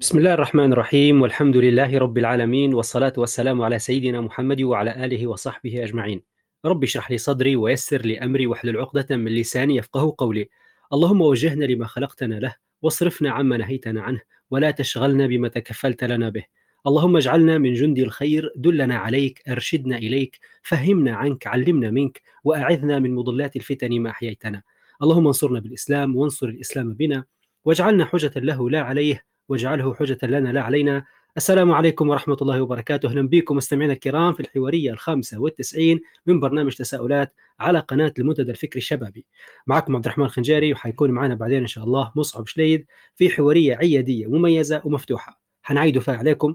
بسم الله الرحمن الرحيم والحمد لله رب العالمين والصلاة والسلام على سيدنا محمد وعلى آله وصحبه أجمعين رب اشرح لي صدري ويسر لي أمري واحلل عقدة من لساني يفقه قولي اللهم وجهنا لما خلقتنا له واصرفنا عما نهيتنا عنه ولا تشغلنا بما تكفلت لنا به اللهم اجعلنا من جندي الخير دلنا عليك ارشدنا إليك فهمنا عنك علمنا منك وأعذنا من مضلات الفتن ما أحييتنا اللهم انصرنا بالإسلام وانصر الإسلام بنا واجعلنا حجة له لا عليه واجعله حجة لنا لا علينا. السلام عليكم ورحمة الله وبركاته. أهلا بكم مستمعينا الكرام في الحوارية الخامسة والتسعين من برنامج تساؤلات على قناة المنتدى الفكري الشبابي. معكم عبد الرحمن الخنجاري وحيكون معنا بعدين إن شاء الله مصعب شليد في حوارية عيادية مميزة ومفتوحة. حنعيدوا فيها عليكم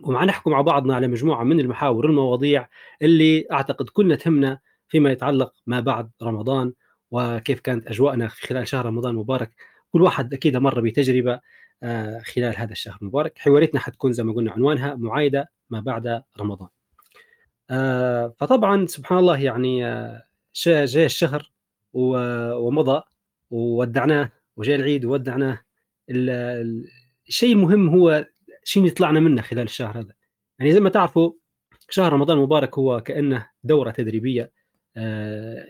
ومع نحكم مع بعضنا على مجموعة من المحاور والمواضيع اللي أعتقد كلنا تهمنا فيما يتعلق ما بعد رمضان وكيف كانت أجواءنا في خلال شهر رمضان المبارك. كل واحد أكيد مر بتجربة خلال هذا الشهر المبارك. حواريتنا حتكون زي ما قلنا عنوانها معايدة ما بعد رمضان. فطبعا سبحان الله يعني جاء الشهر ومضى وودعناه وجاء العيد وودعناه. الشيء المهم هو شيء طلعنا منه خلال الشهر هذا. يعني زي ما تعرفوا شهر رمضان المبارك هو كأنه دورة تدريبية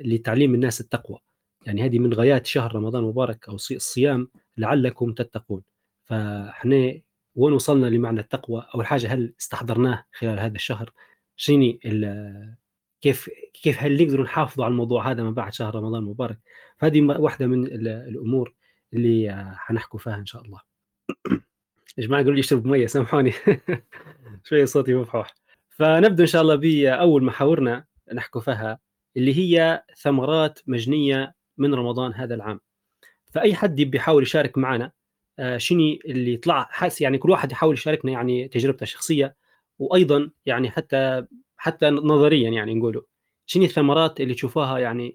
لتعليم الناس التقوى. يعني هذه من غايات شهر رمضان المبارك أو الصيام لعلكم تتقون. فاحنا وين وصلنا لمعنى التقوى؟ أول حاجة هل استحضرناه خلال هذا الشهر؟ شيني كيف كيف هل نقدر نحافظ على الموضوع هذا من بعد شهر رمضان المبارك؟ فهذه واحدة من الأمور اللي حنحكوا فيها إن شاء الله. يا جماعة قالوا لي اشرب مية سامحوني. شوية صوتي مفحوح. فنبدأ إن شاء الله بأول محاورنا نحكوا فيها اللي هي ثمرات مجنية من رمضان هذا العام. فأي حد بيحاول يشارك معنا شنو اللي طلع حاس يعني كل واحد يحاول يشاركنا يعني تجربته الشخصية وأيضا يعني حتى حتى نظريا يعني نقوله. شنو الثمرات اللي تشوفوها يعني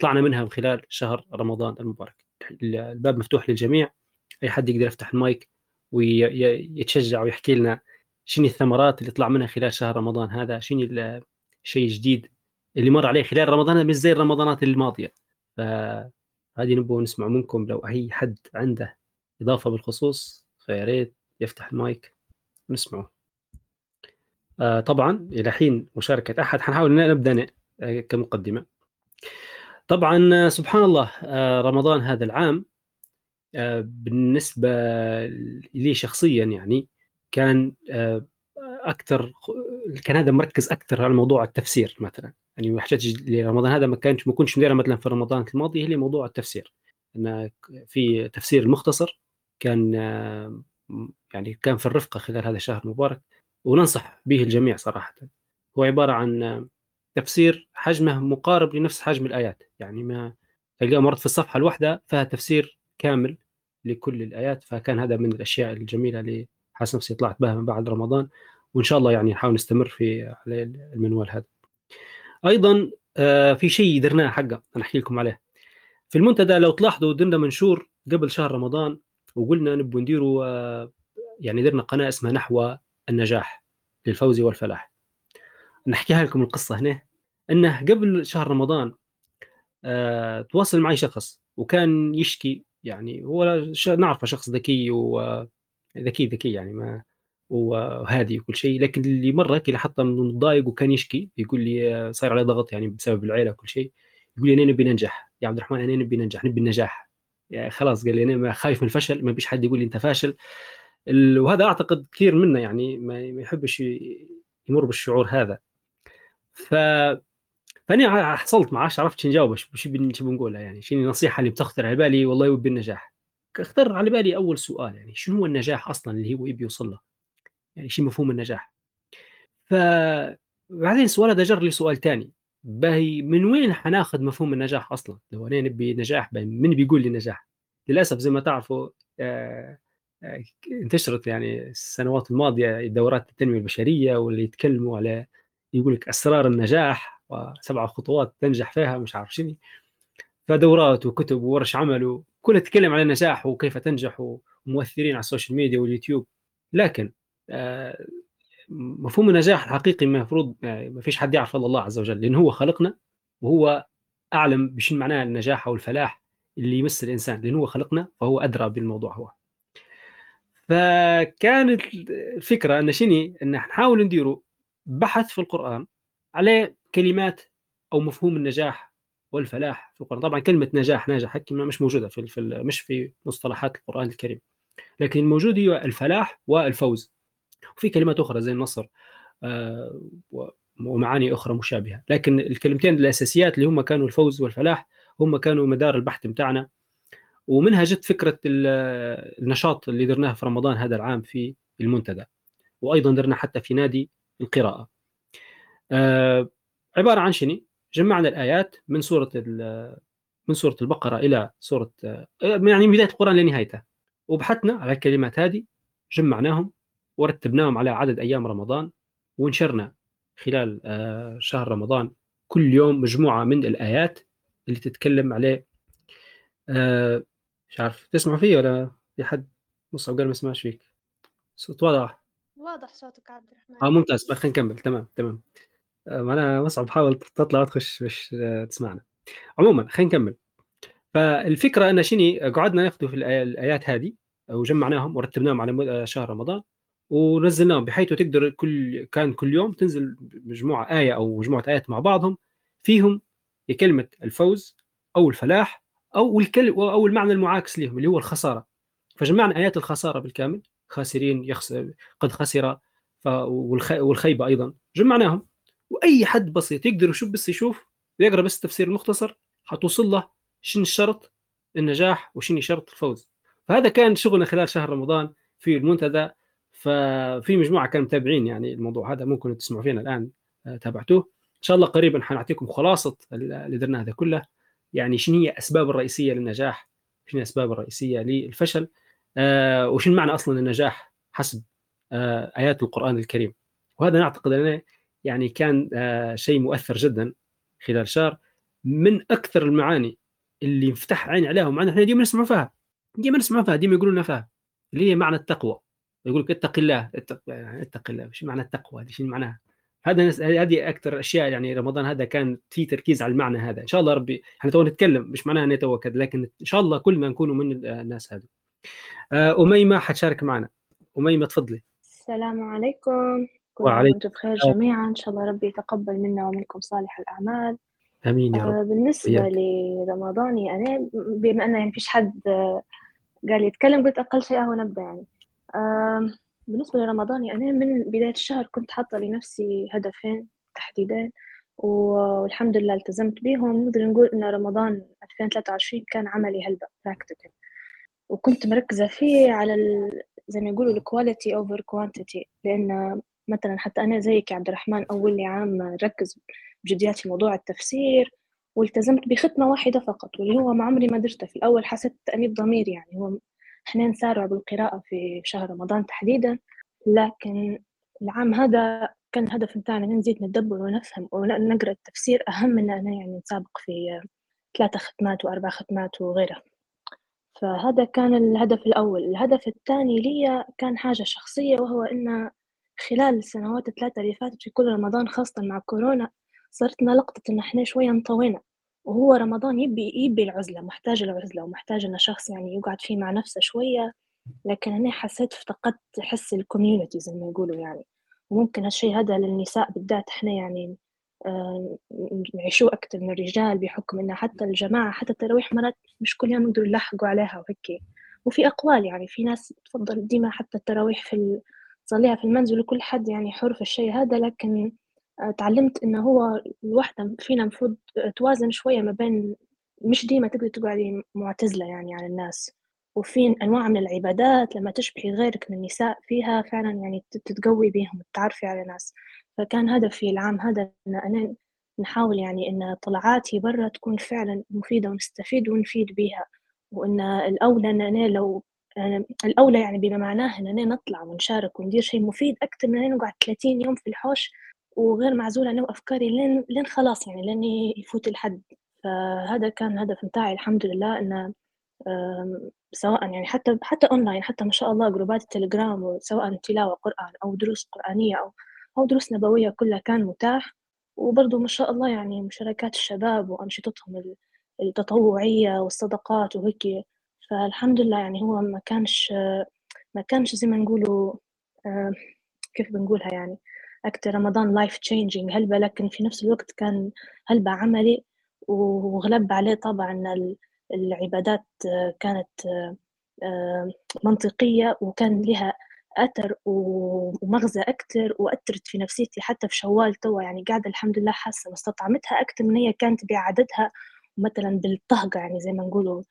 طلعنا منها من خلال شهر رمضان المبارك؟ الباب مفتوح للجميع أي حد يقدر يفتح المايك ويتشجع ويحكي لنا شنو الثمرات اللي طلع منها خلال شهر رمضان هذا؟ شنو الشيء الجديد اللي مر عليه خلال رمضان مش زي الرمضانات الماضية. فهذه نبغى نسمع منكم لو أي حد عنده إضافة بالخصوص فيا ريت يفتح المايك. ونسمعه آه طبعا إلى حين مشاركة أحد حنحاول نبدأ آه كمقدمة. طبعا سبحان الله آه رمضان هذا العام آه بالنسبة لي شخصيا يعني كان آه أكثر كان هذا مركز أكثر على موضوع التفسير مثلا. يعني حاجات لرمضان هذا ما كانش ما كنتش مديرها مثلا في رمضان الماضي هي موضوع التفسير. إن في تفسير المختصر كان يعني كان في الرفقة خلال هذا الشهر المبارك وننصح به الجميع صراحة. هو عبارة عن تفسير حجمه مقارب لنفس حجم الآيات. يعني ما تلقاه مرات في الصفحة الواحدة فيها تفسير كامل لكل الآيات فكان هذا من الأشياء الجميلة اللي حاسس نفسي طلعت بها من بعد رمضان وإن شاء الله يعني نحاول نستمر في على المنوال هذا. أيضا في شيء درناه حقه أنا أحكي لكم عليه. في المنتدى لو تلاحظوا درنا منشور قبل شهر رمضان وقلنا نبغى نديروا يعني درنا قناة اسمها نحو النجاح للفوز والفلاح. نحكيها لكم القصة هنا إنه قبل شهر رمضان أه تواصل معي شخص وكان يشكي يعني هو نعرفه شخص ذكي وذكي ذكي يعني ما وهادي وكل شيء لكن اللي مرة هيك حتى متضايق وكان يشكي يقول لي صاير عليه ضغط يعني بسبب العيلة وكل شيء يقول لي أنا نبي ننجح. يا عبد الرحمن أنا نبي ننجح نبي النجاح. يعني خلاص قال لي أنا خايف من الفشل ما فيش حد يقول لي أنت فاشل. وهذا أعتقد كثير منا يعني ما يحبش يمر بالشعور هذا. ف فاني حصلت معاه عرفت شو نجاوب شو بنقولها يعني شنو النصيحة اللي بتخطر على بالي؟ والله يبي النجاح. اختار على بالي أول سؤال يعني شنو هو النجاح أصلا اللي هو يبي يوصل له؟ يعني شو مفهوم النجاح؟ ف بعدين السؤال هذا جر لي سؤال ثاني باهي من وين حناخذ مفهوم النجاح أصلا؟ لو أنا نبي نجاح من بيقول لي نجاح؟ للأسف زي ما تعرفوا آه آه انتشرت يعني السنوات الماضية دورات التنمية البشرية واللي يتكلموا على يقول لك أسرار النجاح وسبع خطوات تنجح فيها مش عارف شنو فدورات وكتب وورش عمل وكلها تتكلم عن النجاح وكيف تنجح ومؤثرين على ال social media واليوتيوب لكن آه مفهوم النجاح الحقيقي المفروض ما فيش حد يعرف إلا الله عز وجل لأن هو خلقنا وهو أعلم بش معناه النجاح أو الفلاح اللي يمس الإنسان لأن هو خلقنا فهو أدرى بالموضوع هو. فكانت الفكرة أن شني أن نحاول نديروا بحث في القرآن على كلمات أو مفهوم النجاح والفلاح في القرآن. طبعا كلمة نجاح ناجح مش موجودة في, مش في مصطلحات القرآن الكريم. لكن الموجود هو الفلاح والفوز. وفي كلمات أخرى زي النصر آه، ومعاني أخرى مشابهة. لكن الكلمتين الأساسيات اللي هم كانوا الفوز والفلاح هم كانوا مدار البحث بتاعنا. ومنها جت فكرة النشاط اللي درناه في رمضان هذا العام في المنتدى. وأيضا درنا حتى في نادي القراءة. آه، عبارة عن شنو؟ جمعنا الآيات من سورة من سورة البقرة إلى سورة آه، يعني من بداية القرآن لنهايته وبحثنا على الكلمات هذه جمعناهم ورتبناهم على عدد أيام رمضان ونشرنا خلال آه، شهر رمضان كل يوم مجموعة من الآيات اللي تتكلم عليه. آه، مش عارف تسمع فيه ولا في حد مصعب قال ما يسمعش فيك؟ صوت واضح؟ واضح صوتك عبد الرحمن. آه ممتاز. خلينا نكمل. تمام تمام. آه، أنا مصعب حاول تطلع وتخش باش تسمعنا. عموما خلينا نكمل. فالفكرة أن شني قعدنا ناخذ في الآيات هذه وجمعناهم ورتبناهم على شهر رمضان. ونزلناهم بحيث تقدر كل كان كل يوم تنزل مجموعة آية أو مجموعة آيات مع بعضهم فيهم كلمة الفوز أو الفلاح أو الكل أو المعنى المعاكس لهم اللي هو الخسارة. فجمعنا آيات الخسارة بالكامل خاسرين يخسر قد خسر والخيبة أيضا. جمعناهم. وأي حد بسيط يقدر يشوف بس يشوف ويقرأ بس التفسير المختصر حتوصل له شنو الشرط النجاح وشنو شرط الفوز. فهذا كان شغلنا خلال شهر رمضان في المنتدى. ففي مجموعة كانوا متابعين يعني الموضوع هذا ممكن تسمعوا فينا الآن آه، تابعتوه. إن شاء الله قريبا حنعطيكم خلاصة اللي درناه هذا كله يعني شنو هي الاسباب الرئيسية للنجاح؟ شنو الأسباب الرئيسية للفشل؟ آه وشنو معنى أصلا النجاح حسب آه آيات القرآن الكريم؟ وهذا نعتقد أنه يعني كان آه شيء مؤثر جدا خلال شهر من أكثر المعاني اللي انفتح عيني عليها ومعنا إحنا ديما نسمع فيها ديما نسمع فيها ديما يقولوا لنا فيها اللي هي معنى التقوى. يقول لك اتق الله اتق, اتق الله. إيش معنى التقوى هذه؟ شنو معناها؟ هذا هذه أكثر أشياء يعني رمضان هذا كان في تركيز على المعنى هذا. إن شاء الله ربي إحنا تو نتكلم مش معناها ان تو كذا لكن إن شاء الله كلنا نكونوا من الناس هذه آه، أميمة حتشارك معنا. أميمة تفضلي. السلام عليكم. وعليكم بخير جميعا. إن شاء الله ربي يتقبل منا ومنكم صالح الأعمال. آمين يا رب. آه، بالنسبة لرمضاني أنا بما انه يعني فيش حد قال يتكلم قلت أقل شيء هو نبدأ يعني. بالنسبة لرمضاني أنا من بداية الشهر كنت حاطة لنفسي هدفين تحديدين والحمد لله التزمت بيهم. نقدر نقول إن رمضان 2023 كان عملي هلبة براكتيكال وكنت مركزة فيه على ال... زي ما يقولوا ال quality over quantity لأن مثلا حتى أنا زيك يا عبد الرحمن أول عام ركزت بجديات في موضوع التفسير والتزمت بختمة واحدة فقط واللي هو ما عمري ما درته في الأول حسيت تأنيب ضمير يعني هو إحنا نسارع بالقراءة في شهر رمضان تحديدا لكن العام هذا كان الهدف متاعنا نزيد ندبر ونفهم ونقرأ التفسير. أهم من أنا يعني نسابق في ثلاثة ختمات وأربع ختمات وغيرها. فهذا كان الهدف الأول. الهدف الثاني لي كان حاجة شخصية وهو إن خلال السنوات الثلاثة اللي فاتت في كل رمضان خاصة مع كورونا صرت لقطة إن إحنا شوية انطوينا وهو رمضان يبي يبي العزلة محتاج العزلة ومحتاج إن شخص يعني يقعد فيه مع نفسه شوية لكن أنا حسيت افتقدت حس الكوميونتي زي ما يقولوا يعني. وممكن هالشي هذا للنساء بالذات إحنا يعني آه، نعيشوه أكتر من الرجال بحكم إن حتى الجماعة حتى التراويح مرات مش كل يوم نقدروا نلحقوا عليها وهيك. وفي أقوال يعني في ناس تفضل ديما حتى التراويح في تصليها في المنزل وكل حد يعني حر في الشيء هذا لكن تعلمت إنه هو الوحدة فينا مفروض توازن شوية ما بين مش ديما تقدري تقعدي معتزلة يعني عن الناس وفي أنواع من العبادات لما تشبهي غيرك من النساء فيها فعلا يعني تتقوي بيهم وتتعرفي على ناس. فكان هدفي العام هذا إن أنا نحاول يعني إن طلعاتي برا تكون فعلا مفيدة ونستفيد ونفيد بيها وإن الأولى إن أنا لو الأولى يعني بما معناه إن أنا نطلع ونشارك وندير شيء مفيد أكثر من أن نقعد 30 يوم في الحوش وغير معزولة أنا وأفكاري لين لين خلاص يعني لين يفوت الحد. فهذا كان الهدف متاعي الحمد لله إنه سواء يعني حتى حتى أونلاين حتى ما شاء الله جروبات التليجرام سواء تلاوة قرآن أو دروس قرآنية أو أو دروس نبوية كلها كان متاح. وبرضه ما شاء الله يعني مشاركات الشباب وأنشطتهم التطوعية والصدقات وهيك. فالحمد لله يعني هو ما كانش ما كانش زي ما نقولوا كيف بنقولها يعني أكتر رمضان life changing هلبة لكن في نفس الوقت كان هلبة عملي وغلب عليه طبعا العبادات كانت آه، منطقية وكان لها أثر ومغزى أكتر وأثرت في نفسيتي حتى في شوال توا. يعني قاعدة الحمد لله حاسة واستطعمتها أكتر من هي كانت بعددها. مثلا بالطهقة يعني زي ما نقولوا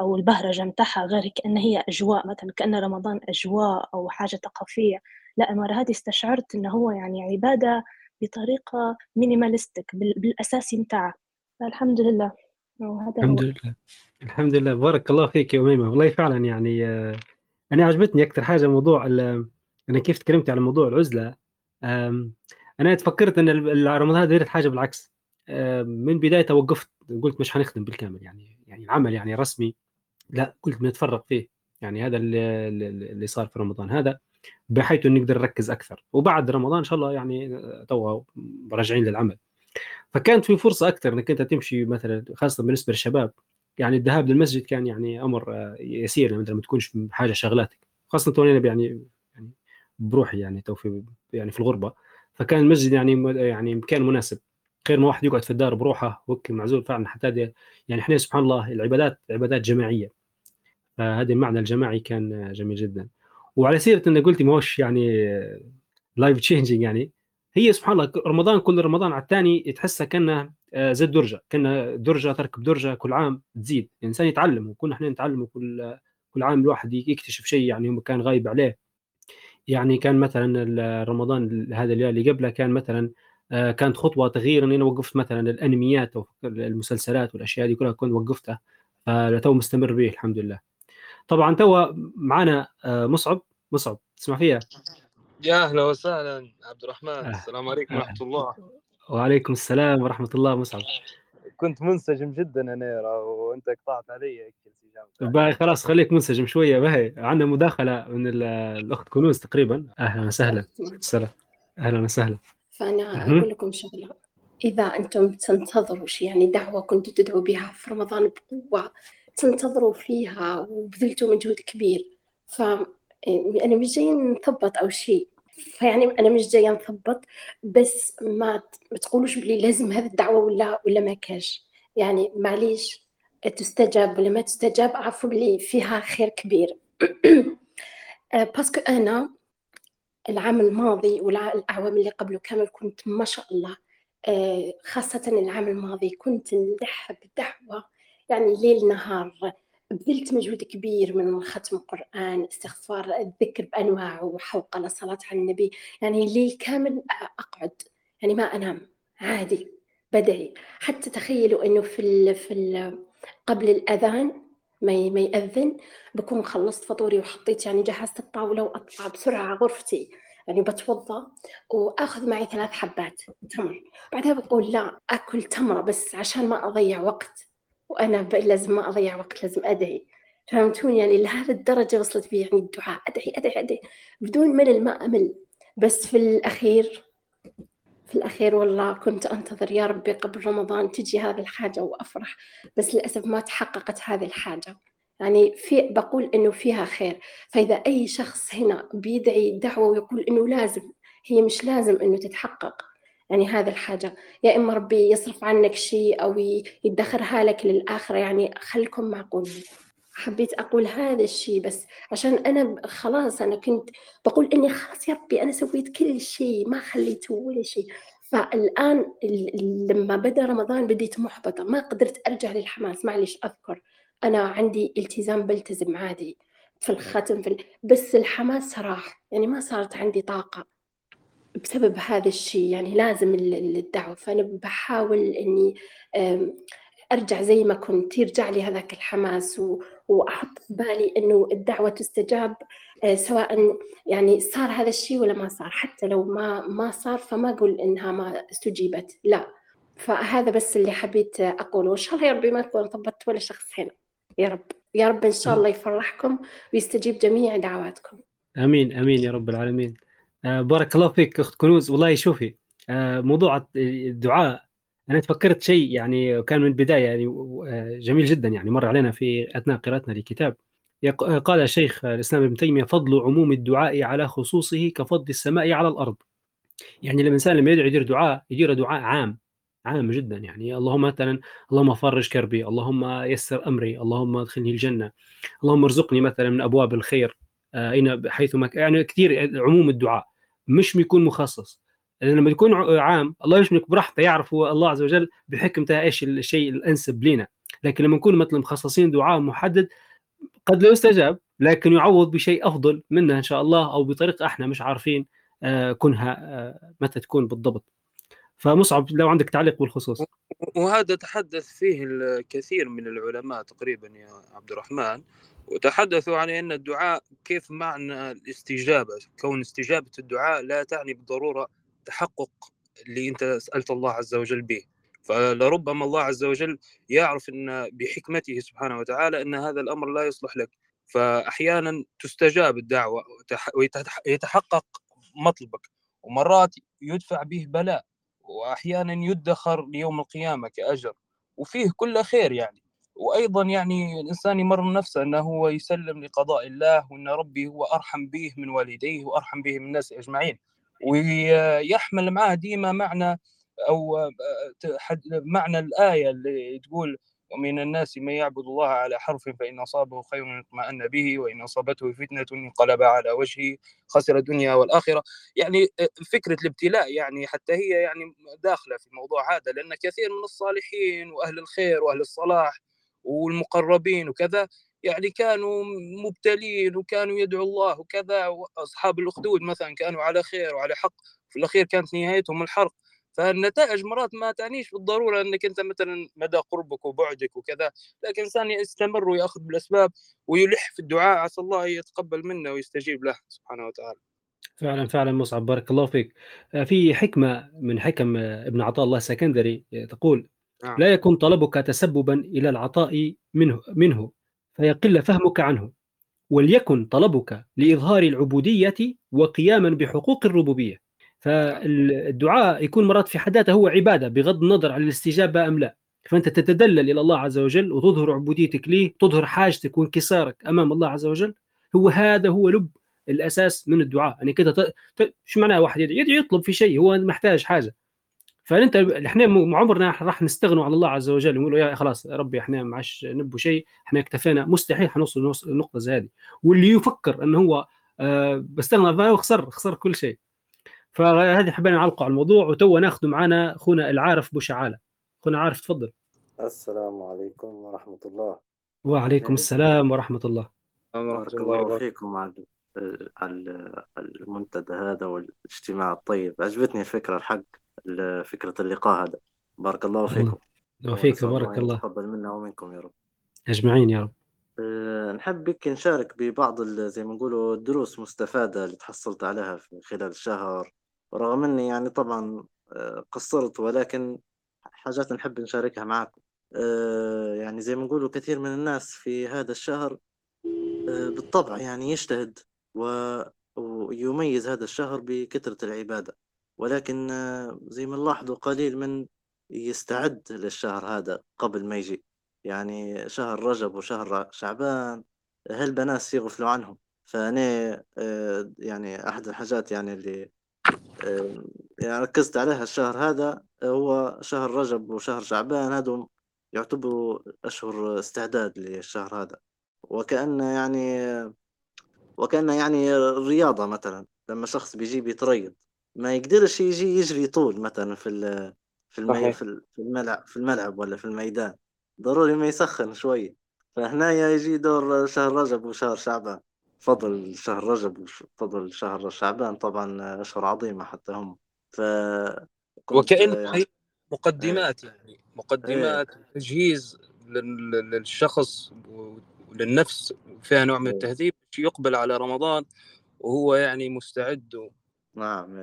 أو البهرجة متاعها غير كأن هي أجواء. مثلا كأن رمضان أجواء أو حاجة ثقافية. لا المرة هذه استشعرت إنه هو يعني عبادة بطريقة مينيماليستيك بالأساسي متاعها فالحمد لله. الحمد. لله. الحمد لله. بارك الله فيك يا أميمة. والله فعلا يعني آه، أنا عجبتني أكثر حاجة موضوع أنا كيف تكلمت على موضوع العزلة أنا تفكرت أن رمضان هذا حاجة بالعكس. من بدايته وقفت قلت مش حنخدم بالكامل يعني يعني العمل يعني رسمي. لا قلت بنتفرغ فيه. يعني هذا اللي صار في رمضان. هذا بحيث نقدر نركز أكثر. وبعد رمضان إن شاء الله يعني تو راجعين للعمل. فكانت في فرصة أكثر إنك أنت تمشي مثلا خاصة بالنسبة للشباب. يعني الذهاب للمسجد كان يعني أمر يسير لما ما تكونش حاجة شغلاتك. خاصة تو أنا يعني يعني بروحي يعني تو في يعني في الغربة. فكان المسجد يعني يعني مكان مناسب. خير ما واحد يقعد في الدار بروحه وكل معزول فعلا. حتى يعني إحنا سبحان الله العبادات عبادات جماعية. فهذا المعنى الجماعي كان جميل جدا. وعلى سيرة إنك قلتي ما هوش يعني life changing يعني هي سبحان الله رمضان كل رمضان على الثاني تحسها كأنه آه، زي الدرجه كنا درجة تركب درجة كل عام تزيد. الإنسان يتعلم وكنا إحنا نتعلم كل كل عام الواحد يكتشف شيء يعني هو كان غايب عليه. يعني كان مثلا رمضان هذا اللي قبله كان مثلا آه، كانت خطوة تغيير إني أنا وقفت مثلا الأنميات أو المسلسلات والأشياء دي كلها كنت وقفتها فتو مستمر به الحمد لله. طبعا تو معنا آه، مصعب. مصعب تسمع فيها؟ يا أهلا وسهلا عبد الرحمن. أه. السلام عليكم ورحمة الله. وعليكم السلام ورحمة الله مصعب. كنت منسجم جدا أنا وأنت قطعت علي باهي خلاص خليك منسجم شوية باهي. عندنا مداخلة من الأخت كنوز تقريبا. أهلا وسهلا. السلام. أهلا وسهلا. فأنا أقول لكم شغلة. إذا أنتم تنتظروا شيء يعني دعوة كنتوا تدعوا بها في رمضان بقوة تنتظروا فيها وبذلتوا مجهود كبير ف أنا مش جاي نثبط أو شيء. فيعني أنا مش جاية نثبط بس ما تقولوش بلي لازم هذه الدعوة ولا ولا ما كاش. يعني معليش تستجاب ولا ما تستجاب عرفوا بلي فيها خير كبير. باسكو أنا العام الماضي والأعوام اللي قبله كامل كنت ما شاء الله آه، خاصة العام الماضي كنت نلح بدعوة يعني ليل نهار بذلت مجهود كبير من ختم القرآن استغفار الذكر بأنواعه وحلقة لصلاة على النبي. يعني ليل كامل أقعد يعني ما أنام عادي بدعي حتى تخيلوا أنه في ال في ال قبل الأذان ما ما يأذن بكون خلصت فطوري وحطيت يعني جهزت الطاولة وأطلع بسرعة غرفتي. يعني بتوضى وآخذ معي ثلاث حبات تمر. بعدها بقول لا أكل تمرة بس عشان ما أضيع وقت. وأنا لازم ما أضيع وقت لازم أدعي. فهمتوني؟ يعني لهذه الدرجة وصلت بي يعني الدعاء. أدعي أدعي أدعي. بدون ملل ما أمل. بس في الأخير في الأخير والله كنت أنتظر يا ربي قبل رمضان تجي هذه الحاجة وأفرح. بس للأسف ما تحققت هذه الحاجة. يعني في بقول إنه فيها خير. فإذا أي شخص هنا بيدعي دعوة ويقول إنه لازم هي مش لازم إنه تتحقق. يعني هذا الحاجة. يا إما ربي يصرف عنك شيء أو يدخرها لك للآخرة يعني خلكم معقولين. حبيت أقول هذا الشيء بس عشان أنا خلاص أنا كنت بقول إني خلاص يا ربي أنا سويت كل شيء ما خليته ولا شيء. فالآن لما بدأ رمضان بديت محبطة ما قدرت أرجع للحماس. معلش أذكر. أنا عندي التزام بلتزم عادي في الختم في بس الحماس راح. يعني ما صارت عندي طاقة. بسبب هذا الشيء يعني لازم الدعوة. فأنا بحاول إني أرجع زي ما كنت يرجع لي هذاك الحماس وأحط في بالي إنه الدعوة تستجاب آه، سواء يعني صار هذا الشيء ولا ما صار. حتى لو ما ما صار فما أقول إنها ما استجيبت لا. فهذا بس اللي حبيت أقوله. وإن شاء الله يا ربي ما أكون طبطت ولا شخص هنا. يا رب. يا رب إن شاء الله يفرحكم ويستجيب جميع دعواتكم. أمين أمين يا رب العالمين. بارك الله فيك أخت كنوز. والله شوفي آه موضوع الدعاء أنا تفكرت شيء يعني كان من البداية يعني جميل جدا يعني مر علينا في أثناء قراءتنا للكتاب قال شيخ الإسلام ابن تيمية فضل عموم الدعاء على خصوصه كفضل السماء على الأرض. يعني لما الإنسان لما يدعو يدير دعاء يدير دعاء عام عام جدا يعني. اللهم مثلا اللهم فرج كربي اللهم يسر أمري اللهم أدخلني الجنة اللهم ارزقني مثلا من أبواب الخير آه، أين حيث يعني كثير عموم الدعاء. مش بيكون مخصص. لما يكون عام الله يشملك براحته يعرف هو الله عز وجل بحكمته إيش الشيء الأنسب لنا لكن لما نكون مثلا مخصصين دعاء محدد قد لا يستجاب لكن يعوض بشيء أفضل منه إن شاء الله أو بطريقه إحنا مش عارفين آه، كونها آه، متى تكون بالضبط. فمصعب لو عندك تعليق بالخصوص. وهذا تحدث فيه الكثير من العلماء تقريبا يا عبد الرحمن. وتحدثوا عن أن الدعاء كيف معنى الاستجابة؟ كون استجابة الدعاء لا تعني بالضرورة تحقق اللي أنت سألت الله عز وجل به. فلربما الله عز وجل يعرف أن بحكمته سبحانه وتعالى أن هذا الأمر لا يصلح لك. فأحيانا تستجاب الدعوة ويتحقق مطلبك ومرات يدفع به بلاء وأحيانا يدخر ليوم القيامة كأجر. وفيه كل خير يعني. وأيضا يعني الإنسان يمر نفسه أنه هو يسلم لقضاء الله وأن ربي هو أرحم به من والديه وأرحم به من الناس أجمعين. ويحمل معه ديما معنى أو معنى الآية اللي تقول ومن الناس من يعبد الله على حرف فإن أصابه خير اطمأن به وإن أصابته فتنة انقلب على وجهه خسر الدنيا والآخرة. يعني فكرة الابتلاء يعني حتى هي يعني داخلة في الموضوع هذا لأن كثير من الصالحين وأهل الخير وأهل الصلاح والمقربين وكذا يعني كانوا مبتلين وكانوا يدعوا الله وكذا وأصحاب الأخدود مثلا كانوا على خير وعلى حق في الأخير كانت نهايتهم الحرق فالنتائج مرات ما تعنيش بالضرورة إنك أنت مثلا مدى قربك وبعدك وكذا لكن الإنسان يستمر ويأخذ بالأسباب ويلح في الدعاء عسى الله يتقبل منه ويستجيب له سبحانه وتعالى فعلا فعلا مصعب بارك الله فيك في حكمة من حكم ابن عطاء الله السكندري تقول نعم. لا يكون طلبك تسببا إلى العطاء منه منه فيقل فهمك عنه. وليكن طلبك لإظهار العبودية وقياما بحقوق الربوبية. فالدعاء يكون مرات في حد هو عبادة بغض النظر عن الاستجابة أم لا. فأنت تتدلل إلى الله عز وجل وتظهر عبوديتك ليه تظهر حاجتك وانكسارك أمام الله عز وجل. هو هذا هو لب الأساس من الدعاء. يعني كده ت... شو معناه واحد يدعي يطلب في شيء هو محتاج حاجة. فأنت إحنا ما عمرنا راح نستغنوا على الله عز وجل ونقول يا خلاص يا ربي إحنا ما عادش نبوا شيء إحنا اكتفينا. مستحيل حنوصل النقطه زي هذه. واللي يفكر إنه هو آه بستغنى فهو خسر خسر كل شيء. فهذه حبينا نعلقوا على الموضوع وتو ناخذ معنا أخونا العارف بوشعاله أخونا عارف تفضل. السلام عليكم ورحمة الله. وعليكم السلام ورحمة الله. بارك الله فيكم على المنتدى هذا والاجتماع الطيب. عجبتني الفكرة الحق. فكرة اللقاء هذا. بارك الله فيكم. وفيك بارك الله تقبل منا ومنكم يا رب. أجمعين يا رب. أه نحب بك نشارك ببعض زي ما نقولوا الدروس مستفادة اللي تحصلت عليها في خلال الشهر. رغم إني يعني طبعا أه قصرت ولكن حاجات نحب نشاركها معكم أه يعني زي ما نقولوا كثير من الناس في هذا الشهر أه بالطبع يعني يجتهد ويميز هذا الشهر بكثرة العبادة. ولكن زي ما نلاحظوا قليل من يستعد للشهر هذا قبل ما يجي. يعني شهر رجب وشهر شعبان هل بناس يغفلوا عنهم. فأنا آه، يعني أحد الحاجات يعني اللي آه، يعني ركزت عليها الشهر هذا هو شهر رجب وشهر شعبان. هذول يعتبروا أشهر استعداد للشهر هذا. وكأن يعني وكأن يعني الرياضة مثلا لما شخص بيجي بيتريض. ما يقدرش يجي يجري طول مثلا في في المي... في الملعب في الملعب ولا في الميدان ضروري ما يسخن شوي فهنا يجي دور شهر رجب وشهر شعبان فضل شهر رجب وفضل شهر شعبان طبعا أشهر عظيمة حتى هم ف وكأن يعني... مقدمات إيه. يعني مقدمات إيه. تجهيز للشخص وللنفس فيها نوع من إيه. التهذيب يقبل على رمضان وهو يعني مستعد نعم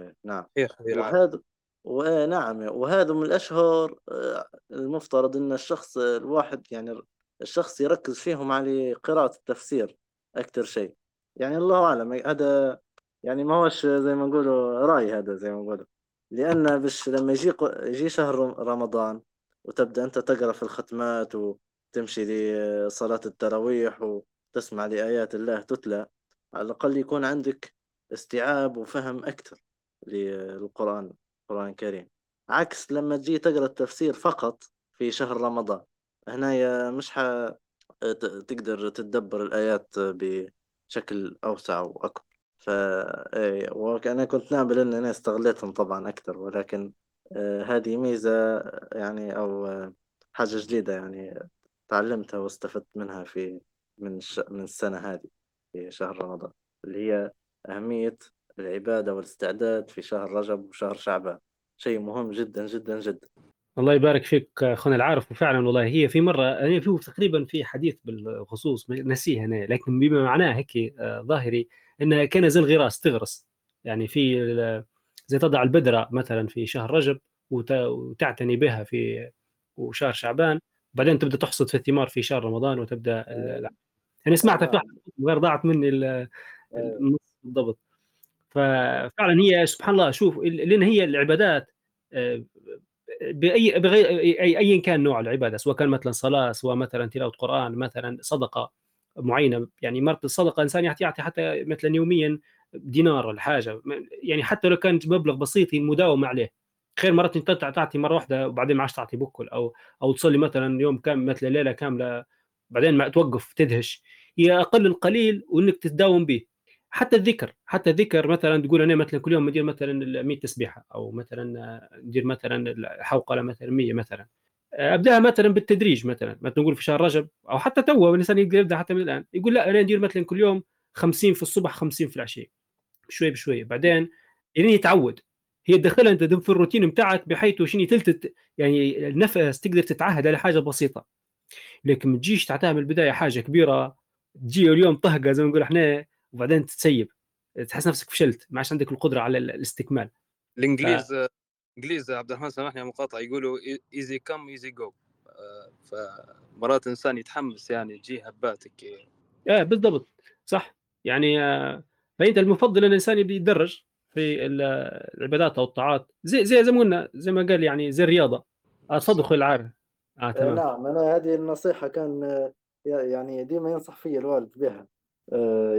إيه، نعم. وهذا ونعم وهذا من الأشهر آه، المفترض أن الشخص الواحد يعني الشخص يركز فيهم على قراءة التفسير أكثر شيء. يعني الله أعلم هذا يعني ما هوش زي ما نقولوا رأي هذا زي ما نقولوا. لأن بش لما يجي يجي شهر رمضان وتبدأ أنت تقرأ في الختمات وتمشي لصلاة التراويح تسمع لآيات الله تتلى على الأقل يكون عندك استيعاب وفهم أكثر للقرآن القرآن الكريم عكس لما تجي تقرأ التفسير فقط في شهر رمضان. هنا مش ح... تقدر تتدبر الآيات بشكل أوسع وأكبر. ف إيه، وأنا كنت نامل إن أنا استغليتهم طبعا أكثر ولكن آه، هذه ميزة يعني أو حاجة جديدة يعني تعلمتها واستفدت منها في من الش... من السنة هذه في شهر رمضان اللي هي أهمية العبادة والاستعداد في شهر رجب وشهر شعبان. شيء مهم جدا جدا جدا. الله يبارك فيك أخونا العارف. وفعلا والله هي في مرة يعني في تقريبا في حديث بالخصوص نسيه أنا لكن بما معناه هيك آه، ظاهري انها كان زي الغراس تغرس. يعني في زي تضع البذره مثلا في شهر رجب وتعتني بها في وشهر شعبان بعدين تبدأ تحصد في الثمار في شهر رمضان وتبدأ لا. يعني سمعتها في غير ضاعت مني النص بالضبط. ففعلا هي سبحان الله شوف لأن هي العبادات آه، بأي بغير أي ايا كان نوع العبادة سواء كان مثلا صلاة سواء مثلا تلاوة قرآن مثلا صدقة معينة يعني مرت الصدقة إنسان يعطي حتى مثلا يوميا دينار ولا حاجة يعني حتى لو كان مبلغ بسيط مداوم عليه. خير مرات أنت تعطي مرة واحدة وبعدين ما عادش تعطي بكل أو أو تصلي مثلا يوم كامل مثلا ليلة كاملة بعدين ما توقف تدهش. هي أقل القليل وإنك تتداوم به. حتى الذكر حتى الذكر مثلا تقول أنا مثلا كل يوم ندير مثلا 100 تسبيحة أو مثلا ندير مثلا حوقله مثلا 100 مثلا. أبدأها مثلا بالتدريج مثلا مثلا نقول في شهر رجب أو حتى تو الإنسان يقدر يبدأ حتى من الآن. يقول لا أنا ندير مثلا كل يوم 50 في الصبح 50 في العشية شوي بشوي. بعدين يعني يتعود. هي تدخلها أنت في الروتين بتاعك بحيث شنو تلتت يعني النفس تقدر تتعهد على حاجة بسيطة. لكن ما تجيش تعطيها من البدايه حاجة كبيرة تجي اليوم طهقة زي ما نقول إحنا وبعدين تتسيب تحس نفسك فشلت ما عادش عندك القدرة على الاستكمال. الإنجليز ف... إنجليز عبد الرحمن سامحني مقاطعه يقولوا easy come easy go. فمرات إنسان يتحمس يعني تجي هباتك. إيه بالضبط صح. يعني آه، فأنت المفضل إن الإنسان يبدا يتدرج في العبادات أو الطاعات. زي زي زي ما قلنا زي ما قال يعني زي الرياضة صدق العارف. آه تمام. نعم أنا هذه النصيحة كان آه، يعني ديما ينصح في الوالد بها. آه،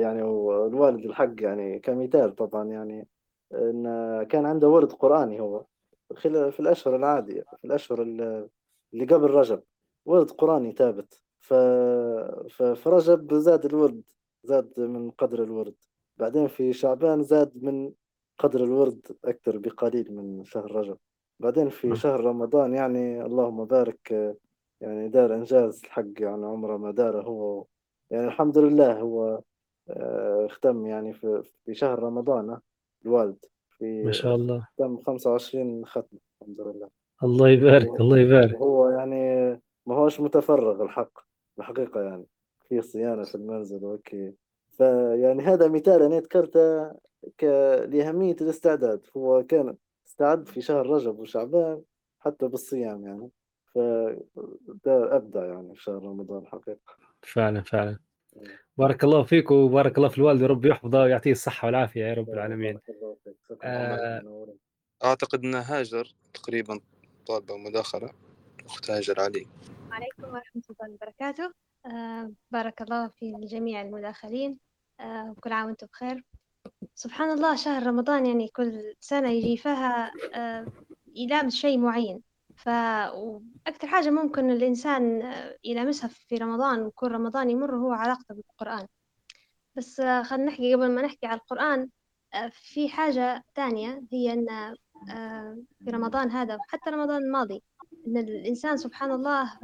يعني والوالد الحق يعني كمثال طبعا يعني إن كان عنده ورد قرآني هو في الأشهر العادية في الأشهر اللي قبل رجب ورد قرآني ثابت. ف... في رجب زاد الورد زاد من قدر الورد. بعدين في شعبان زاد من قدر الورد أكثر بقليل من شهر رجب. بعدين في شهر رمضان يعني اللهم بارك يعني دار إنجاز الحق يعني عمره ما داره هو يعني الحمد لله هو آه، اختم يعني في في شهر رمضان الوالد. في ما شاء الله. اختم 25 ختمة الحمد لله. الله يبارك الله يبارك. هو يعني ما هوش متفرغ الحق الحقيقة يعني. في صيانة في المنزل وكي. فيعني هذا مثال أنا ذكرته لأهمية الاستعداد. هو كان استعد في شهر رجب وشعبان حتى بالصيام يعني. فده أبدع يعني في شهر رمضان حقيقة. فعلا فعلا. بارك الله فيك وبارك الله في الوالد ربي يحفظه ويعطيه الصحة والعافية يا رب العالمين. آه أعتقد أن هاجر تقريبا طالبة مداخلة. أخت هاجر علي. عليكم ورحمة الله وبركاته. آه بارك الله في جميع المداخلين. آه وكل عام وأنتم بخير. سبحان الله شهر رمضان يعني كل سنة يجي فيها آه يلامس شيء معين. فأكثر حاجة ممكن الإنسان آه، يلامسها في رمضان وكل رمضان يمر هو علاقته بالقرآن. بس آه، خلينا نحكي قبل ما نحكي على القرآن آه، في حاجة ثانية هي أن في رمضان هذا وحتى رمضان الماضي إن الإنسان سبحان الله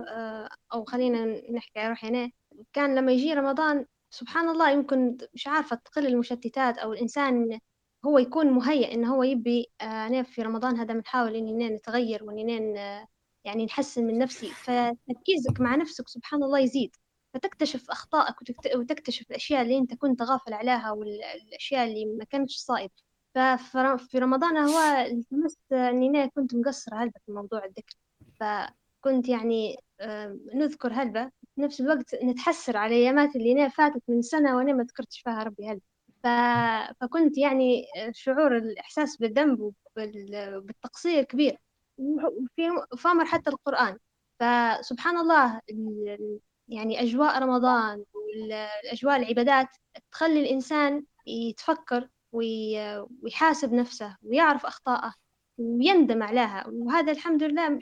أو خلينا نحكي على روحي كان لما يجي رمضان سبحان الله يمكن مش عارفة تقل المشتتات أو الإنسان هو يكون مهيأ إنه هو يبي أنا في رمضان هذا بنحاول إننا نتغير وإننا يعني نحسن من نفسي. فتركيزك مع نفسك سبحان الله يزيد. فتكتشف أخطائك وتكتشف الأشياء اللي أنت كنت غافل عليها والأشياء اللي ما كانتش صائب. ففي رمضان هو التمست إني أنا كنت مقصرة هلبة في موضوع الذكر. فكنت يعني نذكر هلبة. في نفس الوقت نتحسر على الأيامات اللي أنا فاتت من سنة وأنا ما ذكرتش فيها ربي هلبة. فكنت يعني شعور الإحساس بالذنب وبالتقصير كبير. وفي فامر حتى القرآن. فسبحان الله يعني أجواء رمضان والأجواء العبادات تخلي الإنسان يتفكر ويحاسب نفسه ويعرف أخطاءه ويندم عليها. وهذا الحمد لله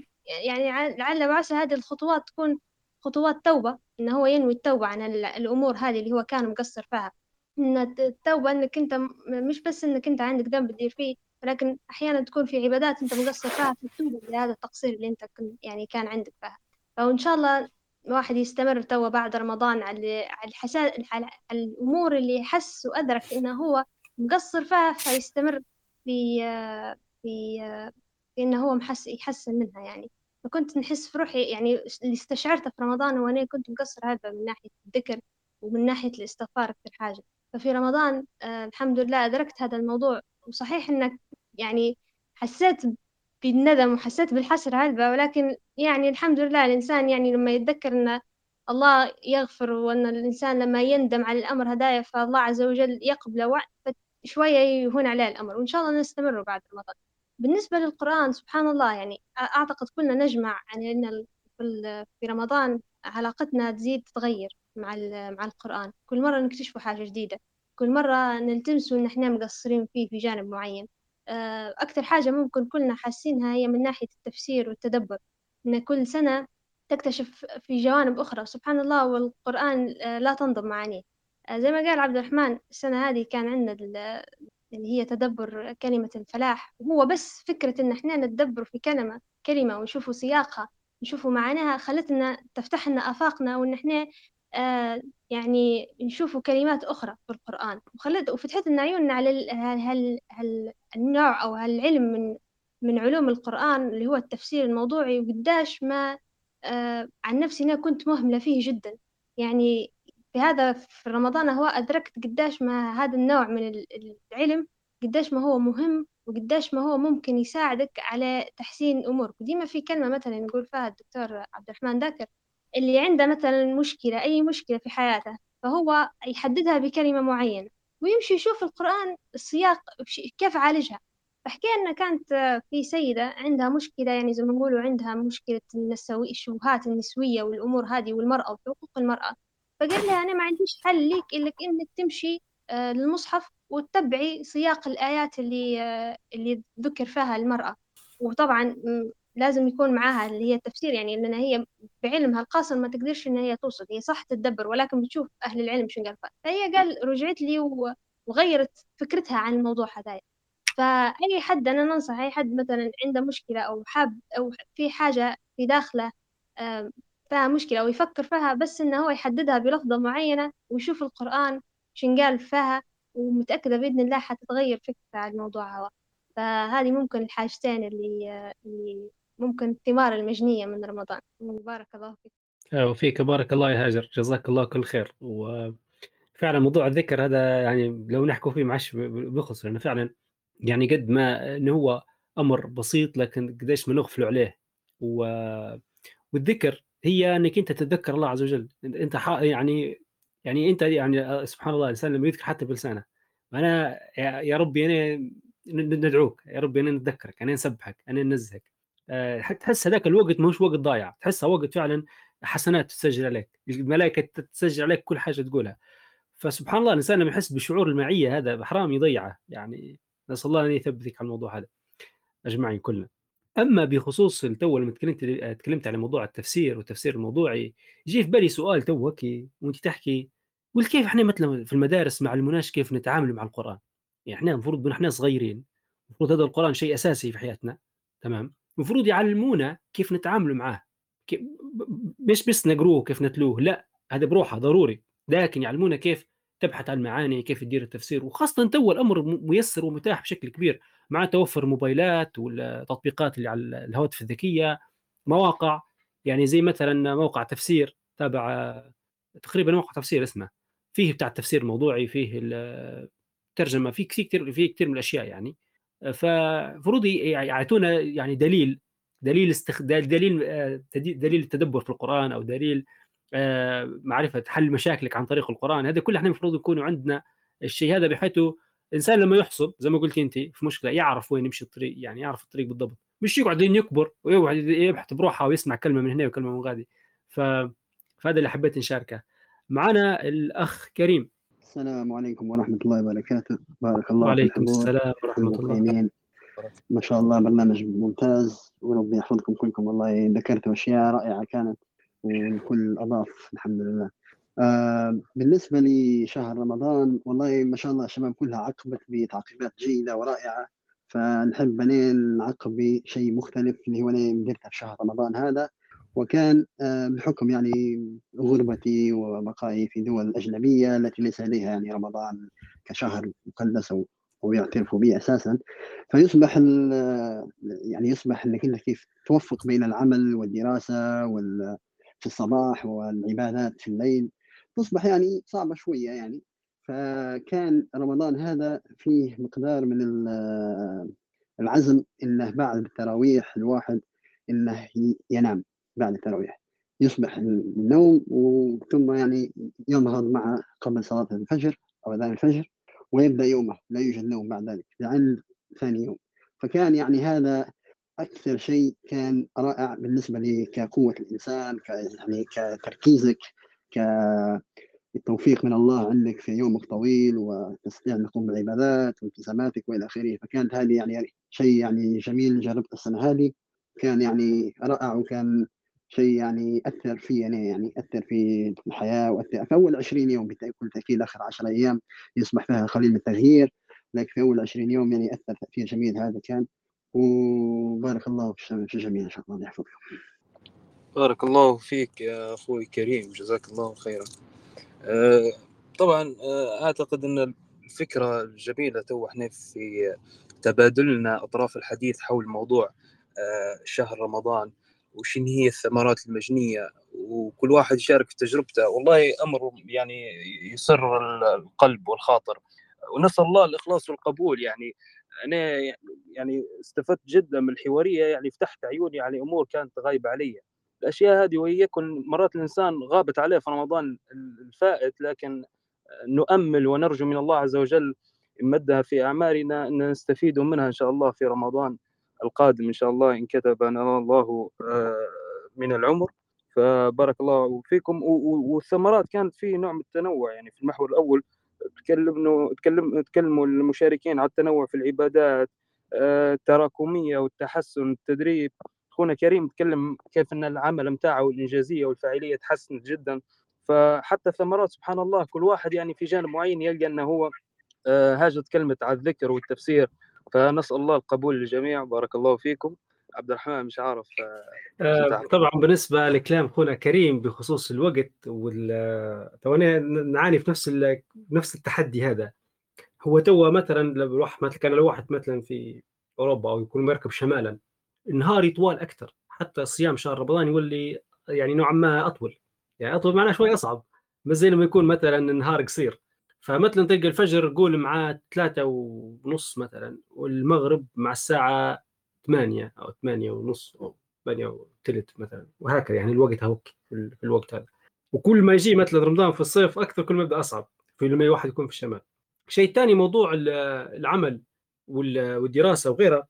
يعني لعل وعسى هذه الخطوات تكون خطوات توبة إنه هو ينوي التوبة عن الأمور هذه اللي هو كان مقصر فيها. إن التوبة إنك أنت مش بس إنك أنت عندك ذنب تدير فيه ولكن أحيانا تكون في عبادات أنت مقصر فيها فتوب لهذا التقصير اللي أنت يعني كان عندك فيها. فإن شاء الله الواحد يستمر توا بعد رمضان على الحسا... على الأمور اللي يحس وأدرك إنه هو مقصر فيها فيستمر في في إنه هو محس يحسن منها يعني. فكنت نحس في روحي يعني اللي استشعرته في رمضان هو أنا كنت مقصر هذا من ناحية الذكر ومن ناحية الاستغفار أكثر حاجة ففي رمضان آه الحمد لله أدركت هذا الموضوع. وصحيح إنك يعني حسيت بالندم وحسيت بالحسرة هلبة ولكن يعني الحمد لله الإنسان يعني لما يتذكر إن الله يغفر وأن الإنسان لما يندم على الأمر هدايا فالله عز وجل يقبله شوية يهون عليه الأمر. وإن شاء الله نستمر بعد رمضان. بالنسبة للقرآن سبحان الله يعني أعتقد كلنا نجمع يعني أن في رمضان علاقتنا تزيد تتغير. مع مع القرآن. كل مرة نكتشف حاجة جديدة. كل مرة نلتمس إن إحنا مقصرين فيه في جانب معين. آه، أكثر حاجة ممكن كلنا حاسينها هي من ناحية التفسير والتدبر. إن كل سنة تكتشف في جوانب أخرى. سبحان الله والقرآن آه، لا تنضب معانيه. آه، زي ما قال عبد الرحمن السنة هذه كان عندنا اللي هي تدبر كلمة الفلاح. وهو بس فكرة إن إحنا نتدبر في كلمة كلمة ونشوفوا سياقها نشوفوا معاناها خلتنا تفتح لنا آفاقنا وإن إحنا يعني نشوفوا كلمات أخرى في القرآن. وخلت وفتحت لنا عيوننا على هال هال النوع أو هالعلم من من علوم القرآن اللي هو التفسير الموضوعي. وقداش ما آه عن نفسي أنا كنت مهملة فيه جدا. يعني في هذا في رمضان هو أدركت قداش ما هذا النوع من العلم قداش ما هو مهم وقداش ما هو ممكن يساعدك على تحسين أمورك. وديما في كلمة مثلا يقول فيها الدكتور عبد الرحمن ذاكر اللي عنده مثلا مشكلة أي مشكلة في حياته فهو يحددها بكلمة معينة ويمشي يشوف القرآن السياق كيف عالجها. فحكي أن كانت في سيدة عندها مشكلة يعني زي ما نقولوا عندها مشكلة الشبهات النسوية والأمور هذه والمرأة وحقوق المرأة. فقال لها أنا ما عنديش حل ليك إلا إنك تمشي آه، للمصحف وتتبعي سياق الآيات اللي آه، اللي ذكر فيها المرأة. وطبعا لازم يكون معاها اللي هي التفسير يعني لأن هي بعلمها القاصر ما تقدرش إن هي توصل هي صح تتدبر ولكن بتشوف أهل العلم شو قال فهي قال رجعت لي وغيرت فكرتها عن الموضوع هذا فأي حد أنا ننصح أي حد مثلا عنده مشكلة أو حاب أو في حاجة في داخله فيها مشكلة أو يفكر فيها بس إنه هو يحددها بلفظة معينة ويشوف القرآن قال فيها ومتأكدة بإذن الله حتتغير فكرة عن الموضوع هذا. فهذه ممكن الحاجتين اللي اللي ممكن الثمار المجنية من رمضان. بارك الله فيك. آه، وفيك. بارك الله يا هاجر. جزاك الله كل خير. وفعلا موضوع الذكر هذا يعني لو نحكوا فيه معش بخص. لأنه فعلا يعني قد ما إنه هو أمر بسيط لكن قديش ما نغفلوا عليه. و... والذكر هي إنك أنت تتذكر الله عز وجل. أنت يعني يعني أنت يعني سبحان الله الإنسان لما يذكر حتى بلسانه. أنا يا ربي أنا ندعوك. يا ربي أنا نتذكرك. أنا نسبحك. أنا ننزهك. تحس هذاك الوقت مش وقت ضايع. تحسها وقت فعلا حسنات تسجل عليك. الملائكة تسجل عليك كل حاجة تقولها. فسبحان الله الإنسان لما يحس بشعور المعية هذا حرام يضيعه. يعني نسأل الله أن يثبتك على الموضوع هذا أجمعين كلنا. أما بخصوص التو لما تكلمت تكلمت على موضوع التفسير والتفسير الموضوعي يجي في بالي سؤال توك وأنت تحكي قلت كيف إحنا مثلا في المدارس مع المناش كيف نتعامل مع القرآن؟ يعني إحنا المفروض إحنا صغيرين المفروض هذا القرآن شيء أساسي في حياتنا تمام؟ المفروض يعلمونا كيف نتعامل معاه. مش بس نقروه كيف نتلوه لا هذا بروحه ضروري. لكن يعلمونا كيف تبحث عن المعاني كيف تدير التفسير. وخاصة تو الأمر ميسر ومتاح بشكل كبير. مع توفر الموبايلات والتطبيقات اللي على الهواتف الذكية مواقع يعني زي مثلا موقع تفسير تابع تقريبا موقع تفسير اسمه. فيه بتاع التفسير الموضوعي فيه الترجمة فيه كثير فيه كثير من الأشياء يعني. ففروض يعطونا يعني دليل دليل استخدام دليل آه، دليل التدبر في القرآن أو دليل آه، معرفة حل مشاكلك عن طريق القرآن. هذا كله إحنا المفروض يكونوا عندنا الشيء هذا بحيث الإنسان لما يحصل زي ما قلت أنت في مشكلة يعرف وين يمشي الطريق يعني يعرف الطريق بالضبط. مش يقعد يكبر ويقعد يبحث بروحه ويسمع كلمة من هنا وكلمة من غادي. ف... فهذا اللي حبيت نشاركه. معنا الأخ كريم. السلام عليكم ورحمة الله وبركاته. بارك الله وعليكم السلام ورحمة الله ما شاء الله برنامج ممتاز وربي يحفظكم كلكم. والله ذكرتوا أشياء رائعة كانت والكل أضاف الحمد لله. آه بالنسبة لشهر رمضان والله ما شاء الله الشباب كلها عقبت بتعقيبات جيدة ورائعة. فنحب نعقب بشيء مختلف اللي هو أنا درته في شهر رمضان هذا. وكان آه، بحكم يعني غربتي وبقائي في دول أجنبية التي ليس لديها يعني رمضان كشهر مقدس أو يعترفوا به أساسا. فيصبح يعني يصبح انت كيف؟ توفق بين العمل والدراسة وال في الصباح والعبادات في الليل. تصبح يعني صعبة شوية يعني. فكان رمضان هذا فيه مقدار من ال- العزم إنه بعد التراويح الواحد إنه ينام. بعد التراويح يصبح النوم ثم يعني ينهض مع قبل صلاة الفجر أو أذان الفجر ويبدأ يومه لا يوجد نوم بعد ذلك لعل ثاني يوم. فكان يعني هذا أكثر شيء كان رائع بالنسبة لي كقوة الإنسان ك يعني كتركيزك كالتوفيق من الله عندك في يومك طويل وتستطيع أن تقوم بالعبادات والتزاماتك وإلى آخره. فكانت هذه يعني شيء يعني جميل جربت السنة هذه كان يعني رائع وكان شيء يعني اثر في يعني يعني اثر في الحياة واثر في أول 20 يوم بكل تأكيد آخر 10 أيام يصبح فيها قليل من التغيير لكن في أول 20 يوم يعني اثر تأثير جميل هذا كان. وبارك الله في في الجميع إن شاء الله الله يحفظكم. بارك الله فيك يا أخوي كريم جزاك الله خيرا. آه، طبعا آه، أعتقد إن الفكرة الجميلة تو إحنا في تبادلنا أطراف الحديث حول موضوع آه، شهر رمضان. وشن هي الثمرات المجنية وكل واحد يشارك في تجربته. والله أمر يعني يسر القلب والخاطر. ونسأل الله الإخلاص والقبول. يعني أنا يعني استفدت جدا من الحوارية يعني فتحت عيوني على أمور كانت غايبة علي. الأشياء هذه وهي يكون مرات الإنسان غابت عليه في رمضان الفائت لكن نؤمل ونرجو من الله عز وجل يمدها في أعمارنا إن نستفيد منها إن شاء الله في رمضان. القادم إن شاء الله إن كتب لنا الله آه، من العمر. فبارك الله فيكم. والثمرات كانت في نوع من التنوع يعني في المحور الأول تكلموا تكلم تكلموا المشاركين على التنوع في العبادات آه، التراكمية والتحسن التدريب. أخونا كريم تكلم كيف إن العمل متاعه والانجازيه والفاعلية تحسنت جدا. فحتى الثمرات سبحان الله كل واحد يعني في جانب معين يلقى إنه هو آه، هاجت كلمة على الذكر والتفسير. فنسأل الله القبول للجميع. بارك الله فيكم. عبد الرحمن مش عارف آه, آه، طبعا بالنسبة لكلام أخونا كريم بخصوص الوقت وال تونا نعاني في نفس نفس التحدي هذا. هو تو مثلا لو الواحد مثلا كان لو واحد مثلا في أوروبا أو يكون مركب شمالا النهار يطول أكثر حتى صيام شهر رمضان يولي يعني نوعا ما أطول. يعني أطول معناه شوي أصعب. مش زي لما يكون مثلا النهار قصير. فمثلا تلقى الفجر قول معاه ثلاثة ونص مثلا والمغرب مع الساعة ثمانية أو ثمانية ونص أو ثمانية وثلث مثلا وهكذا يعني الوقت هوك في الوقت هذا. وكل ما يجي مثلا رمضان في الصيف أكثر كل ما يبدأ أصعب في لما واحد يكون في الشمال. شيء ثاني موضوع العمل والدراسة وغيرها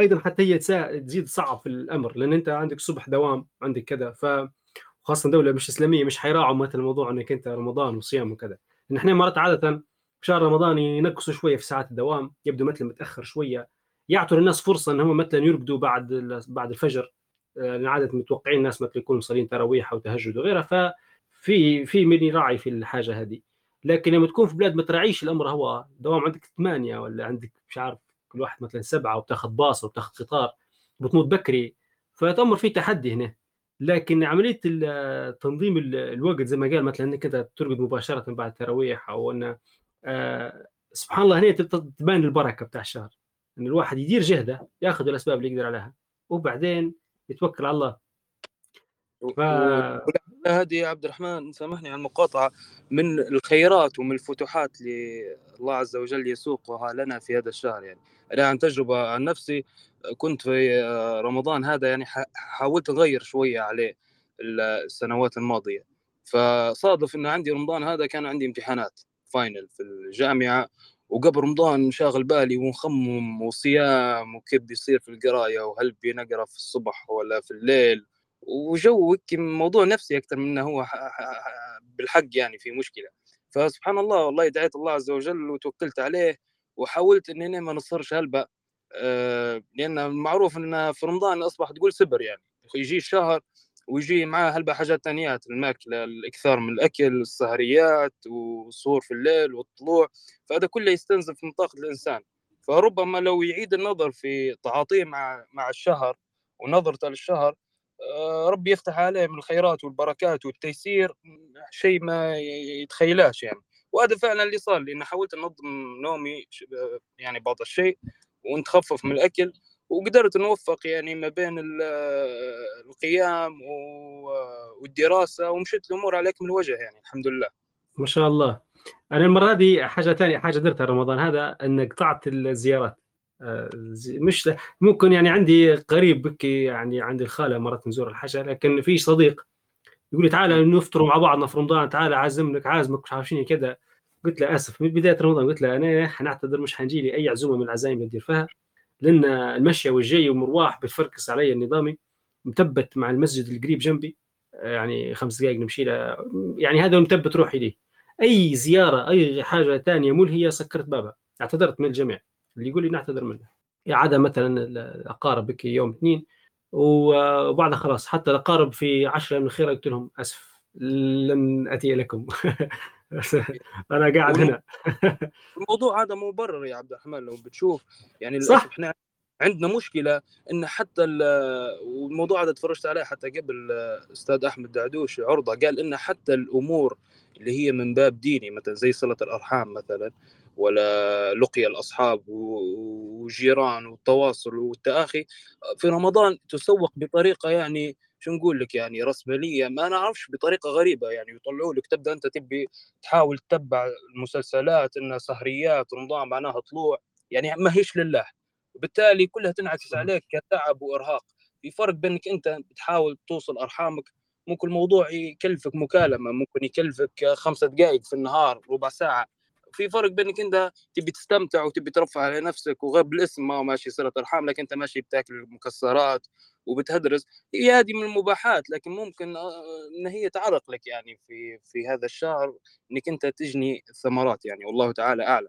أيضا حتى هي تزيد صعب في الأمر لأن أنت عندك الصبح دوام عندك كذا ف خاصة دولة مش إسلامية مش حيراعوا مثلا موضوع إنك أنت رمضان وصيام وكذا. إن إحنا مرات عادة في شهر رمضان ينقصوا شوية في ساعات الدوام يبدو مثلا متأخر شوية. يعطوا للناس فرصة ان هم مثلا يرقدوا بعد بعد الفجر. لأن عاده متوقعين الناس مثلا يكونوا مصلين تراويح أو تهجد وغيرها ففي في من يراعي في الحاجة هذه. لكن لما تكون في بلاد ما تراعيش الأمر هو دوام عندك ثمانية ولا عندك مش عارف كل واحد مثلا سبعة وبتاخذ باص وبتاخذ قطار بتموت بكري. فتأمر في تحدي هنا. لكن عملية تنظيم الوقت زي ما قال مثلا إنك أنت ترقد مباشرة بعد التراويح أو إن آه سبحان الله هنا تبان البركة بتاع الشهر. إن الواحد يدير جهده ياخذ الأسباب اللي يقدر عليها وبعدين يتوكل على الله. ف... هذه يا عبد الرحمن سامحني على المقاطعة. من الخيرات ومن الفتوحات اللي الله عز وجل يسوقها لنا في هذا الشهر يعني. أنا عن تجربة عن نفسي كنت في رمضان هذا يعني حاولت أغير شوية عليه السنوات الماضية. فصادف إنه عندي رمضان هذا كان عندي امتحانات فاينل في الجامعة وقبل رمضان شاغل بالي ونخمم وصيام وكيف بيصير في القراية وهل بنقرأ في الصبح ولا في الليل. وجو موضوع نفسي أكثر من إنه هو بالحق يعني في مشكلة. فسبحان الله والله دعيت الله عز وجل وتوكلت عليه وحاولت إني ما نصرش هلبة آه، لأن معروف إن في رمضان أصبح تقول سبر يعني. يجي الشهر ويجي معاه هلبة حاجات ثانيات الماكلة الإكثار من الأكل السهريات والسهور في الليل والطلوع فهذا كله يستنزف من طاقة الإنسان. فربما لو يعيد النظر في تعاطيه مع مع الشهر ونظرته للشهر آه، ربي يفتح عليه من الخيرات والبركات والتيسير شيء ما يتخيلاش يعني. وهذا فعلا اللي صار لأن حاولت أنظم نومي يعني بعض الشيء ونتخفف من الأكل وقدرت نوفق يعني ما بين القيام والدراسة ومشيت الأمور على أكمل وجه يعني الحمد لله. ما شاء الله. أنا المرة دي حاجة ثانية حاجة درتها رمضان هذا أن قطعت الزيارات. آه، مش ممكن يعني عندي قريب بكي يعني عندي الخالة مرات نزور الحشا لكن في صديق يقول لي تعالى نفطر مع بعضنا في رمضان تعالى عازمك عازمك مش عارف كذا. قلت له آسف من بداية رمضان قلت له أنا حنعتذر مش حنجي لي أي عزومة من العزايم اللي ندير فيها لأن المشي والجاي ومرواح بتفركس علي النظامي مثبت مع المسجد القريب جنبي يعني خمس دقائق نمشي له يعني هذا مثبت روحي لي. أي زيارة أي حاجة ثانية ملهيه سكرت بابها. اعتذرت من الجميع. اللي يقول لي نعتذر منه. عاده مثلا الأقارب بك يوم اثنين وبعدها خلاص حتى الأقارب في عشرة من الخير قلت لهم آسف لن أتي لكم أنا قاعد هنا. الموضوع هذا مبرر يا عبد الرحمن لو بتشوف يعني صح. إحنا عندنا مشكلة إن حتى والموضوع هذا تفرجت عليه حتى قبل أستاذ أحمد دعدوش عرضة قال إن حتى الأمور اللي هي من باب ديني مثلا زي صلة الأرحام مثلا ولا لقيا الأصحاب وجيران والتواصل والتأخي في رمضان تسوق بطريقة يعني شو نقول لك يعني رسماليه ما نعرفش بطريقة غريبة يعني يطلعوا لك تبدأ أنت تبي تحاول تتبع المسلسلات انها سهريات رمضان معناها طلوع يعني ما هيش لله. وبالتالي كلها تنعكس عليك كتعب وإرهاق. في فرق بينك أنت بتحاول توصل أرحامك ممكن الموضوع يكلفك مكالمة ممكن يكلفك خمسة دقائق في النهار ربع ساعة. في فرق بينك أنت تبي تستمتع وتبي ترفع على نفسك وغير بالاسم ما ماشي صلة أرحام لكن أنت ماشي بتاكل مكسرات وبتهدرس هي هذه من المباحات لكن ممكن آه، إن هي تعرق لك يعني في في هذا الشهر إنك أنت تجني ثمرات يعني والله تعالى أعلم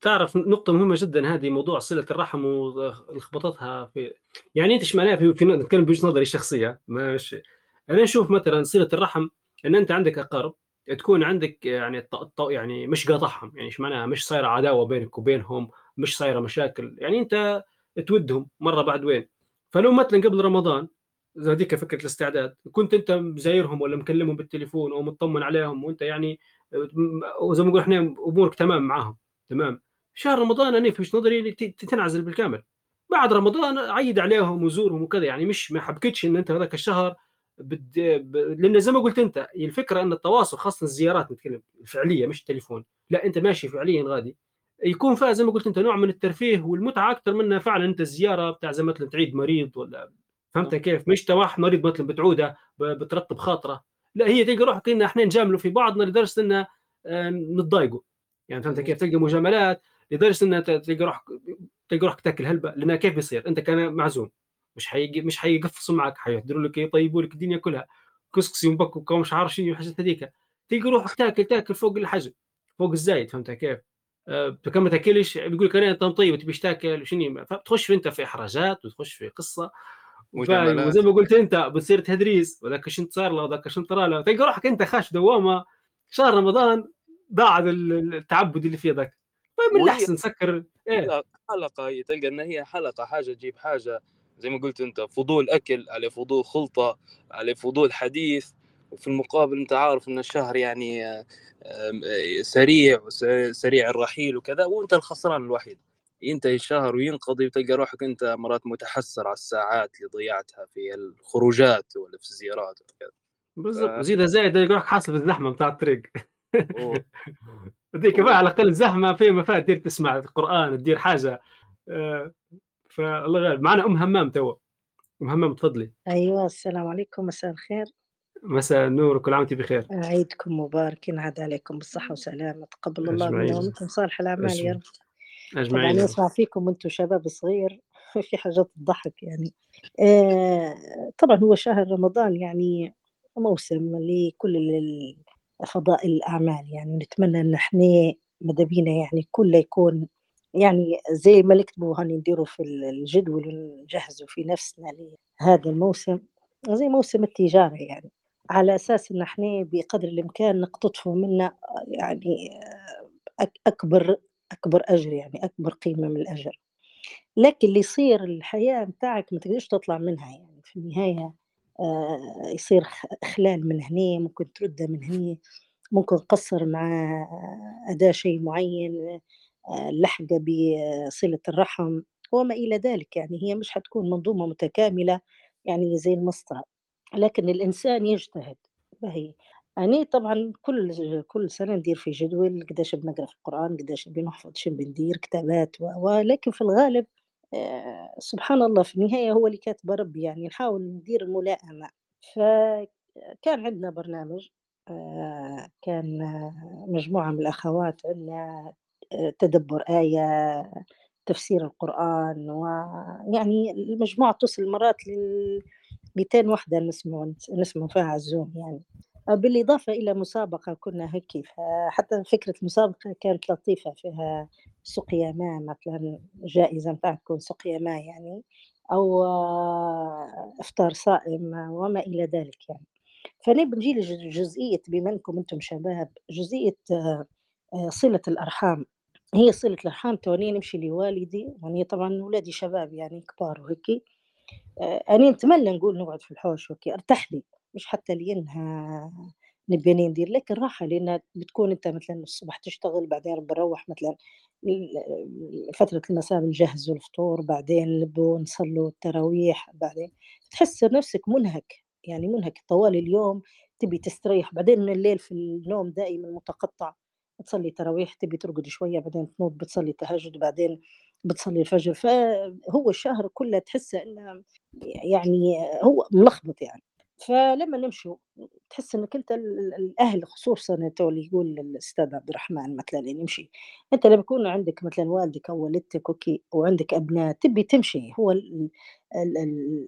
تعرف نقطة مهمة جدا هذه موضوع صلة الرحم ولخبطتها في يعني أنت إيش معناها في, في نتكلم بوجهة نظري الشخصية مش أنا أشوف مثلا صلة الرحم إن أنت عندك أقارب تكون عندك يعني. يعني مش قاطعهم يعني إيش معناها مش صايرة عداوة بينك وبينهم مش صايرة مشاكل يعني أنت تودهم مرة بعد وين فلو مثلا قبل رمضان هذيك فكرة الاستعداد كنت أنت زايرهم ولا مكلمهم بالتليفون أو مطمن عليهم وأنت يعني وزي ما نقول إحنا أمورك تمام معاهم تمام. شهر رمضان أنا في نظري تنعزل بالكامل. بعد رمضان عيد عليهم وزورهم وكذا يعني مش ما حبكتش إن أنت هذاك الشهر بد... ب... لأن زي ما قلت أنت الفكرة أن التواصل خاصة الزيارات نتكلم الفعلية مش التليفون. لا أنت ماشي فعليا غادي. يكون فيها زي ما قلت انت نوع من الترفيه والمتعة أكثر منها فعلا أنت الزيارة بتاع زي مثلا تعيد مريض ولا فهمت كيف؟ مش واحد مريض مثلا بتعوده بترطب خاطره. لا هي تلقى روحك إن إحنا نجاملوا في بعضنا لدرجة ان آه، نتضايقوا يعني فهمت كيف؟ تلقى مجاملات لدرجة ان تلقى روحك تلقى روحك تاكل هلبة. لانها كيف بيصير؟ أنت كان معزوم. مش حيجي مش حيقفصوا معك. حيهدروا لك يطيبوا لك الدنيا كلها. كسكسي ومبكوك ومش عارف شنو وحاجات هذيك. تلقى روحك تاكل تاكل فوق الحجم فوق الزايد. فهمت كيف؟ كم ما تاكلش بيقول لك أنا انت طيب تبيش تاكل؟ شنو؟ فتخش أنت في إحراجات وتخش في قصة وزي ما قلت أنت بتصير تهدريس وذاك شنو صار له؟ وذاك شنو طرى له؟ تلقى روحك أنت خاش دوامة. شهر رمضان بعد التعبد اللي فيه ذاك. طيب من الأحسن سكر. إيه؟ حلقة تلقى إن هي حلقة حاجة تجيب حاجة. زي ما قلت أنت فضول أكل على فضول خلطة على فضول حديث. وفي المقابل أنت عارف إن الشهر يعني سريع سريع الرحيل وكذا وأنت الخسران الوحيد. ينتهي الشهر وينقضي وتلقى روحك أنت مرات متحسر على الساعات اللي ضيعتها في الخروجات ولا في الزيارات وكذا بالضبط. ف... زيد زايد تلقى روحك حاسب الزحمة بتاع الطريق. هذيك بقى على الأقل زحمة في مفاد تدير تسمع القرآن تدير حاجة. آه، فالله غالب معنا أم همام تو. أم همام تفضلي. أيوه السلام عليكم. مساء الخير. مساء النور كل عام وأنت بخير. عيدكم مبارك ينعاد عليكم بالصحة والسلامة تقبل الله منا ومنكم صالح الأعمال يا رب. أجمعين طبعا نسمع فيكم وأنتم شباب صغير في حاجات تضحك يعني. آه، طبعا هو شهر رمضان يعني موسم لكل فضائل الأعمال يعني. نتمنى أن إحنا ماذا بينا يعني كله يكون يعني زي ما نكتبوا هاني نديروا في الجدول ونجهزوا في نفسنا لهذا الموسم زي موسم التجارة يعني. على أساس إن إحنا بقدر الإمكان نقتطفوا منا يعني أكبر أكبر أجر يعني أكبر قيمة من الأجر. لكن اللي يصير الحياة متاعك ما تقدرش تطلع منها يعني في النهاية آه، يصير إخلال من هنا ممكن ترده من هنا ممكن قصر مع أداء شيء معين آه، لحقة بصلة الرحم وما إلى ذلك يعني هي مش حتكون منظومة متكاملة يعني زي المسطرة. لكن الإنسان يجتهد. باهي. أنا طبعا كل كل سنة ندير في جدول قداش بنقرأ في القرآن قداش بنحفظ شو بندير كتابات ولكن في الغالب آه، سبحان الله في النهاية هو اللي كاتب ربي يعني نحاول ندير الملائمة. فكان عندنا برنامج آه، كان مجموعة من الأخوات عندنا آه، تدبر آية تفسير القرآن ويعني المجموعة توصل مرات لل 200 وحدة نسمع نسمع فيها على الزوم يعني. بالإضافة إلى مسابقة كنا هيك حتى فكرة المسابقة كانت لطيفة فيها سقيا ماء مثلا جائزة متاع تكون سقيا ماء يعني أو إفطار صائم وما إلى ذلك يعني. فأنا بنجي لجزئية بما أنكم أنتم شباب جزئية صلة الأرحام. هي صلة الأرحام توني نمشي لوالدي يعني طبعا أولادي شباب يعني كبار وهيك أنا نتمنى نقول نقعد في الحوش وكي أرتاح لي مش حتى لأنها نبي ندير لكن راحة لأن بتكون أنت مثلا الصبح تشتغل بعدين بنروح مثلا فترة المساء بنجهزوا الفطور بعدين نبوا نصلوا التراويح بعدين تحس نفسك منهك يعني منهك طوال اليوم تبي تستريح بعدين من الليل في النوم دائما متقطع تصلي تراويح تبي ترقد شوية بعدين تنوض بتصلي تهجد بعدين بتصلي الفجر فهو الشهر كله تحسه انه يعني هو ملخبط يعني. فلما نمشوا تحس إنك أنت الأهل خصوصا اللي يقول الاستاذ عبد الرحمن مثلا يمشي أنت لما يكون عندك مثلا والدك أو والدتك أوكي وعندك أبناء تبي تمشي هو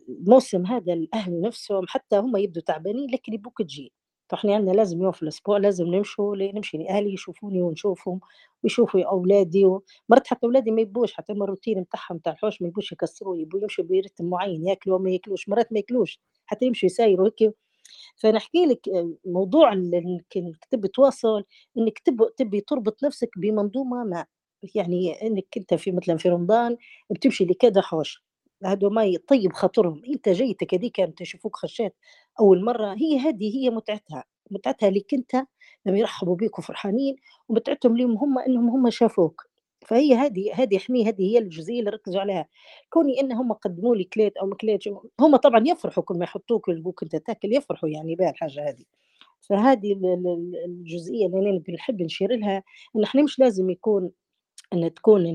الموسم هذا الأهل نفسهم حتى هم يبدوا تعبانين لكن يبوك تجي. فاحنا عندنا لازم يوم في الأسبوع لازم نمشوا نمشي؟ لاهلي يشوفوني ونشوفهم ويشوفوا أولادي مرات حتى أولادي ما يبوش حتى الروتين نتاعهم تاع الحوش ما يبوش يكسروا يبوا يمشوا برتم معين ياكلوا وما ياكلوش مرات ما ياكلوش حتى يمشوا يسايروا هيك. فنحكي لك موضوع إنك تبي تواصل إنك تبي تربط نفسك بمنظومة ما يعني إنك أنت في مثلا في رمضان بتمشي لكذا حوش. هذو ما يطيب خاطرهم. إنت جيتك هذيك انت يشوفوك خشيت أول مرة هي هذه هي متعتها متعتها لك أنت لما يرحبوا بيك وفرحانين ومتعتهم لهم هم إنهم هم شافوك. فهي هذه هذه حمي هذه هي الجزئية اللي ركزوا عليها. كوني إن هم قدموا لي كليت أو مكليت هم طبعا يفرحوا كل ما يحطوك ويلقوك أنت تاكل يفرحوا يعني بها الحاجة هذه فهذه الجزئية اللي أنا بنحب نشير لها إن إحنا مش لازم يكون إن تكون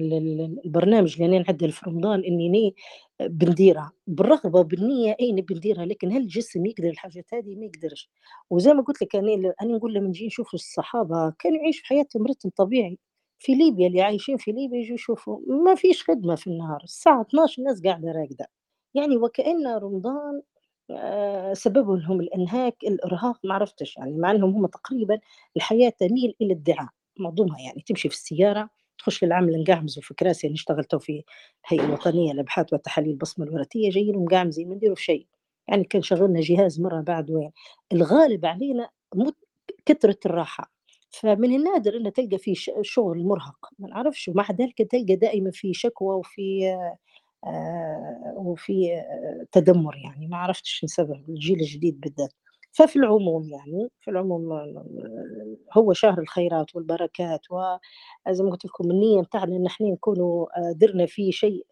البرنامج اللي أنا نعدل في رمضان إني بنديرها. بالرغبة بالنية أي نبي نديرها لكن هل الجسم يقدر الحاجات هذه؟ ما يقدرش. وزي ما قلت لك أنا أنا نقول لما نجي نشوف الصحابة كانوا يعيشوا حياتهم رتم طبيعي. في ليبيا اللي عايشين في ليبيا يجوا يشوفوا ما فيش خدمة في النهار. الساعة 12 الناس قاعدة راقدة. يعني وكأن رمضان آه، سببه لهم الإنهاك الإرهاق ما عرفتش. يعني مع إنهم هم تقريبا الحياة تميل إلى الدعاء. معظمها يعني تمشي في السيارة تخش للعمل نقعمزوا في كراسي يعني اشتغلت في الهيئه الوطنيه للابحاث والتحاليل البصمة الوراثية جايين ومقعمزين ما نديروا شيء. يعني كان شغلنا جهاز مرة بعد وين؟ الغالب علينا كثرة الراحة. فمن النادر ان تلقى في شغل مرهق. ما نعرفش ومع ذلك تلقى دائما في شكوى وفي آه وفي آه تدمر يعني. ما عرفتش نسبب الجيل الجديد بالذات. ففي العموم يعني في العموم هو شهر الخيرات والبركات وزي ما قلت لكم النية بتاعنا إن إحنا نكونوا درنا فيه شيء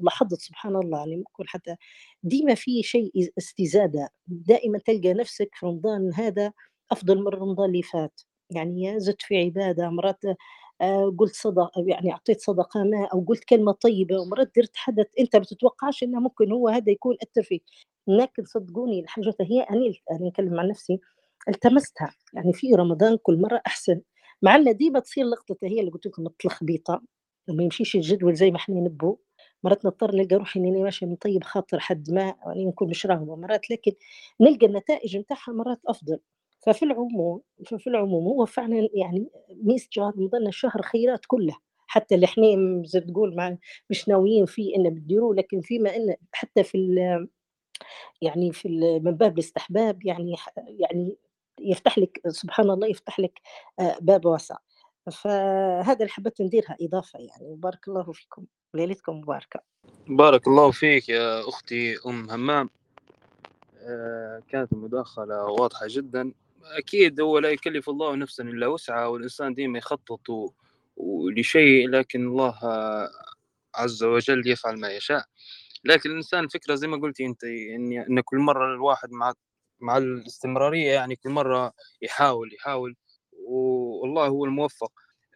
لاحظت سبحان الله يعني ممكن حتى ديما في شيء استزادة. دائما تلقى نفسك في رمضان هذا أفضل من رمضان اللي فات. يعني زدت في عبادة مرات قلت صدق يعني أعطيت صدقة ما أو قلت كلمة طيبة ومرات درت حدث أنت بتتوقعش إنه ممكن هو هذا يكون أثر فيك. لكن صدقوني الحاجات هي أنا أنا نتكلم عن نفسي التمستها. يعني في رمضان كل مرة أحسن. مع أن ديما تصير لقطة هي اللي قلت لكم التلخبيطة. وما يمشيش الجدول زي ما إحنا نبو. مرات نضطر نلقى روحي إني ماشيه من طيب خاطر حد ما يعني نكون مش راغبه مرات لكن نلقى النتائج نتاعها مرات أفضل. ففي العموم ففي العموم هو فعلا يعني ميزة شهر رمضان الشهر خيرات كلها حتى اللي إحنا تقول مع مش ناويين فيه انه بتديروه لكن فيما إن حتى في يعني في من باب الاستحباب يعني يعني يفتح لك سبحان الله يفتح لك آه، باب واسع. فهذا اللي حبيت نديرها إضافة يعني. وبارك الله فيكم. ليلتكم مباركة. بارك الله فيك يا أختي أم همام. آه، كانت المداخلة واضحة جدا. أكيد هو لا يكلف الله نفسا إلا وسعها والإنسان ديما يخطط لشيء لكن الله عز وجل يفعل ما يشاء. لكن الإنسان فكرة زي ما قلتي أنت إن, إن كل مرة الواحد مع مع الاستمرارية يعني كل مرة يحاول يحاول والله هو الموفق.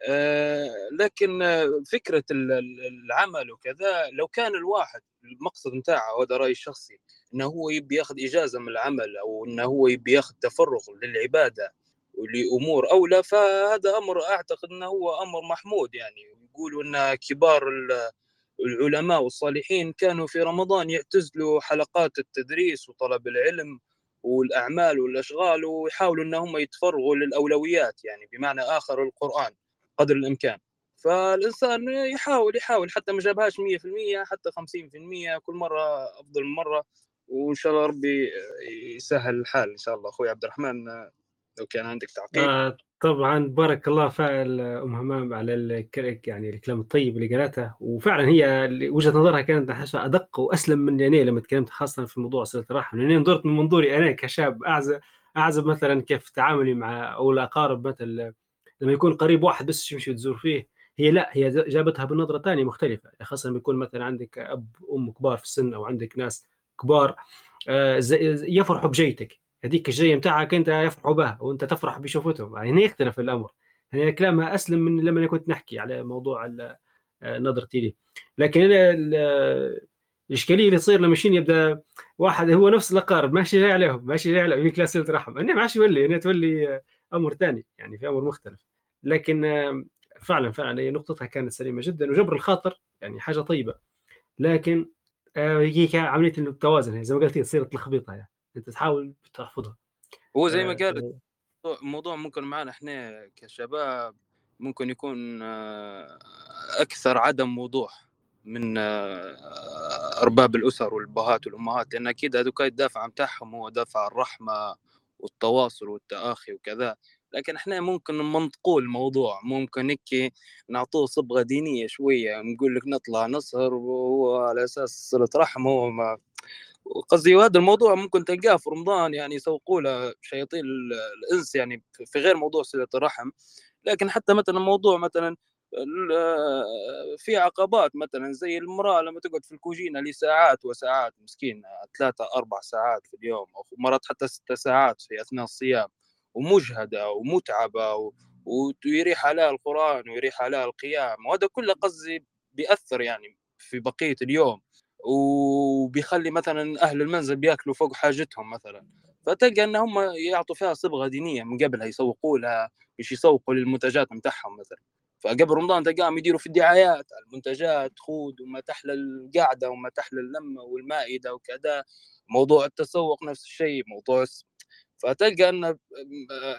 آه، لكن فكرة العمل وكذا لو كان الواحد المقصد نتاعه هذا رأيي الشخصي إنه هو يبي ياخذ إجازة من العمل أو إنه هو يبي ياخذ تفرغ للعبادة ولأمور أولى فهذا أمر أعتقد إنه هو أمر محمود يعني. يقولوا إن كبار العلماء والصالحين كانوا في رمضان يعتزلوا حلقات التدريس وطلب العلم والأعمال والأشغال ويحاولوا إن هم يتفرغوا للأولويات يعني بمعنى آخر القرآن قدر الإمكان. فالإنسان يحاول يحاول حتى ما جابهاش 100% حتى 50% كل مرة أفضل من مرة. وإن شاء الله ربي يسهل الحال إن شاء الله. أخوي عبد الرحمن لو كان عندك تعقيب. آه طبعا بارك الله فعل أم همام على يعني الكلام الطيب اللي قالته وفعلا هي وجهة نظرها كانت احسها أدق وأسلم من يعني لما تكلمت خاصة في موضوع صلة الرحم. لأني نظرت من منظوري أنا كشاب اعزب أعزب مثلا كيف تعاملي مع أو الأقارب مثلا لما يكون قريب واحد بس يمشي تزور فيه. هي لا هي جابتها بنظرة ثانية مختلفة. خاصة لما يكون مثلا عندك أب أم كبار في السن أو عندك ناس كبار آه، يفرحوا بجيتك. هذيك الجاية متاعك أنت يفرحوا بها وأنت تفرح بشوفتهم. يعني هنا يختلف الأمر. يعني كلامها أسلم من لما أنا كنت نحكي على موضوع آه، نظرتي لي لكن الإشكالية اللي تصير لما شين يبدأ واحد هو نفس الأقارب ماشي جاي عليهم ماشي جاي عليهم يمكن صله رحم انه ما عادش يولي انها تولي أمر ثاني يعني في أمر مختلف. لكن فعلا فعلا هي نقطتها كانت سليمة جدا وجبر الخاطر يعني حاجة طيبة. لكن آه، هي عملية التوازن زي ما قلت تصير تلخبيطها يعني. انت تحاول تحفظها هو زي ما آه، قال الموضوع ممكن معنا إحنا كشباب ممكن يكون آه، أكثر عدم وضوح من أرباب الأسر والأبهات والأمهات لأن أكيد هذوك الدافع بتاعهم هو دافع الرحمة والتواصل والتآخي وكذا. لكن إحنا ممكن نمنطقوا الموضوع ممكن هيك نعطوه صبغة دينية شوية نقول لك نطلع نسهر وهو على أساس صلة رحم هو ما قصدي هذا الموضوع ممكن تلقاه في رمضان يعني يسوقوا له شياطين الإنس يعني في غير موضوع صلة الرحم. لكن حتى مثلا موضوع مثلا في عقبات مثلا زي المرأة لما تقعد في الكوجينة لساعات وساعات مسكين ثلاثة أربع ساعات في اليوم أو مرات حتى ست ساعات في أثناء الصيام ومجهدة ومتعبة ويريح عليها القرآن ويريح عليها القيام وهذا كله قصدي بيأثر يعني في بقية اليوم. وبيخلي مثلا أهل المنزل بيأكلوا فوق حاجتهم مثلا. فتلقى إن هم يعطوا فيها صبغة دينية من قبلها يسوقوا لها مش يسوقوا للمنتجات بتاعهم مثلا. فقبل رمضان تلقاهم يديروا في الدعايات على المنتجات خود وما تحلى القعده وما تحلى اللمة والمائدة وكذا. موضوع التسوق نفس الشيء موضوع فتلقى إن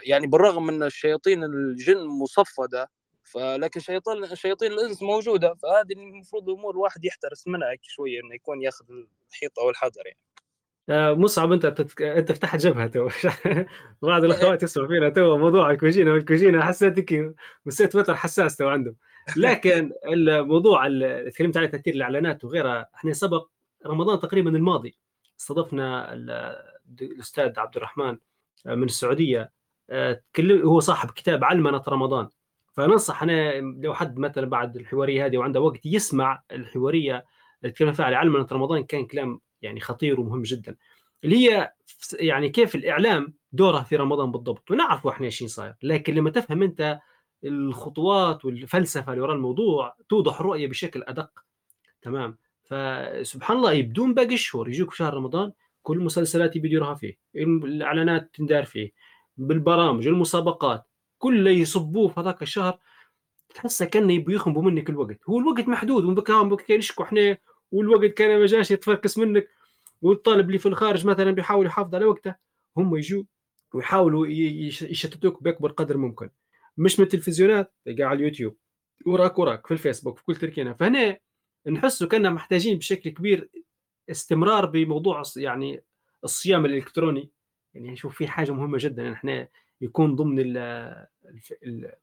يعني بالرغم من الشياطين الجن مصفدة فلكن شيطان شياطين الإنس موجودة فهذه المفروض امور الواحد يحترس منها شوية إنه يكون ياخذ الحيطة والحذر يعني. آه، مصعب أنت تتك... أنت فتحت جبهه تو. بعض الأخوات يسمعوا فينا تو موضوع الكوجينا والكوجينا حسيتك مسيت فترة حساس تو عندهم. لكن الموضوع اللي تكلمت عليه تأثير الإعلانات وغيرها إحنا سبق رمضان تقريبا الماضي استضفنا الأستاذ عبد الرحمن آه، من السعودية آه، هو صاحب كتاب علمنة رمضان. فننصح أنا لو حد مثلا بعد الحوارية هذه وعنده وقت يسمع الحوارية اللي تكلم فيها على علمنه رمضان كان كلام يعني خطير ومهم جدا. اللي هي يعني كيف الإعلام دوره في رمضان بالضبط؟ ونعرف إحنا إيش صاير. لكن لما تفهم أنت الخطوات والفلسفة اللي وراء الموضوع توضح الرؤيه بشكل أدق. تمام؟ فسبحان الله بدون باقي الشهور. يجوك شهر رمضان كل المسلسلات يديروها فيه. الإعلانات تندار فيه. بالبرامج المسابقات. كله يصبوه في هذاك الشهر تحسه كأنه يبغوا يخنبوا منك الوقت. هو الوقت محدود ونبكاهم بكا نشكوا إحنا والوقت كان ما جاش يتفركس منك والطالب اللي في الخارج مثلا بيحاول يحافظ على وقته هم يجوا ويحاولوا يشتتوك بأكبر قدر ممكن. مش من التلفزيونات تلقى على اليوتيوب. وراك وراك في الفيسبوك في كل تركينا. فهنا نحسوا كنا محتاجين بشكل كبير استمرار بموضوع يعني الصيام الإلكتروني. يعني شوف في حاجة مهمة جدا إحنا يكون ضمن ال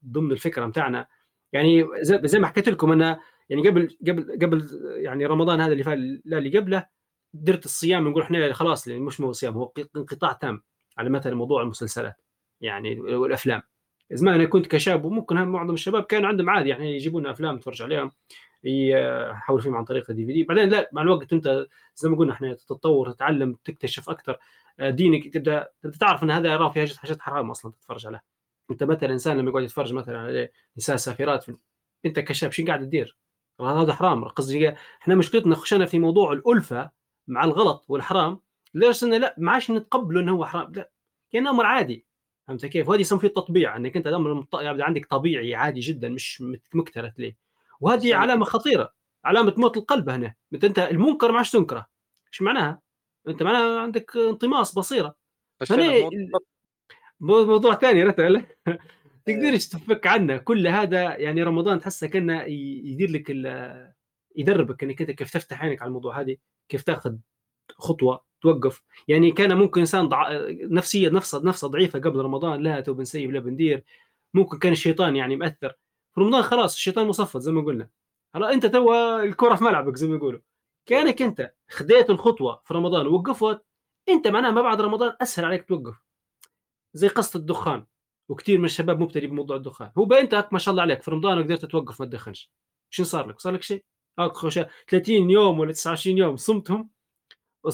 ضمن الفكرة بتاعنا. يعني زي ما حكيت لكم أنا يعني قبل قبل قبل يعني رمضان هذا اللي فات اللي قبله درت الصيام نقول إحنا خلاص يعني مش مو صيام هو انقطاع تام على مثلا موضوع المسلسلات يعني والأفلام. زمان أنا كنت كشاب وممكن معظم الشباب كان عندهم عادي يعني يجيبون أفلام تتفرج عليهم. يحول فيهم عن طريق الدي في دي بعدين لا مع الوقت أنت زي ما قلنا إحنا تتطور تتعلم تكتشف أكثر. آه، دينك تبدأ تبدأ تعرف إن هذا راه في حاجات حرام أصلا تتفرج عليها. أنت مثلا إنسان لما يقعد يتفرج مثلا على نساء سافرات أنت كشاب شو قاعد تدير؟ هذا حرام. قصدي إحنا مشكلتنا خشنا في موضوع الألفة مع الغلط والحرام ليش لا ما عادش نتقبله إنه هو حرام. لا كانه أمر عادي. فهمت كيف؟ وهذه يسمى فيه التطبيع إنك أنت الامر يعني عندك طبيعي عادي جدا مش مكترث ليه؟ وهذه علامة خطيرة علامة موت القلب هنا. انت المنكر ما عادش تنكره إيش معناها؟ أنت معناها عندك انطماس بصيرة. هنا موضوع ثاني رتل تقدرش تفك عنه؟ كل هذا يعني رمضان تحسه كأنه يدير لك يدربك إنك أنت كيف تفتح عينك على الموضوع هذه كيف تاخذ خطوة توقف. يعني كان ممكن إنسان ضع... نفسيه نفسه نفسة ضعيفة قبل رمضان لا تو بنسيب لا بندير. ممكن كان الشيطان يعني مأثر. في رمضان خلاص الشيطان مصفد زي ما قلنا. هلا أنت تو الكرة في ملعبك زي ما يقولوا. كأنك أنت خديت الخطوة في رمضان ووقفت أنت معناها ما بعد رمضان أسهل عليك توقف. زي قصة الدخان وكثير من الشباب مبتلي بموضوع الدخان. هو أنت ما شاء الله عليك في رمضان قدرت توقف ما تدخنش. شو صار لك؟ صار لك شيء؟ 30 يوم ولا 29 يوم صمتهم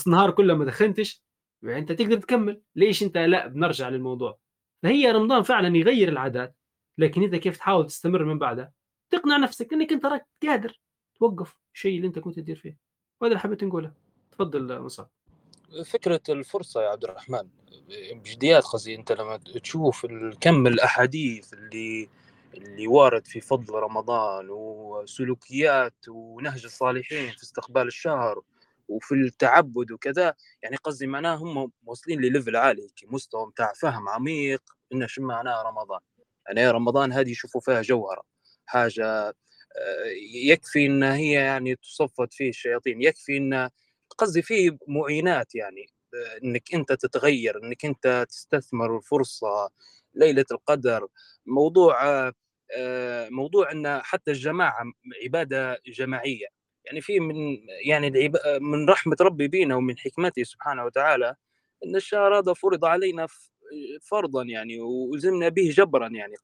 النهار كله ما دخنتش. يعني أنت تقدر تكمل. ليش أنت لا بنرجع للموضوع؟ فهي رمضان فعلا يغير العادات. لكن انت كيف تحاول تستمر من بعدها تقنع نفسك إنك أنت راك قادر توقف الشيء اللي أنت كنت تدير فيه. وهذا اللي حبيت نقوله. تفضل مصعب. فكرة الفرصة يا عبد الرحمن بجديات قصدي أنت لما تشوف الكم الأحاديث اللي اللي وارد في فضل رمضان وسلوكيات ونهج الصالحين في استقبال الشهر وفي التعبد وكذا يعني قصدي معناه هم واصلين لليفل عالي مستوى بتاع فهم عميق إنه شو معناه رمضان. يعني رمضان هذه يشوفوا فيها جوهرة حاجة آه، يكفي إن هي يعني تصفد فيه الشياطين يكفي إن قصدي فيه معينات يعني آه، إنك أنت تتغير إنك أنت تستثمر الفرصة ليلة القدر موضوع آه، موضوع إن حتى الجماعة عبادة جماعية. يعني في من يعني من رحمة ربي بينا ومن حكمته سبحانه وتعالى إن الشهر هذا فرض علينا فرضا يعني ولزمنا به جبرا يعني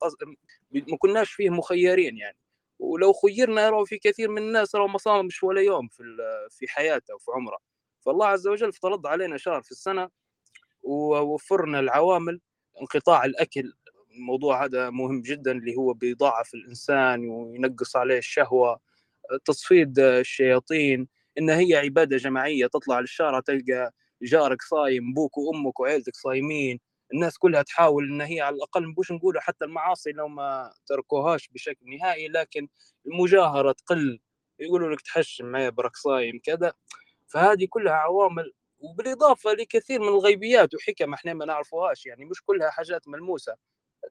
ما كناش فيه مخيرين يعني. ولو خيرنا يروا في كثير من الناس راه ما صامش ولا يوم في في حياته وفي عمره. فالله عز وجل افترض علينا شهر في السنة ووفرنا العوامل انقطاع الأكل. الموضوع هذا مهم جدا اللي هو بيضاعف الإنسان وينقص عليه الشهوة. تصفيد الشياطين إن هي عبادة جماعية تطلع للشارع تلقى جارك صايم بوك وأمك وعيلتك صايمين. الناس كلها تحاول إن هي على الأقل مش نقولوا حتى المعاصي لو ما تركوهاش بشكل نهائي لكن المجاهرة تقل يقولوا لك تحشم معي برك صايم كذا. فهذه كلها عوامل وبالإضافة لكثير من الغيبيات وحكم إحنا ما نعرفوهاش يعني مش كلها حاجات ملموسة.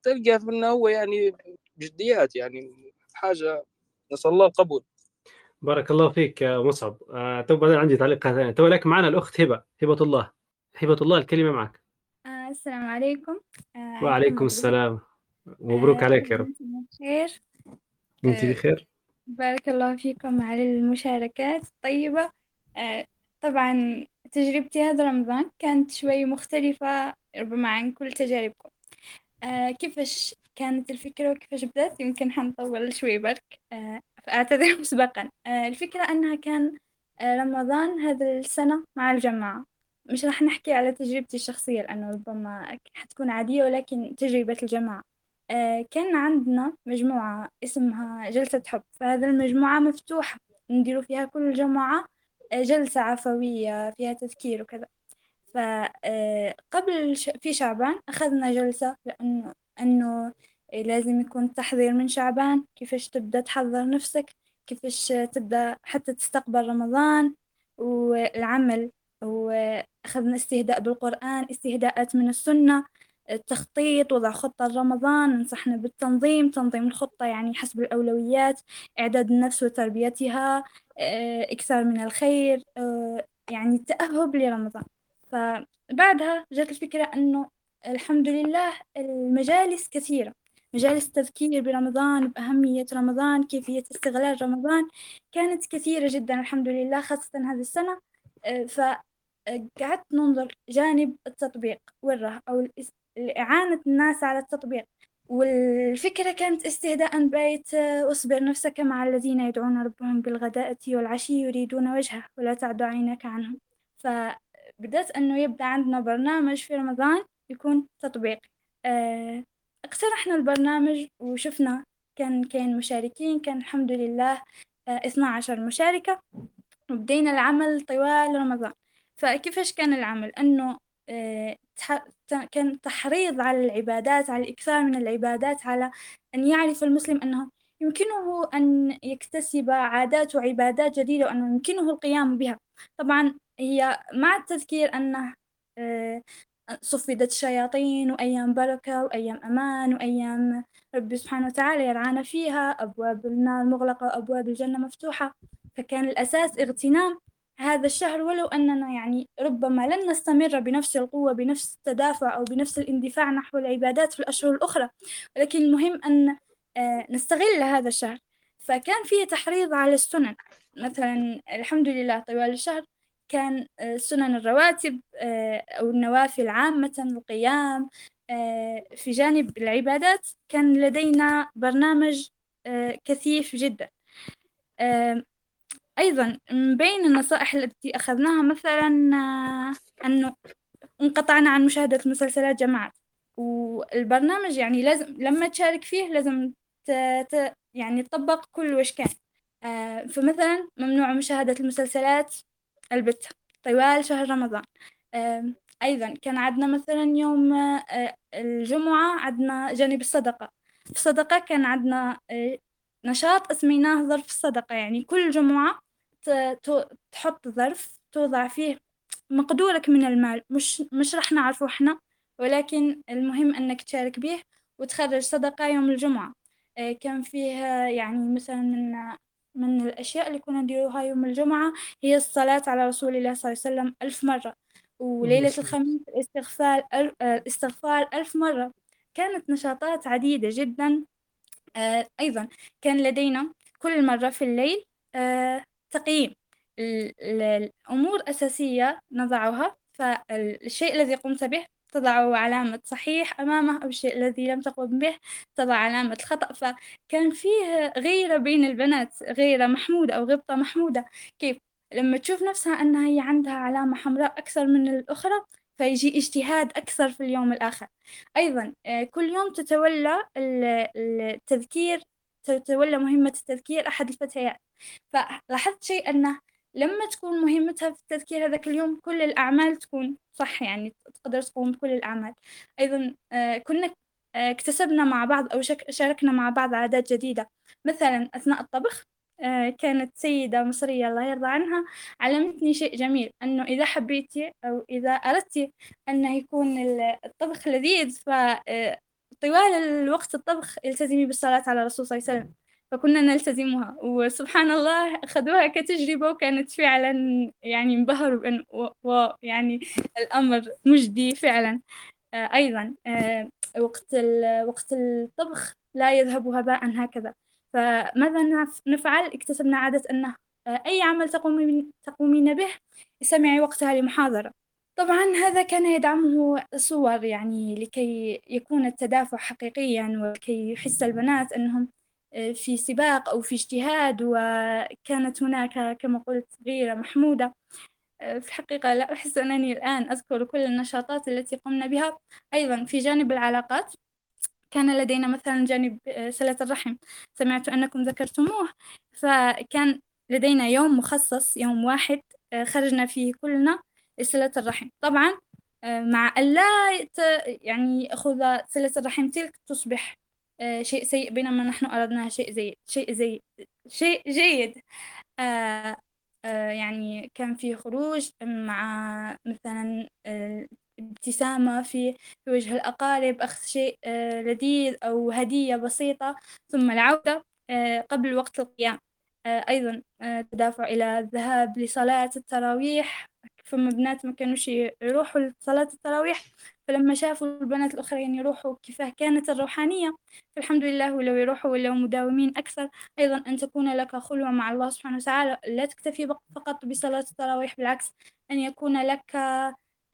تلقى إنه هو يعني جديات يعني حاجة نسأل الله القبول. بارك الله فيك يا مصعب. آه تو بعدين عندي تعليق ثاني. تو لك معنا الأخت هبة هبة الله. هبة الله الكلمة معك. السلام عليكم. آه وعليكم السلام. مبروك آه عليك يا رب. بخير. أنت آه بخير؟ بارك الله فيكم على المشاركات الطيبة. طبعا تجربتي هذا رمضان كانت شوي مختلفة ربما عن كل تجاربكم. كيفاش كانت الفكرة وكيفاش بدأت؟ يمكن حنطول شوي برك. فأعتذر مسبقا. الفكرة أنها كان رمضان هذا السنة مع الجماعة. مش راح نحكي على تجربتي الشخصية لأنه ربما حتكون عادية ولكن تجربة الجماعة. آه كان عندنا مجموعة اسمها جلسة حب. فهذا المجموعة مفتوحة نديروا فيها كل جماعة آه جلسة عفوية فيها تذكير وكذا. فقبل في شعبان أخذنا جلسة لأنه أنه لازم يكون تحضير من شعبان كيفاش تبدأ تحضر نفسك كيفاش تبدأ حتى تستقبل رمضان والعمل. وأخذنا استهداء بالقرآن استهداءات من السنة التخطيط وضع خطة لرمضان نصحنا بالتنظيم تنظيم الخطة يعني حسب الأولويات إعداد النفس وتربيتها آه، إكثار من الخير آه، يعني التأهب لرمضان. فبعدها جات الفكرة أنه الحمد لله المجالس كثيرة. مجالس تذكير برمضان بأهمية رمضان كيفية استغلال رمضان كانت كثيرة جدا الحمد لله خاصة هذه السنة. آه، فقعدت ننظر جانب التطبيق وره أو إعانة الناس على التطبيق. والفكرة كانت استهداء بيت واصبر نفسك مع الذين يدعون ربهم بالغداة والعشي يريدون وجهه ولا تعد عينك عنهم. فبدأت أنه يبدأ عندنا برنامج في رمضان يكون تطبيق. آه، اقترحنا البرنامج وشفنا كان كان مشاركين كان الحمد لله 12 آه، مشاركة. وبدينا العمل طوال رمضان. فكيفاش كان العمل؟ أنه آه، كان تحريض على العبادات على الإكثار من العبادات على أن يعرف المسلم أنه يمكنه أن يكتسب عادات وعبادات جديدة وأنه يمكنه القيام بها. طبعا هي مع التذكير أنه آه، صفدت الشياطين وأيام بركة وأيام أمان وأيام ربي سبحانه وتعالى يرعانا فيها أبواب النار مغلقة وأبواب الجنة مفتوحة. فكان الأساس اغتنام هذا الشهر ولو أننا يعني ربما لن نستمر بنفس القوة بنفس التدافع أو بنفس الاندفاع نحو العبادات في الأشهر الأخرى. ولكن المهم أن آه، نستغل هذا الشهر. فكان فيه تحريض على السنن. مثلا الحمد لله طوال الشهر كان آه، سنن الرواتب آه، أو النوافل عامة القيام في جانب العبادات. كان لدينا برنامج كثيف جدا. أيضا من بين النصائح التي أخذناها مثلا آه، أنه انقطعنا عن مشاهدة مسلسلات جماعات. والبرنامج يعني لازم لما تشارك فيه لازم ت... ت... يعني تطبق كل وش كان آه، فمثلا ممنوع مشاهدة المسلسلات البتة طوال شهر رمضان. آه، أيضا كان عندنا مثلا يوم الجمعة عندنا جانب الصدقة. في الصدقة كان عندنا نشاط أسميناه ظرف الصدقة. يعني كل جمعة تحط ظرف توضع فيه مقدورك من المال. مش مش راح نعرفه إحنا ولكن المهم انك تشارك به وتخرج صدقة يوم الجمعة. آه، كان فيها يعني مثلا من من الأشياء اللي كنا نديروها يوم الجمعة هي الصلاة على رسول الله صلى الله عليه وسلم ألف مرة وليلة الخميس الاستغفار الاستغفار آه، ألف مرة. كانت نشاطات عديدة جدا. آه، أيضا كان لدينا كل مرة في الليل تقييم الأمور أساسية نضعها فالشيء الذي قمت به تضع علامة صحيح أمامه أو الشيء الذي لم تقم به تضع علامة الخطأ فكان فيه غيرة بين البنات غيرة محمودة أو غبطة محمودة. كيف؟ لما تشوف نفسها أنها هي عندها علامة حمراء أكثر من الأخرى فيجي اجتهاد أكثر في اليوم الآخر. أيضا آه، كل يوم تتولى التذكير تتولى مهمة التذكير أحد الفتيات. فلاحظت شيء أنه لما تكون مهمتها في التذكير هذاك اليوم كل الأعمال تكون صح يعني تقدر تقوم بكل الأعمال. أيضا آه، كنا آه، اكتسبنا مع بعض أو شاركنا مع بعض عادات جديدة. مثلا أثناء الطبخ آه، كانت سيدة مصرية الله يرضى عنها علمتني شيء جميل أنه إذا حبيتي أو إذا أردتي أنه يكون الطبخ لذيذ ف طوال الوقت الطبخ التزمي بالصلاة على الرسول صلى الله عليه وسلم. فكنا نلتزمها وسبحان الله أخذوها كتجربة وكانت فعلا يعني انبهروا بأن يعني الأمر مجدي فعلا. آه، أيضا آه، وقت وقت الطبخ لا يذهب هباء هكذا. فماذا نفعل؟ اكتسبنا عادة أنه آه، أي عمل تقومين, به استمعي وقتها لمحاضرة. طبعا هذا كان يدعمه صور يعني لكي يكون التدافع حقيقيا ولكي يحس البنات أنهم آه، في سباق أو في اجتهاد وكانت هناك كما قلت غيرة محمودة. آه، في الحقيقة لا أحس أنني الآن أذكر كل النشاطات التي قمنا بها. أيضا في جانب العلاقات كان لدينا مثلا جانب آه، صلة الرحم. سمعت أنكم ذكرتموه. فكان لدينا يوم مخصص يوم واحد خرجنا فيه كلنا. لصلة الرحم. طبعا مع ألا يعني يأخذ صلة الرحم تلك تصبح آه، شيء سيء بينما نحن أردناه شيء زي شيء زي شيء جيد. آه، آه، يعني كان في خروج مع مثلا ابتسامة في وجه الأقارب أخذ شيء لذيذ أو هدية بسيطة ثم العودة قبل وقت القيام. أيضا تدافع إلى الذهاب لصلاة التراويح. فما بنات ما كانوش يروحوا لصلاة التراويح. فلما شافوا البنات الأخرين يروحوا كيفاه كانت الروحانية. فالحمد لله ولو يروحوا ولو مداومين أكثر. أيضا أن تكون لك خلوة مع الله سبحانه وتعالى. لا تكتفي فقط بصلاة التراويح بالعكس أن يكون لك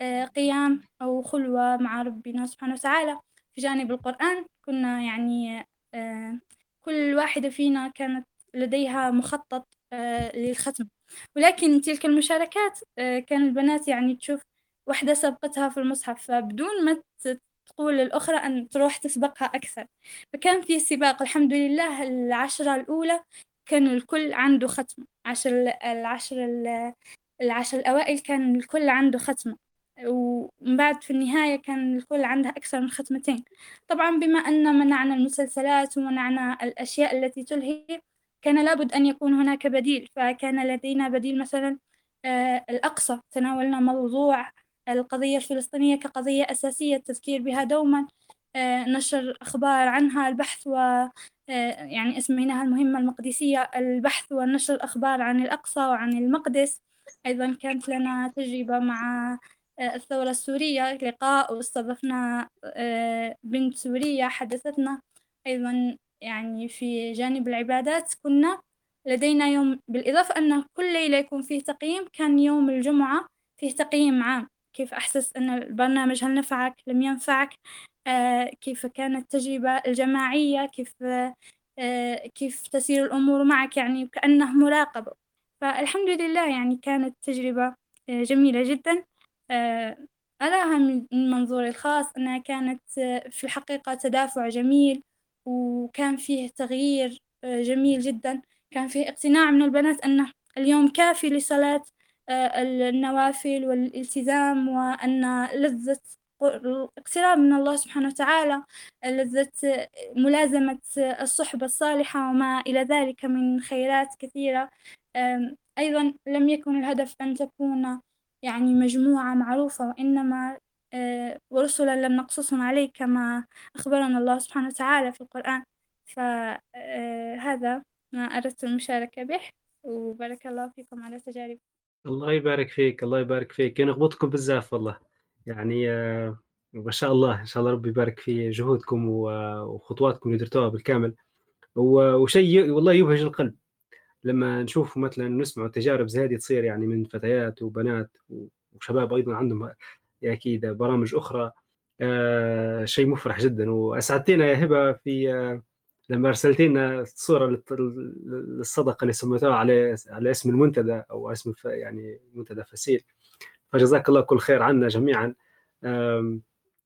آه، قيام أو خلوة مع ربنا سبحانه وتعالى. في جانب القرآن كنا يعني آه، كل واحدة فينا كانت لديها مخطط آه، للختم. ولكن تلك المشاركات كان البنات يعني تشوف واحدة سبقتها في المصحف فبدون ما تقول للأخرى أن تروح تسبقها أكثر. فكان في سباق الحمد لله العشرة الأولى كان الكل عنده ختم. عشر العشر العشر الأوائل كان الكل عنده ختمة ومن بعد في النهاية كان الكل عندها أكثر من ختمتين. طبعا بما أن منعنا المسلسلات ومنعنا الأشياء التي تلهي كان لابد أن يكون هناك بديل فكان لدينا بديل مثلا آه الأقصى. تناولنا موضوع القضية الفلسطينية كقضية أساسية التذكير بها دوما آه نشر أخبار عنها البحث و آه يعني أسميناها المهمة المقدسية البحث ونشر الأخبار عن الأقصى وعن المقدس. أيضا كانت لنا تجربة مع الثورة السورية لقاء واستضفنا بنت سورية حدثتنا. أيضا يعني في جانب العبادات كنا لدينا يوم بالإضافة أن كل ليلة يكون فيه تقييم كان يوم الجمعة فيه تقييم عام. كيف أحسس أن البرنامج هل نفعك؟ لم ينفعك؟ آه كيف كانت التجربة الجماعية؟ كيف آه كيف تسير الأمور معك؟ يعني كأنه مراقبة. فالحمد لله يعني كانت تجربة آه جميلة جدا. آه، أراها من منظوري الخاص أنها كانت آه، في الحقيقة تدافع جميل وكان فيه تغيير آه، جميل جدا. كان فيه اقتناع من البنات أنه اليوم كافي لصلاة النوافل والالتزام وأن لذة الاقتراب من الله سبحانه وتعالى لذة ملازمة الصحبة الصالحة وما إلى ذلك من خيرات كثيرة. أيضا لم يكن الهدف أن تكون يعني مجموعة معروفة وإنما آه، ورسلا لم نقصصهم عليك كما أخبرنا الله سبحانه وتعالى في القرآن. فهذا آه، ما أردت المشاركة به وبارك الله فيكم على تجارب. الله يبارك فيك الله يبارك فيك. نغبطكم بزاف والله. يعني آه، ما شاء الله إن شاء الله ربي يبارك في جهودكم وخطواتكم اللي درتوها بالكامل. وشيء والله يبهج القلب. لما نشوف مثلا نسمع تجارب زي هذه تصير يعني من فتيات وبنات وشباب أيضا عندهم أكيد برامج أخرى. آه شيء مفرح جدا. وأسعدتينا يا هبة في آه لما ارسلت لنا الصورة للصدقة اللي سميتوها على على اسم المنتدى أو اسم يعني منتدى فسيل. فجزاك الله كل خير عنا جميعا.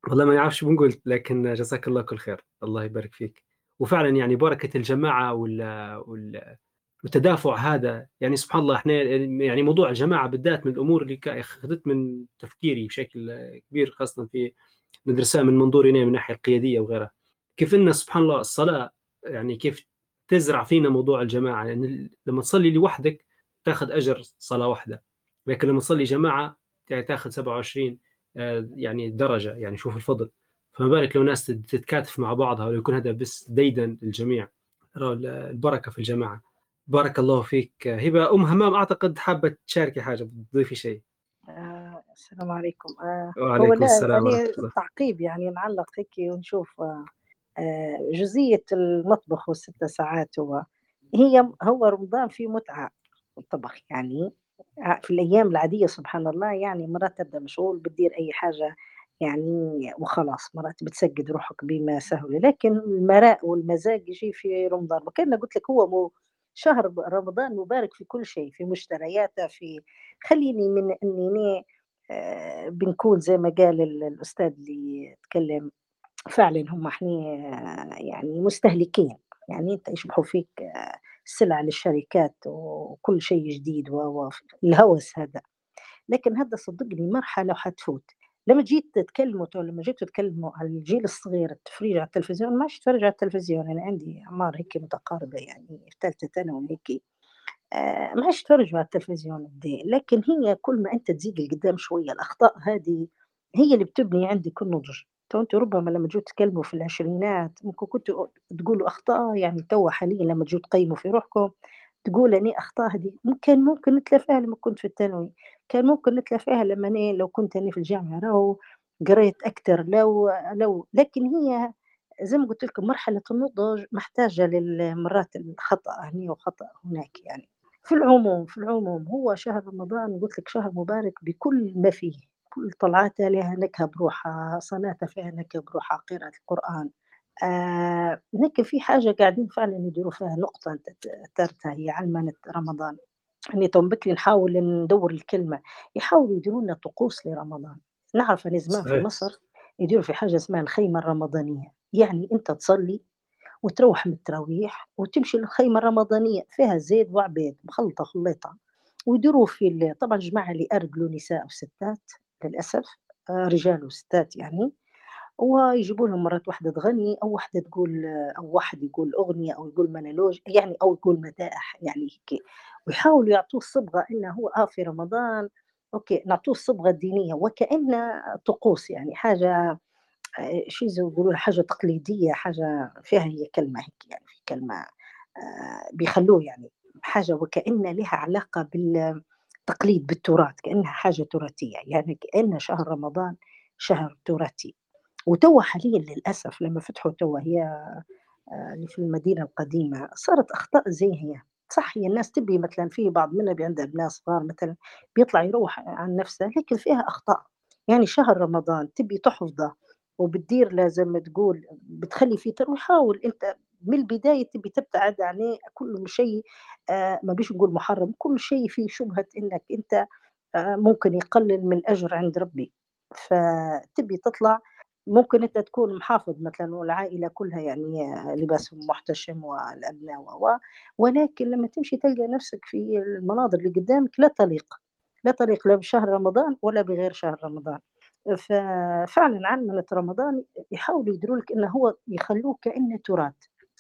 والله ما يعرفش بنقول لكن جزاك الله كل خير. الله يبارك فيك. وفعلا يعني بركة الجماعة وال, وال والتدافع هذا يعني سبحان الله إحنا يعني موضوع الجماعة بالذات من الأمور اللي أخذت من تفكيري بشكل كبير خاصة في ندرسها من منظورنا من الناحيه القيادية وغيرها. كيف إن سبحان الله الصلاة يعني كيف تزرع فينا موضوع الجماعة؟ يعني لما تصلي لوحدك تاخذ أجر صلاة واحدة لكن لما تصلي جماعة تاخذ 27 آه، يعني درجة يعني شوف الفضل. فما بالك لو ناس تتكاتف مع بعضها ويكون هذا بس ديدا للجميع. البركة في الجماعة. بارك الله فيك. هبة أم همام أعتقد حابة تشاركي حاجة تضيفي شيء. آه السلام عليكم. آه وعليكم السلام يعني تعقيب يعني نعلق هيك ونشوف آه, آه، جزئية المطبخ والست ساعات هو هي هو رمضان فيه متعة الطبخ يعني آه، في الأيام العادية سبحان الله يعني مرات تبدأ مشغول بتدير أي حاجة يعني وخلاص مرات بتسجد روحك بما سهل لكن المراء والمزاج يجي في رمضان. وكان قلت لك هو مو شهر رمضان مبارك في كل شيء في مشترياته في خليني من إني آه، بنكون زي ما قال الأستاذ اللي تكلم فعلا هم إحنا يعني مستهلكين. يعني أنت يشبحوا فيك آه، سلع للشركات وكل شيء جديد والهوس هذا. لكن هذا صدقني مرحلة وحتفوت. لما جيت تتكلموا لما جيتوا تتكلموا على الجيل الصغير التفريج على التلفزيون ما يتفرج على التلفزيون. أنا عندي أعمار هيك متقاربة يعني في ثالثة ثانوي هيك. آه ما عادش يتفرجوا على التلفزيون بدي. لكن هي كل ما أنت تزيد لقدام شوية الأخطاء هذه هي اللي بتبني عندك النضج تو أنتوا ربما لما تجوا تتكلموا في العشرينات ممكن كنتوا تقولوا أخطاء يعني توا حاليا لما تجوا تقيموا في روحكم تقول أني أخطاء هذه ممكن ممكن نتلافاها لما كنت في الثانوي. كان ممكن نتلافاها لما لو كنت أنا في الجامعة راهو قريت أكثر لو لو. لكن هي زي ما قلت لكم مرحلة النضج محتاجة للمرات الخطأ هنا وخطأ هناك يعني. في العموم في العموم هو شهر رمضان قلت لك شهر مبارك بكل ما فيه. كل طلعاته لها نكهة بروحها صلاته فيها نكهة بروحها قراءة القرآن. آه في حاجة قاعدين فعلا يديروا فيها نقطة أنت ذكرتها هي علمنة رمضان. يعني تو بكري نحاول ندور الكلمة. يحاولوا يديروا لنا طقوس لرمضان. نعرف أن زمان في مصر يديروا في حاجة اسمها الخيمة الرمضانية. يعني أنت تصلي وتروح من التراويح وتمشي للخيمة الرمضانية. فيها زيت وعبيد مخلطة خليطة. ويديروا في طبعا جماعة اللي أرجلوا نساء وستات للأسف آه، رجال وستات يعني. ويجيبوا لهم مرات واحدة تغني أو واحدة تقول أو واحد يقول أغنية أو يقول مونولوج يعني أو يقول مدائح يعني هيك. ويحاولوا يعطوه الصبغة إنه هو آه في رمضان okay نعطوه الصبغة الدينية. وكأن طقوس يعني حاجة آه، شيء يقولوا حاجة تقليدية حاجة فيها هي كلمة هيك يعني في كلمة آه، بيخلوه يعني حاجة وكأن لها علاقة بالتقليد بالتراث كأنها حاجة تراثية. يعني كأن شهر رمضان شهر تراثي. وتوا حاليا للأسف لما فتحوا توا هي آه، في المدينة القديمة صارت أخطاء زي هي. صح هي الناس تبي مثلا في بعض منها عندها أبناء صغار مثلا بيطلع يروح عن نفسه لكن فيها أخطاء. يعني شهر رمضان تبي تحفظه وبتدير لازم تقول بتخلي فيه تروح حاول أنت من البداية تبي تبتعد عن كل شيء آه ما بيش نقول محرم كل شيء فيه شبهة إنك أنت آه ممكن يقلل من الاجر عند ربي. فتبي تطلع ممكن أنت تكون محافظ مثلا والعائلة كلها يعني لباسهم محتشم والأبناء و ولكن لما تمشي تلقى نفسك في المناظر اللي قدامك لا تليق لا تليق لا بشهر رمضان ولا بغير شهر رمضان. ففعلا علمنة رمضان يحاولوا يدروا لك إنه هو يخلوه كأنه تراث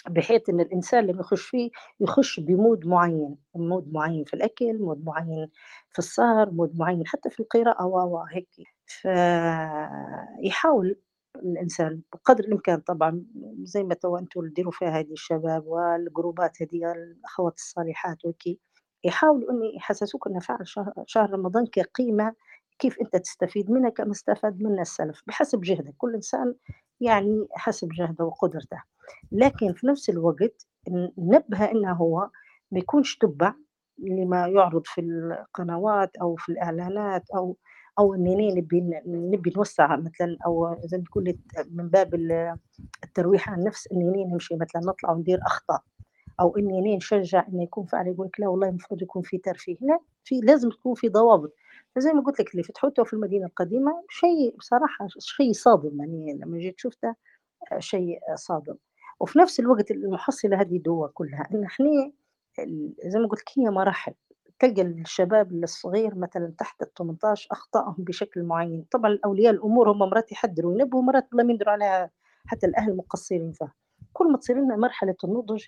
بحيث إن الإنسان لما يخش فيه يخش ب mood معين mood معين في الأكل mood معين في السهر mood معين حتى في القراءة و هيك. فيحاول الإنسان بقدر الإمكان طبعا زي ما تو أنتم تديروا فيها هذه الشباب وال groups هذه الأخوات الصالحات وكي يحاولوا ان يحسسوك إن فعل شهر, شهر رمضان كقيمة كيف أنت تستفيد منها كما استفاد منها السلف بحسب جهدك. كل إنسان يعني حسب جهده وقدرته. لكن في نفس الوقت نبه إنه هو ما يكونش تبع لما يعرض في القنوات أو في الإعلانات أو أو انني نبي نبي نوسع مثلا أو زي تقول من باب الترويح عن النفس انني نمشي مثلا نطلع وندير أخطاء. أو اني نشجع انه يكون فعلا يقول لك لا والله المفروض يكون في ترفيه. لا في لازم تكون في ضوابط. فزي ما قلت لك اللي فتحوته في المدينة القديمة شيء بصراحة شيء صادم. يعني لما جيت شفته شيء صادم. وفي نفس الوقت المحصلة هذه دوا كلها. إن إحنا زي ما قلت لك هي مراحل. تلقى الشباب الصغير مثلا تحت ال 18 اخطائهم بشكل معين. طبعا اولياء الأمور هم مرات يحذروا وينبهوا مرات ما يندروا عليها حتى الأهل مقصرين فيها. كل ما تصير لنا مرحلة النضج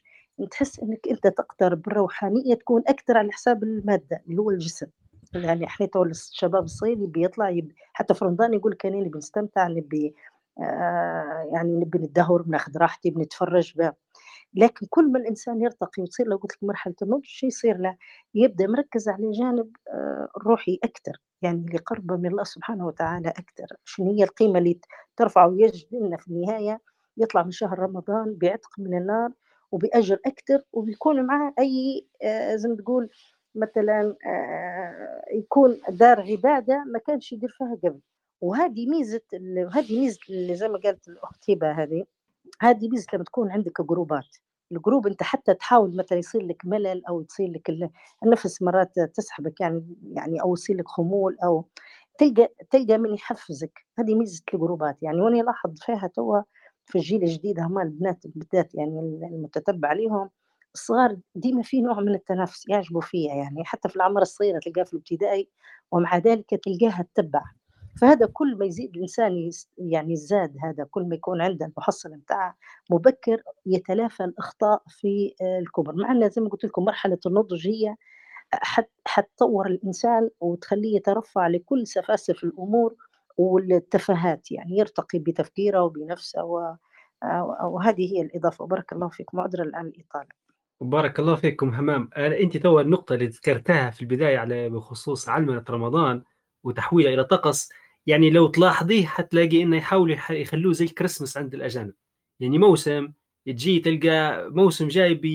تحس إنك أنت تقترب بالروحانية تكون أكثر على حساب المادة اللي هو الجسم. يعني إحنا تو الشباب الصغير يبي يطلع حتى في رمضان يقول كان نبي نستمتع نبي آه يعني نبي نتدهور بناخذ راحتي بنتفرج به لكن كل ما الإنسان يرتقي وتصير له قلت لك مرحلة النضج شو يصير له؟ يبدأ مركز على الجانب آه، الروحي أكثر يعني اللي قربه من الله سبحانه وتعالى أكثر شنو هي القيمة اللي ترفعه ويجد لنا في النهاية يطلع من شهر رمضان بعتق من النار وبأجر أكثر وبيكون معاه أي آه، زي ما تقول مثلا آه، يكون دار عبادة ما كانش يدير فيها قبل وهذه ميزة وهذه ميزة اللي زي ما قالت الأخت هبة هذه هذه ميزة لما تكون عندك جروبات. الجروب أنت حتى تحاول مثلا يصير لك ملل أو تصير لك النفس مرات تسحبك يعني يعني أو يصير لك خمول أو تلقى تلقى من يحفزك. هذه ميزة الجروبات يعني. وأنا لاحظ فيها توا في الجيل الجديد هم البنات بالذات يعني المتتبع عليهم الصغار ديما في نوع من التنافس يعجبوا فيها يعني. حتى في العمر الصغيرة تلقاها في الابتدائي ومع ذلك تلقاها تتبع فهذا كل ما يزيد الإنسان يعني يزداد هذا كل ما يكون عنده المحصله نتاعه مبكر يتلافى الأخطاء في الكبر. مع إن زي ما قلت لكم مرحلة النضج هي حتطور الإنسان وتخليه يترفع لكل سفاسف الأمور والتفاهات يعني يرتقي بتفكيره وبنفسه و... وهذه هي الإضافة. بارك الله فيكم. عذرا الآن الإطالة. بارك الله فيكم همام. أنت تو النقطة اللي ذكرتها في البداية على بخصوص علمنة رمضان وتحويلها إلى طقس. يعني لو تلاحظيه حتلاقي إنه يحاولوا يخلوه زي الكريسماس عند الأجانب. يعني موسم تجي تلقى موسم جاي ب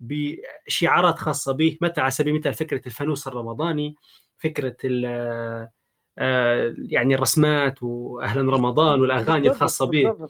بشعارات خاصة به مثلا على سبيل المثال فكرة الفانوس الرمضاني فكرة آه، يعني الرسمات واهلا رمضان والأغاني الخاصة به.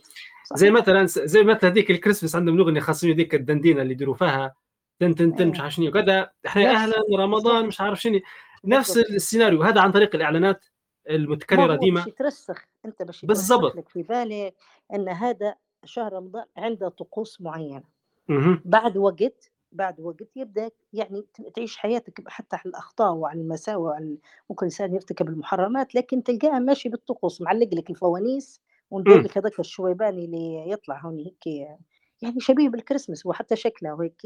زي مثلا زي مثلا هذيك الكريسماس عندهم اغنيه خاصه ذيك الدندينة اللي يديروا فيها تن تن تن مش عارف شنو كذا إحنا أهلا رمضان مش عارف شنو. نفس السيناريو. هذا عن طريق الإعلانات. المتكررة ديما. ترسخ أنت باش بالضبط. لك في بالك أن هذا شهر رمضان عنده طقوس معينة. مه. بعد وقت بعد وقت يبدأ يعني تعيش حياتك حتى على الأخطاء وعلى المساوئ وعلى ممكن الانسان يرتكب المحرمات لكن تلقاه ماشي بالطقوس معلق لك الفوانيس وندير لك هذاك الشويباني اللي يطلع هون هيك يعني شبيه بالكريسماس وحتى شكله هيك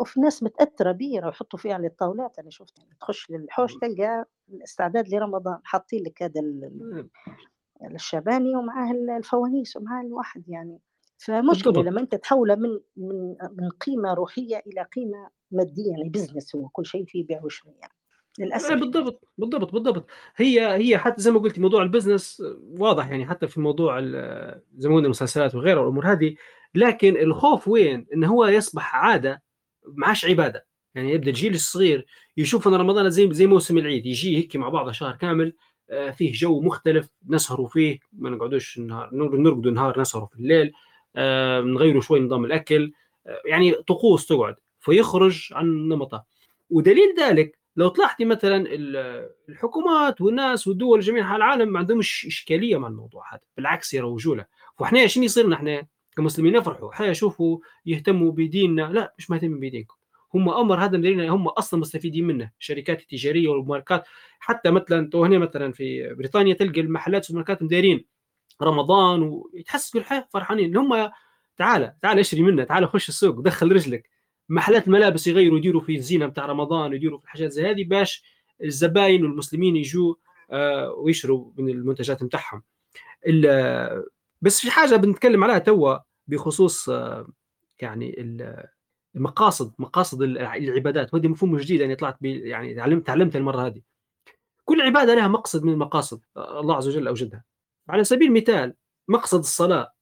وفي ناس متأثرة به ويحطوا فيه على الطاولات أنا شفت يعني تخش للحوش تلقى الاستعداد لرمضان حاطين لك هذا الشباني ومعاه الفوانيس ومعاه الواحد يعني. فمشكلة لما أنت تحوله من من من قيمة روحية إلى قيمة مادية يعني business هو كل شيء فيه بيع وشراء يعني للأسف. بالضبط بالضبط بالضبط. هي هي حتى زي ما قلتي موضوع ال business واضح يعني حتى في موضوع زي ما قلنا المسلسلات وغيرها والأمور هذه لكن الخوف وين؟ انه هو يصبح عادة معاش عبادة. يعني يبدأ الجيل الصغير يشوف إن رمضان زي زي موسم العيد يجي هيك مع بعض شهر كامل آه، فيه جو مختلف نسهروا فيه ما نقعدوش النهار نرقدوا النهار نسهروا في الليل آه، نغيروا شوي نظام الأكل آه، يعني طقوس تقعد فيخرج عن نمطه. ودليل ذلك لو تلاحظي مثلا الحكومات والناس والدول جميع العالم ما عندهمش إشكالية مع الموضوع هذا بالعكس يروجوا له. وإحنا شنو يصير نحن؟ كمسلمين نفرحوا حيا شوفوا يهتموا بديننا لا مش مهتمين بدينكم. هم أمر هذا مديرين هم أصلا مستفيدين منه الشركات التجارية والماركات. حتى مثلا تو هنا مثلا في بريطانيا تلقى المحلات والماركات مديرين رمضان ويتحسوا بالحياة فرحانين. هم تعال تعال اشتري منه تعال خش السوق دخل رجلك. محلات الملابس يغيروا يديروا في الزينة بتاع رمضان يديروا في الحاجات زي هذه باش الزباين والمسلمين يجوا آه ويشروا من المنتجات بتاعهم. بس في حاجة بنتكلم عليها توا. بخصوص آه يعني المقاصد مقاصد العبادات. وهذه مفهوم جديد يعني طلعت يعني تعلمت تعلمت المرة هذه. كل عبادة لها مقصد من المقاصد الله عز وجل أوجدها. على سبيل المثال مقصد الصلاة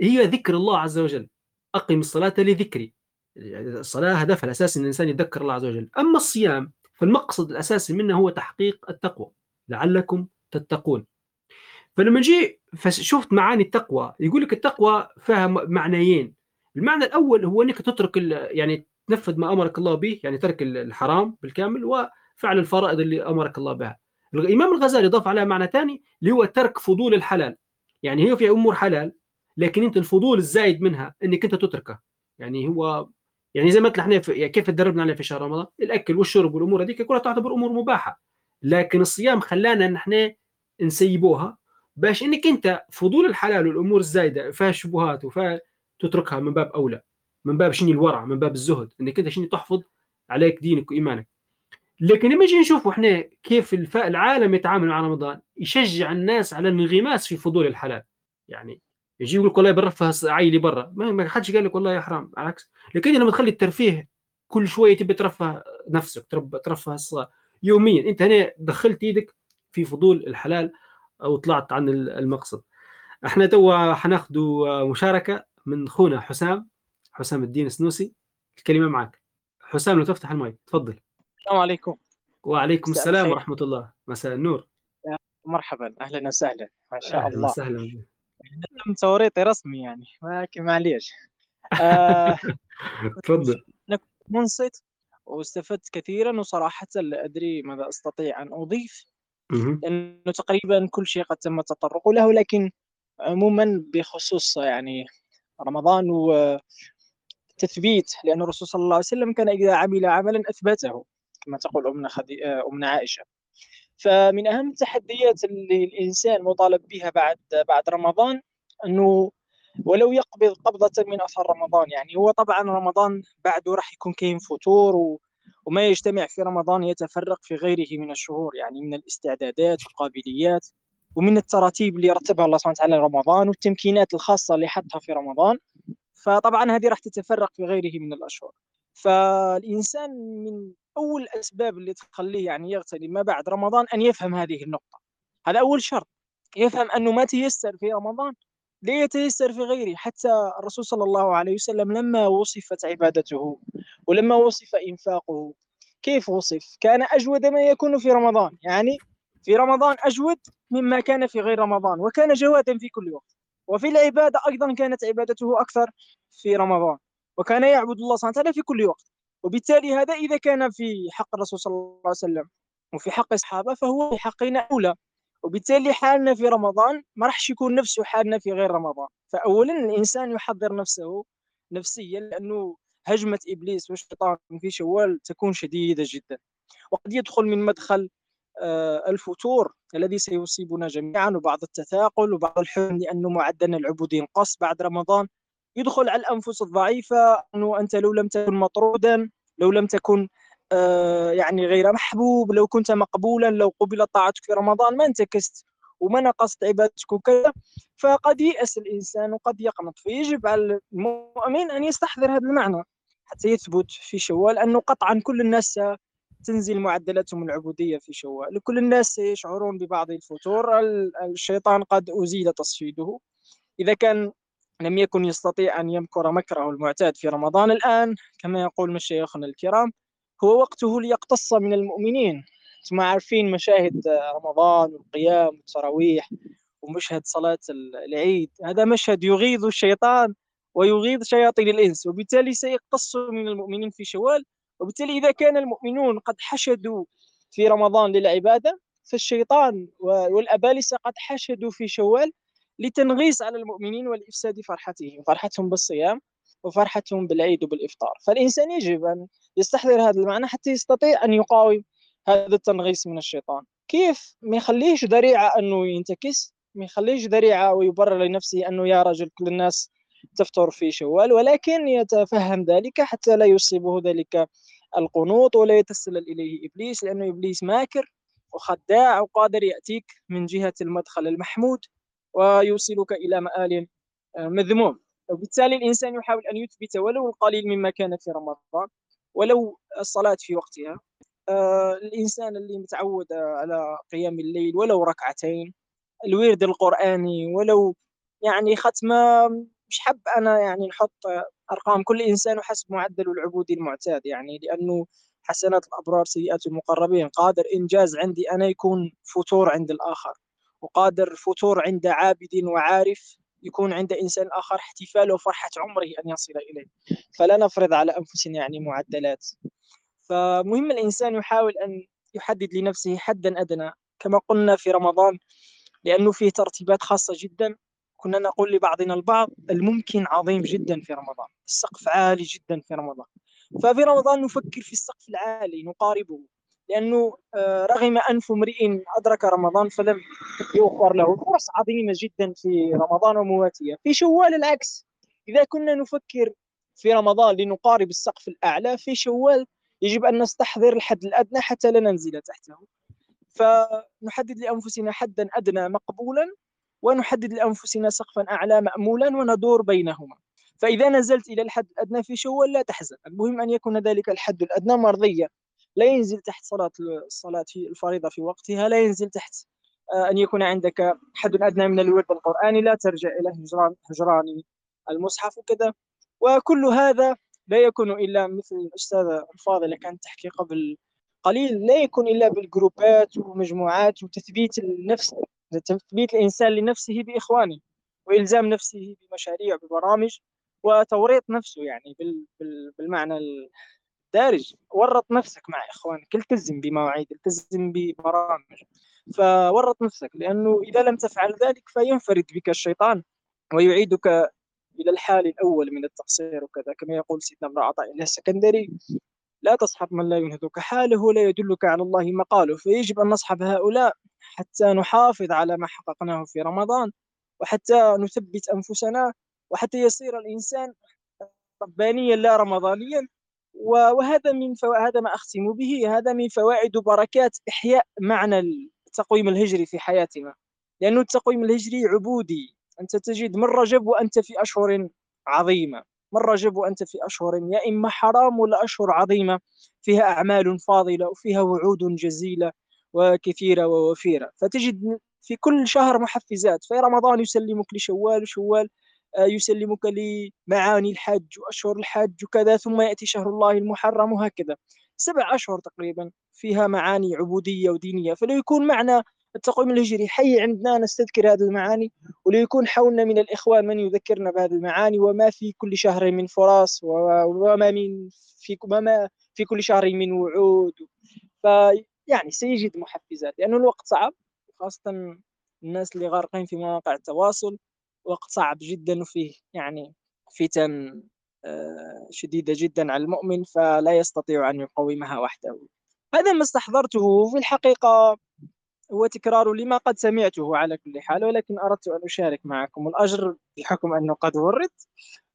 هي ذكر الله عز وجل. أقم الصلاة لذكري. يعني الصلاة هدفها الأساسي إن الإنسان يتذكر الله عز وجل. أما الصيام فالمقصد الأساسي منه هو تحقيق التقوى. لعلكم تتقون. فلما جي فشفت معاني التقوى. يقول لك التقوى فيها معنيين. المعنى الأول هو أنك تترك يعني تنفذ ما أمرك الله به يعني ترك الحرام بالكامل وفعل الفرائض اللي أمرك الله بها. الإمام الغزالي ضاف عليها معنى ثاني اللي هو ترك فضول الحلال. يعني هي في أمور حلال لكن أنت الفضول الزايد منها أنك أنت تتركه. يعني هو يعني زي ما إحنا يعني كيف تدربنا عليه في شهر رمضان؟ الأكل والشرب والأمور هذيك كلها تعتبر أمور مباحة. لكن الصيام خلانا إن إحنا نسيبوها باش إنك أنت فضول الحلال والأمور الزايدة فيها شبهات وفيها تتركها من باب أولى من باب شنو الورع من باب الزهد إنك أنت شنو تحفظ عليك دينك وإيمانك. لكن لما نجي نشوف إحنا كيف العالم يتعامل مع رمضان يشجع الناس على الانغماس في فضول الحلال. يعني يجي يقول لك والله برفه عيلي برا ما حدش قال لك والله يا حرام بالعكس. لكن لما تخلي الترفيه كل شوية تبي ترفه نفسك ترفه يوميا أنت هنا دخلت إيدك في فضول الحلال. أو طلعت عن المقصد. إحنا توا حناخذوا مشاركة من اخونا حسام حسام الدين السنوسي. الكلمة معك. حسام لو تفتح المايك. تفضل. السلام عليكم. وعليكم السلام ورحمة الله. مساء النور. مرحبا. أهلا وسهلا. ما شاء أهلا الله. وسهلا. توريطي رسمي يعني ولكن معليش. آه تفضل. كنت منصت واستفدت كثيرا وصراحة لا أدري ماذا أستطيع أن أضيف. لأنه تقريبا كل شيء قد تم التطرق له لكن عموما بخصوص يعني رمضان وتثبيت لأن الرسول صلى الله عليه وسلم كان إذا عمل عملا أثبته كما تقول أمنا خدي... أمنا عائشة فمن أهم التحديات اللي الإنسان مطالب بها بعد بعد رمضان أنه ولو يقبض قبضة من أثر رمضان يعني هو طبعا رمضان بعده راح يكون كاين فطور. وما يجتمع في رمضان يتفرق في غيره من الشهور يعني من الاستعدادات والقابليات ومن التراتيب اللي رتبها الله سبحانه وتعالى لرمضان والتمكينات الخاصة اللي حطها في رمضان. فطبعا هذه راح تتفرق في غيره من الأشهر. فالإنسان من أول الأسباب اللي تخليه يعني يغتنم ما بعد رمضان أن يفهم هذه النقطة. هذا أول شرط. يفهم أنه ما تيسر في رمضان لا يتيسر في غيره حتى الرسول صلى الله عليه وسلم لما وصفت عبادته ولما وصف إنفاقه كيف وصف؟ كان أجود ما يكون في رمضان يعني في رمضان أجود مما كان في غير رمضان وكان جوادا في كل وقت وفي العبادة أيضا كانت عبادته أكثر في رمضان وكان يعبد الله سبحانه وتعالى في كل وقت وبالتالي هذا إذا كان في حق الرسول صلى الله عليه وسلم وفي حق الصحابة فهو في حقنا أولى وبالتالي حالنا في رمضان ما راحش يكون نفسه حالنا في غير رمضان. فأولا الإنسان يحضر نفسه نفسيا لأنه هجمة إبليس والشيطان في شوال تكون شديدة جدا. وقد يدخل من مدخل آه، الفتور الذي سيصيبنا جميعا وبعض التثاقل وبعض الحزن لأنه معدلنا العبودي ينقص بعد رمضان. يدخل على الأنفس الضعيفة أنه أنت لو لم تكن مطرودا لو لم تكن يعني غير محبوب. لو كنت مقبولا لو قبلت طاعتك في رمضان ما انتكست وما نقصت عبادتك وكذا. فقد يأس الإنسان وقد يقنط. فيجب على المؤمن أن يستحضر هذا المعنى حتى يثبت في شوال أنه قطعا كل الناس تنزل معدلاتهم العبودية في شوال. كل الناس سيشعرون ببعض الفتور الشيطان قد أزيد تصفيده. إذا كان لم يكن يستطيع أن يمكر مكره المعتاد في رمضان الآن كما يقول مشايخنا الكرام هو وقته ليقتص من المؤمنين. ثم عارفين مشاهد رمضان والقيام والتراويح ومشهد صلاة العيد. هذا مشهد يغيظ الشيطان ويغيظ شياطين الإنس وبالتالي سيقتص من المؤمنين في شوال. وبالتالي إذا كان المؤمنون قد حشدوا في رمضان للعبادة فالشيطان والأبالسة قد حشدوا في شوال لتنغيص على المؤمنين والإفساد فرحتهم فرحتهم بالصيام. وفرحتهم بالعيد وبالإفطار. فالإنسان يجب أن يستحضر هذا المعنى حتى يستطيع أن يقاوم هذا التنغيص من الشيطان. كيف ما يخليهش ذريعة أنه ينتكس ما يخليهش ذريعة ويبرر لنفسه أنه يا رجل كل الناس تفطر في شوال ولكن يتفهم ذلك حتى لا يصيبه ذلك القنوط ولا يتسلل إليه إبليس لأنه إبليس ماكر وخداع وقادر يأتيك من جهة المدخل المحمود ويوصلك إلى مآل مذموم. وبالتالي الإنسان يحاول أن يثبت ولو القليل مما كان في رمضان ولو الصلاة في وقتها. آه الإنسان اللي متعود على قيام الليل ولو ركعتين الورد القرآني ولو يعني ختمة مش حب أنا يعني نحط أرقام. كل إنسان وحسب معدل العبودي المعتاد يعني لأنه حسنات الأبرار سيئات المقربين قادر إنجاز عندي أنا يكون فتور عند الآخر وقادر فتور عند عابد وعارف يكون عند إنسان آخر احتفال وفرحة عمره أن يصل إليه. فلا نفرض على أنفسنا يعني معدلات. فمهم الإنسان يحاول أن يحدد لنفسه حدا أدنى. كما قلنا في رمضان لأنه فيه ترتيبات خاصة جدا كنا نقول لبعضنا البعض الممكن عظيم جدا في رمضان السقف عالي جدا في رمضان. ففي رمضان نفكر في السقف العالي نقاربه. لأنه آه، رغم أنف امرئ أدرك رمضان فلم يوفر له. فرص عظيمة جدا في رمضان ومواتية في شوال العكس. إذا كنا نفكر في رمضان لنقارب السقف الأعلى في شوال يجب أن نستحضر الحد الأدنى حتى لا ننزل تحته. فنحدد لأنفسنا حدا أدنى مقبولا ونحدد لأنفسنا سقفا أعلى مأمولا وندور بينهما. فإذا نزلت إلى الحد الأدنى في شوال لا تحزن. المهم أن يكون ذلك الحد الأدنى مرضيا. لا ينزل تحت صلاة الصلاة الفريضة في وقتها لا ينزل تحت. آه، أن يكون عندك حد أدنى من الورد القرآني لا ترجع إلى هجران, هجران المصحف وكذا. وكل هذا لا يكون إلا مثل الأستاذة الفاضلة كانت تحكي قبل قليل لا يكون إلا بالجروبات ومجموعات وتثبيت النفس تثبيت الإنسان لنفسه بإخوانه وإلزام نفسه بمشاريع ببرامج وتوريط نفسه يعني بالمعنى دارج ورط نفسك مع اخوانك التزم بمواعيد التزم ببرامج. فورط نفسك لأنه إذا لم تفعل ذلك فينفرد بك الشيطان ويعيدك إلى الحال الأول من التقصير وكذا. كما يقول سيدنا ابن عطاء السكندري لا تصحب من لا ينهضك حاله ولا يدلك على الله مقاله. فيجب أن نصحب هؤلاء حتى نحافظ على ما حققناه في رمضان وحتى نثبت أنفسنا وحتى يصير الإنسان ربانيا لا رمضانيا وهذا من فو... هذا ما أختم به. هذا من فوائد وبركات إحياء معنى التقويم الهجري في حياتنا. لأنه التقويم الهجري عبودي. أنت تجد من رجب وأنت في أشهر عظيمة. من رجب وأنت في أشهر يا إما حرام ولا أشهر عظيمة. فيها أعمال فاضلة وفيها وعود جزيلة وكثيرة ووفيرة. فتجد في كل شهر محفزات. في رمضان يسلمك لشوال وشوال يسلمك لمعاني الحج وأشهر الحج وكذا ثم يأتي شهر الله المحرم وهكذا. سبع أشهر تقريبا فيها معاني عبودية ودينية. فلو يكون معنا التقويم الهجري حي عندنا نستذكر هذه المعاني. وليكون حولنا من الإخوان من يذكرنا بهذه المعاني وما في كل شهر من فرص وما من في وما في كل شهر من وعود. فيعني سيجد محفزات. لأنه الوقت صعب خاصة الناس اللي غارقين في مواقع التواصل. وقت صعب جدا وفيه يعني فتن آه، شديدة جدا على المؤمن فلا يستطيع أن يقومها وحده. هذا ما استحضرته في الحقيقة هو تكرار لما قد سمعته على كل حال ولكن أردت أن أشارك معكم الأجر بحكم أنه قد ورد.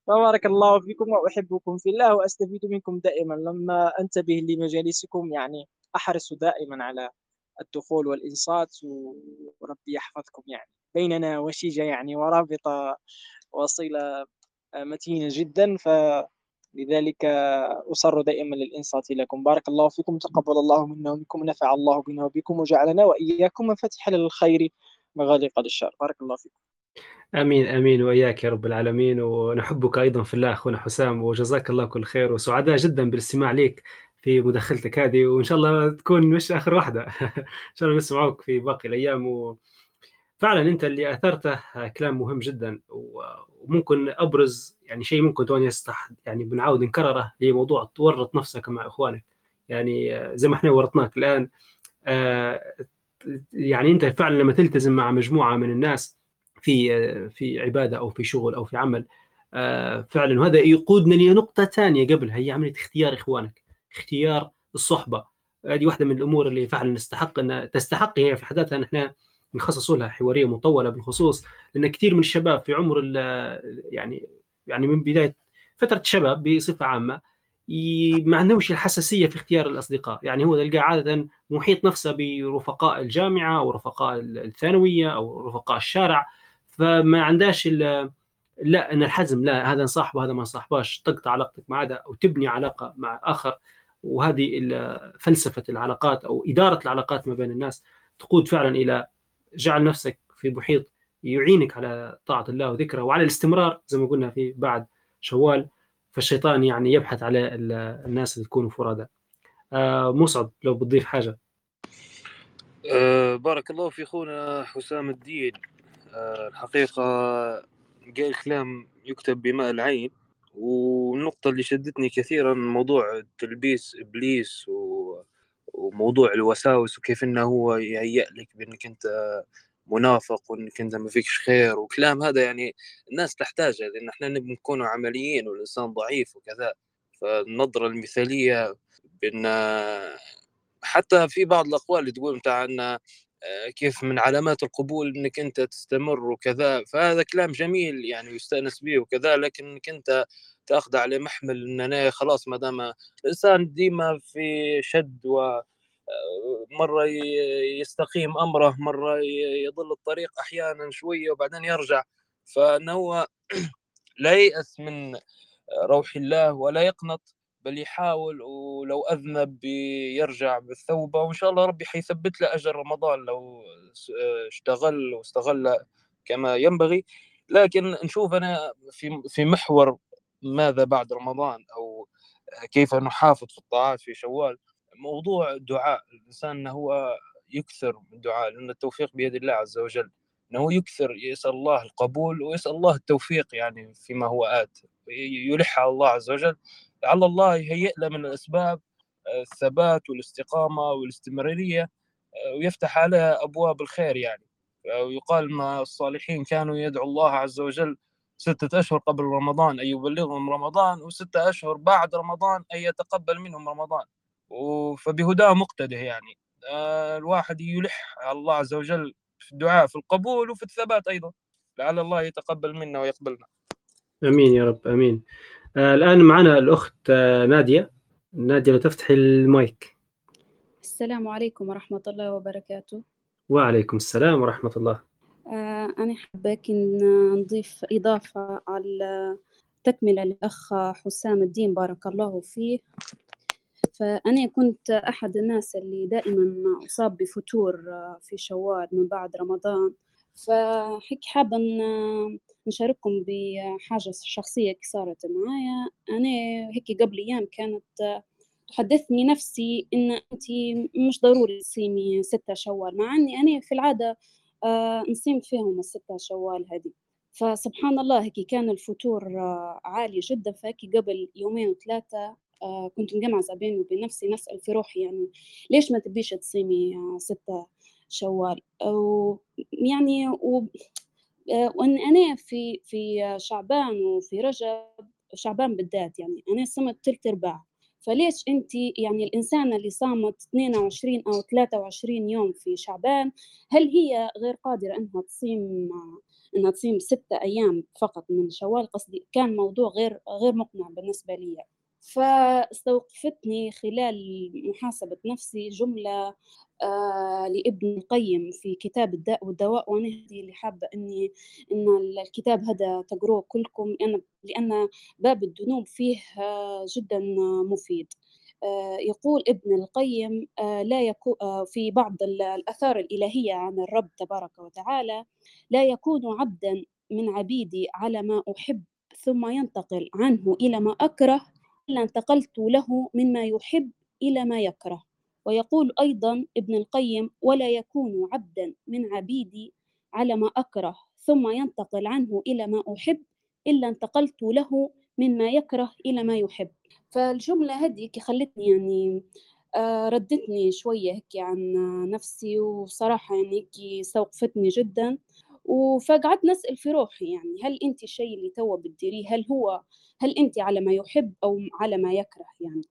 فبارك الله فيكم وأحبكم في الله وأستفيد منكم دائما. لما أنتبه لمجالسكم يعني أحرص دائما على الدخول والإنصات وربي يحفظكم يعني. بيننا وشيجة يعني ورابطة وصلة متينة جدا ف لذلك أصر دائما للإنصات لكم. بارك الله فيكم تقبل الله منا ومنكم نفع الله بنا وبكم وجعلنا وإياكم مفاتيح للخير مغاليق للشر. بارك الله فيكم. آمين آمين وإياك يا رب العالمين. ونحبك أيضا في الله أخونا حسام وجزاك الله كل خير. وسعداء جدا بالاستماع لك في مداخلتك هذه وإن شاء الله تكون مش آخر واحدة. إن شاء الله نسمعوك في باقي الأيام و... فعلا أنت اللي أثرته كلام مهم جدا وممكن أبرز يعني شيء ممكن توني يستح يعني بنعاود نكرره لموضوع تورط نفسك مع إخوانك. يعني زي ما إحنا ورطناك الآن آه، يعني أنت فعلا لما تلتزم مع مجموعة من الناس في في عبادة أو في شغل أو في عمل آه، فعلا وهذا يقودنا لنقطة ثانية قبلها هي عملية اختيار إخوانك. اختيار الصحبة. هذه واحدة من الأمور اللي فعلا نستحق أن تستحق هي في حد نحن نخصصوا لها حوارية مطولة بالخصوص لأن كثير من الشباب في عمر يعني يعني من بداية فترة الشباب بصفة عامة ما عندهمش الحساسية في اختيار الأصدقاء. يعني هو تلقى عادة محيط نفسه برفقاء الجامعة أو رفقاء الثانوية أو رفقاء الشارع فما عندهاش لا أن الحزم لا هذا نصاحبه هذا ما نصاحباش تقطع علاقتك مع هذا أو تبني علاقة مع آخر. وهذه فلسفة العلاقات أو إدارة العلاقات ما بين الناس تقود فعلا إلى جعل نفسك في محيط يعينك على طاعة الله وذكره وعلى الاستمرار زي ما قلنا في بعد شوال فالشيطان يعني يبحث على الناس اللي تكونوا فرادى. آه مصعب لو بتضيف حاجة. أه بارك الله في أخونا حسام الدين. أه الحقيقة قال كلام يكتب بماء العين. والنقطة اللي شدتني كثيرا موضوع تلبيس إبليس و... وموضوع الوساوس وكيف إنه هو يهيأ لك بإنك أنت منافق وإنك أنت ما فيكش خير وكلام هذا يعني الناس تحتاجه لأن إحنا نبي نكون عمليين والإنسان ضعيف وكذا. فالنظرة المثالية بإن حتى في بعض الأقوال اللي تقول بتاع ان كيف من علامات القبول إنك أنت تستمر وكذا. فهذا كلام جميل يعني يستأنس به وكذا لكن انك أنت تأخذ على محمل إن أنا خلاص ما دام الإنسان ديما في شد و مرة يستقيم أمره مرة يضل الطريق أحيانا شوية وبعدين يرجع. فأنه لا ييأس من روح الله ولا يقنط بل يحاول ولو أذنب يرجع بالثوبة وإن شاء الله ربي حيثبت له أجر رمضان لو اشتغل واستغل كما ينبغي. لكن نشوف أنا في في محور ماذا بعد رمضان أو كيف نحافظ في الطاعات في شوال موضوع الدعاء. الإنسان إنه هو يكثر من الدعاء لأن التوفيق بيد الله عز وجل. إنه يكثر يسأل الله القبول ويسأل الله التوفيق يعني فيما هو آت. يلح على الله عز وجل. لعل الله يهيئ له من الأسباب آه، الثبات والاستقامة والاستمرارية آه، ويفتح عليها أبواب الخير يعني. ويقال ما الصالحين كانوا يدعو الله عز وجل ستة أشهر قبل رمضان أن يبلغهم رمضان وستة أشهر بعد رمضان أن يتقبل منهم رمضان. فبهداه مقتده يعني. آه، الواحد يلح على الله عز وجل في الدعاء في القبول وفي الثبات أيضا. لعل الله يتقبل منا ويقبلنا. آمين يا رب آمين. آه الآن معنا الأخت آه نادية. نادية لو تفتحي المايك. السلام عليكم ورحمة الله وبركاته. وعليكم السلام ورحمة الله. آه أنا حابة نضيف إضافة على تكملة للأخ حسام الدين بارك الله فيه. فأنا كنت أحد الناس اللي دائما أصاب بفتور في شوال من بعد رمضان. فهيك حابة نشارككم بحاجة شخصية صارت معايا. أنا هيك قبل أيام كانت تحدثني نفسي إن أنت مش ضروري تصيمي ستة شوال مع إني أنا في العادة آه، نصيم فيهم الستة شوال هذه فسبحان الله هيك كان الفتور آه، عالي جدا. فهيك قبل يومين وثلاثة آه، كنت مجمعة بيني وبين نفسي نسأل في روحي يعني ليش ما تبيش تصيمي ستة شوال؟ أو يعني و وإن أنا في في شعبان وفي رجب شعبان بالذات يعني أنا صمت ثلث أرباع. فليش انت يعني الإنسانة اللي صامت 22 أو 23 يوم في شعبان هل هي غير قادرة إنها تصيم إنها تصيم ستة أيام فقط من شوال؟ قصدي كان موضوع غير غير مقنع بالنسبة لي. فاستوقفتني خلال محاسبة نفسي جملة آه لابن القيم في كتاب الداء والدواء هذه اللي حابة إني إن الكتاب هذا تقروه كلكم لأن لأن باب الذنوب فيه آه جدا مفيد. آه يقول ابن القيم لا يكون في بعض الآثار الإلهية عن الرب تبارك وتعالى لا يكون عبدا من عبيدي على ما أحب ثم ينتقل عنه إلى ما إلا انتقلت له مما يحب إلى ما يكره. ويقول أيضا ابن القيم ولا يكون عبدا من عبيدي على ما أكره ثم ينتقل عنه إلى ما أحب إلا انتقلت له مما يكره إلى ما يحب. فالجملة هذه خلتني يعني آه، ردتني شوية هيك عن نفسي وصراحة يعني هيك استوقفتني جدا. فقعدت نسأل في روحي يعني هل أنت الشيء اللي توا بتديريه؟ هل هو هل أنت على ما يحب أو على ما يكره يعني؟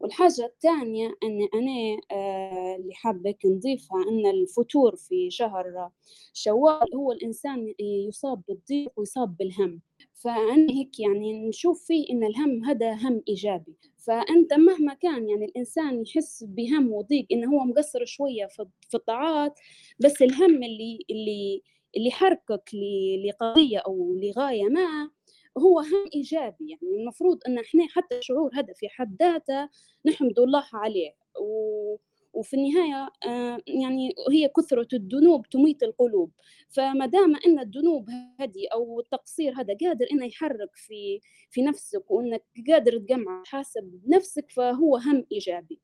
والحاجة الثانية أن أنا آه اللي حابة نضيفها أن الفتور في شهر شوال هو الإنسان يصاب بالضيق ويصاب بالهم. فأنا هيك يعني نشوف فيه إن الهم هذا هم إيجابي. فأنت مهما كان يعني الإنسان يحس بهم وضيق إنه هو مقصر شوية في الطاعات بس الهم اللي اللي اللي حركك لقضية أو لغاية ما هو هم إيجابي. يعني المفروض أن إحنا حتى الشعور هذا في حد ذاته نحمد الله عليه. و... وفي النهاية آه، يعني هي كثرة الذنوب تميت القلوب. فما دام أن الذنوب هذه أو التقصير هذا قادر إنه يحرك في في نفسك وإنك قادر تجمع حاسب نفسك فهو هم إيجابي.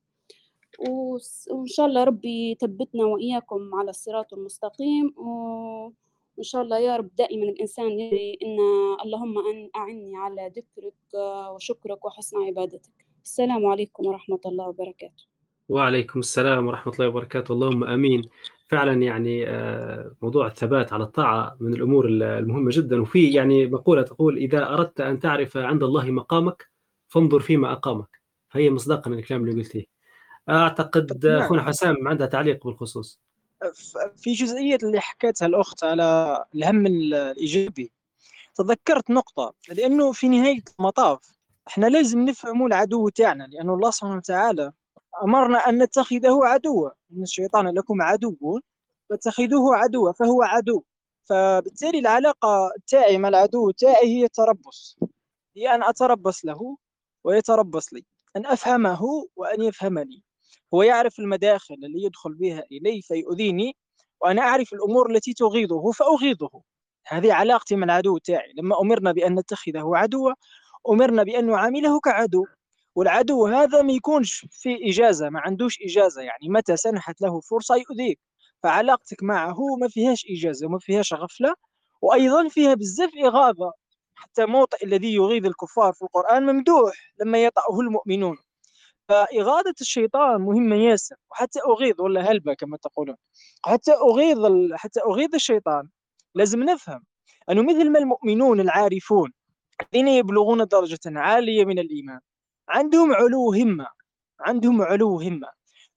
وإن شاء الله ربي يثبتنا وإياكم على الصراط المستقيم. و... وإن شاء الله يا رب دائما الإنسان يدري إن اللهم أن أعني على ذكرك وشكرك وحسن عبادتك. السلام عليكم ورحمة الله وبركاته. وعليكم السلام ورحمة الله وبركاته. اللهم أمين. فعلا يعني آه، موضوع الثبات على الطاعة من الأمور المهمة جدا. وفي يعني مقولة تقول إذا أردت أن تعرف عند الله مقامك فانظر فيما أقامك. هي مصداقا من الكلام اللي قلتيه. أعتقد نعم. أخونا حسام عندها تعليق بالخصوص. في جزئية اللي حكيتها الأخت على الهم الإيجابي. تذكرت نقطة لأنه في نهاية المطاف إحنا لازم نفهموا العدو تاعنا لأنه الله سبحانه وتعالى أمرنا أن نتخذه عدوا. إن الشيطان لكم عدو فاتخذوه عدوا فهو عدو. فبالتالي العلاقة تاعي مع العدو تاعي هي التربص. هي أن أتربص له ويتربص لي أن أفهمه وأن يفهمني. هو يعرف المداخل اللي يدخل بها إلي فيؤذيني وأنا أعرف الأمور التي تغيظه فأغيظه هذه علاقتي مع العدو تاعي. لما أمرنا بأن نتخذه عدوا أمرنا بأن نعامله كعدو. والعدو هذا ما يكونش في إجازة ما عندوش إجازة. يعني متى سنحت له فرصة يؤذيك. فعلاقتك معه ما فيهاش إجازة وما فيهاش غفلة. وأيضا فيها بزاف إغاظة. حتى موطئ الذي يغيظ الكفار في القرآن ممدوح لما يطأه المؤمنون. فإغاظة الشيطان مهمة ياسر وحتى أغيظ ولا هلبة كما تقولون. حتى أغيظ حتى أغيظ الشيطان لازم نفهم أنه مثل ما المؤمنون العارفون الذين يبلغون درجة عالية من الإيمان عندهم علو همة عندهم علو همة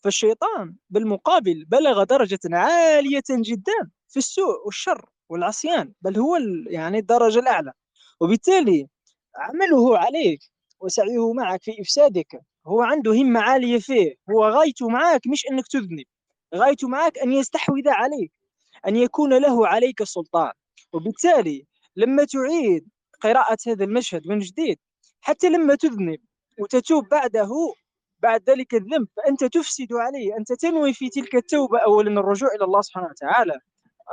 فالشيطان بالمقابل بلغ درجة عالية جدا في السوء والشر والعصيان بل هو يعني الدرجة الأعلى. وبالتالي عمله عليك وسعيه معك في إفسادك هو عنده همة عالية فيه. هو غايته معك مش أنك تذنب. غايته معك أن يستحوذ عليك أن يكون له عليك السلطان وبالتالي لما تعيد قراءة هذا المشهد من جديد حتى لما تذنب وتتوب بعده بعد ذلك الذنب فأنت تفسد عليه أنت تنوي في تلك التوبة أولا الرجوع إلى الله سبحانه وتعالى.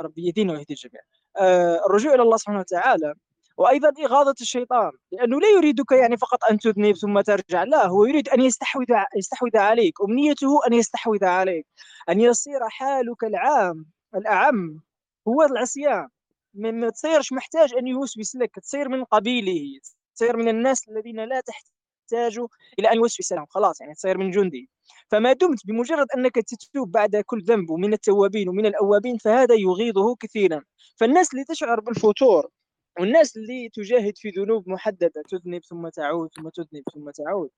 ربي يهدينا ويهدي الجميع. آه الرجوع إلى الله سبحانه وتعالى وأيضا إغاظة الشيطان لأنه لا يريدك يعني فقط أن تذنب ثم ترجع لا هو يريد أن يستحوذ يستحوذ عليك أمنيته أن يستحوذ عليك أن يصير حالك العام الأعم هو العصيان ما تصيرش محتاج أن يوسوس لك تصير من قبيله تصير من الناس الذين لا تحتاج إلى أن يوسوس لهم خلاص يعني تصير من جندي. فما دمت بمجرد أنك تتوب بعد كل ذنب ومن التوابين ومن الأوابين فهذا يغيظه كثيرا. فالناس اللي تشعر بالفتور والناس اللي تجاهد في ذنوب محددة تذنب ثم تعود ثم تذنب ثم تعود.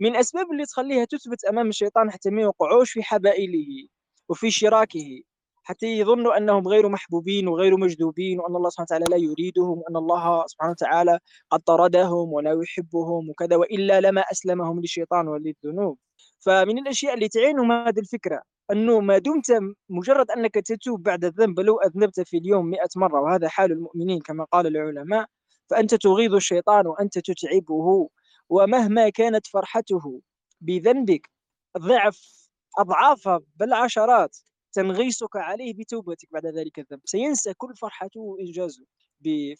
من الاسباب اللي تخليها تثبت أمام الشيطان حتى ما يوقعوش في حبائله وفي شراكه حتى يظنوا أنهم غير محبوبين وغير مجذوبين وأن الله سبحانه وتعالى لا يريدهم وأن الله سبحانه وتعالى قد طردهم ولا يحبهم وكذا وإلا لما أسلمهم للشيطان وللذنوب. فمن الأشياء اللي تعينهم هذه الفكرة. أنه ما دمت مجرد أنك تتوب بعد الذنب لو أذنبت في اليوم مئة مرة وهذا حال المؤمنين كما قال العلماء فأنت تغيظ الشيطان وأنت تتعبه ومهما كانت فرحته بذنبك ضعف أضعاف بل عشرات تنغيصك عليه بتوبتك بعد ذلك الذنب. سينسى كل فرحته وإنجازه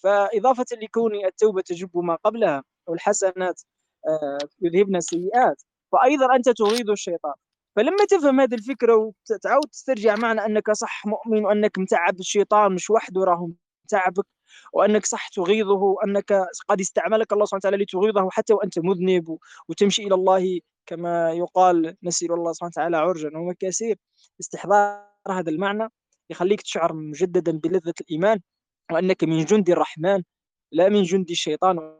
فإضافة لكون التوبة تجب ما قبلها والحسنات آه، يذهبن السيئات فايضا أنت تغيظ الشيطان. فلما تفهم هذه الفكرة وتعاود تسترجع معنى أنك صح مؤمن وأنك متعب الشيطان مش وحده راه متعبك وأنك صح تغيظه وأنك قد استعملك الله سبحانه وتعالى لتغيظه حتى وأنت مذنب وتمشي إلى الله كما يقال نسير الله سبحانه وتعالى عرجا. ومكاسير استحضار هذا المعنى يخليك تشعر مجددا بلذة الإيمان وأنك من جند الرحمن لا من جند الشيطان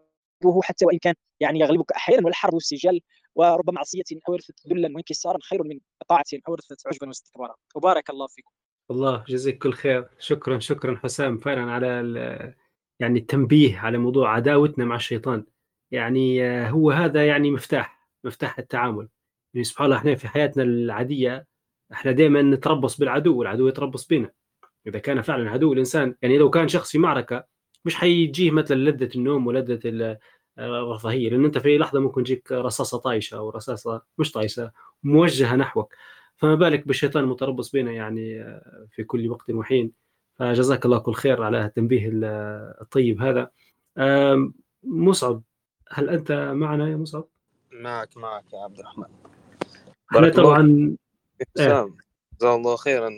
حتى وإن كان يعني يغلبك أحيانا والحرب والسجال ورب معصية أورثت ذلا وانكسارا خير من طاعة أورثت عجبا واستكبارا. وبارك الله فيكم. الله يجزيك كل خير. شكرا شكرا حسام فعلا على يعني التنبيه على موضوع عداوتنا مع الشيطان. يعني آه، هو هذا يعني مفتاح مفتاح التعامل. يعني سبحان الله إحنا في حياتنا العادية إحنا دائما نتربص بالعدو والعدو يتربص بنا. إذا كان فعلا عدو الإنسان يعني لو كان شخص في معركة مش حيجيه مثلا لذة النوم ولذة الرفاهيه لأن أنت في لحظة ممكن تجيك رصاصة طايشة أو رصاصة مش طايشة موجهة نحوك. فما بالك بالشيطان المتربص بنا يعني في كل وقت وحين. فجزاك الله كل خير على التنبيه الطيب هذا. مصعب هل أنت معنا يا مصعب؟ معك معك يا عبد الرحمن. إحنا طبعا إيه. جزاه الله خيرا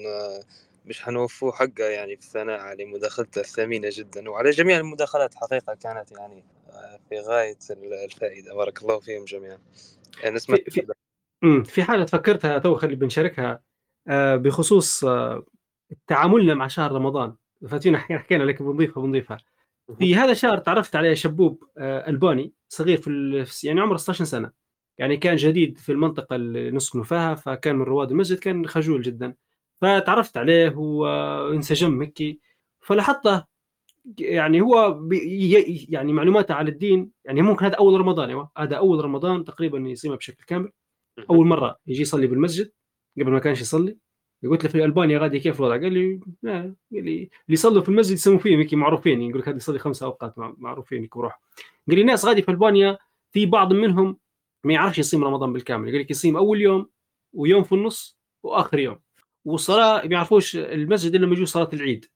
مش حنوفوه حقه يعني في الثناء على مداخلته الثمينة جدا وعلى جميع المداخلات حقيقة كانت يعني. آه، في غاية الفائدة. بارك الله فيهم جميعا. يعني نسمع في, في, في حاجة تفكرتها تو خلي بنشاركها. آه، بخصوص آه، تعاملنا مع شهر رمضان. فاتينا حكينا لك بنضيفها بنضيفها. في هذا الشهر تعرفت على شبوب ألباني صغير في يعني عمره 16 سنة. يعني كان جديد في المنطقة اللي نسكن فيها فكان من رواد المسجد كان خجول جدا. فتعرفت عليه وانسجم هيك فلاحظته يعني هو يعني معلوماته على الدين يعني ممكن هذا أول رمضان أيوه هذا أول رمضان تقريبا يصيمه بشكل كامل. أول مرة يجي يصلي بالمسجد قبل ما كانش يصلي قلت له في ألبانيا غادي كيف الوضع؟ قال لي لا. قال لي اللي يصلوا في المسجد يسموا فيه هيك معروفين يقول لك هذا يصلي خمس أوقات معروفين هيك بروح قال لي ناس غادي في ألبانيا في بعض منهم ما يعرفش يصيم رمضان بالكامل. يقول لك يصيم أول يوم ويوم في النص وآخر يوم. والصلاة ما يعرفوش المسجد إلا لما يجوا صلاة العيد.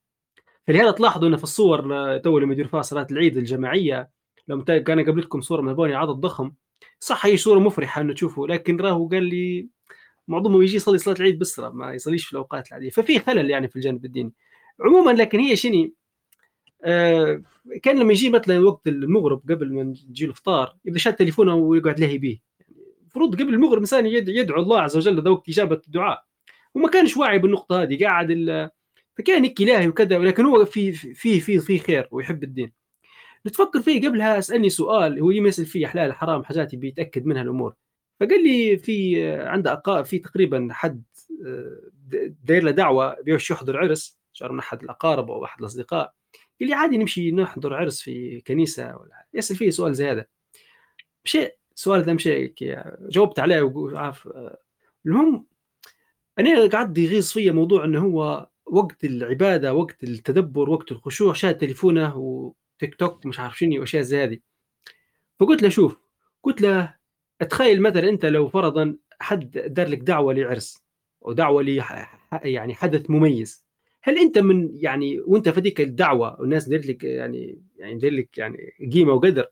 فلهذا تلاحظوا انه في الصور تو لما يدير فيها صلاة العيد الجماعية لو كان قبل لكم صورة من الباني عدد ضخم. صح هي صورة مفرحة إنه تشوفوا لكن راهو قال لي معظمهم يجي يصلي صلاة العيد بس ما يصليش في الأوقات العادية. ففي خلل يعني في الجانب الديني. عموما لكن هي شني آه كان لما يجي مثلا وقت المغرب قبل ما يجي الفطار إذا شاد تليفونه ويقعد لهي به المفروض قبل المغرب الإنسان يدعو الله عز وجل ذوق إجابة الدعاء. وما كانش واعي بالنقطة هذه قاعد فكان إلهي وكذا ولكن هو في في في في خير ويحب الدين. نتفكر فيه قبلها أسألني سؤال هو يسال فيه حلال حرام حاجات بيتأكد منها الأمور. فقال لي في عنده أقا في تقريبا حد آه، داير له دعوة بيوش يحضر عرس شعر من أحد الأقارب أو أحد الأصدقاء. قال لي عادي نمشي نحضر عرس في كنيسة ولا يسأل فيه سؤال زي هذا. مشي السؤال ذا مشي جاوبت عليه وعارف آه، المهم أنا قعد يغيظ فيا موضوع إنه هو وقت العبادة وقت التدبر وقت الخشوع شاد تليفونه وتيك توك مش عارف شنو وأشياء زي هذه. فقلت له شوف قلت له تخيل مثلا أنت لو فرضا حد دار لك دعوة لعرس أو دعوة ل يعني حدث مميز هل أنت من يعني وأنت في ذيك الدعوة والناس دير لك يعني يعني دير لك يعني قيمة وقدر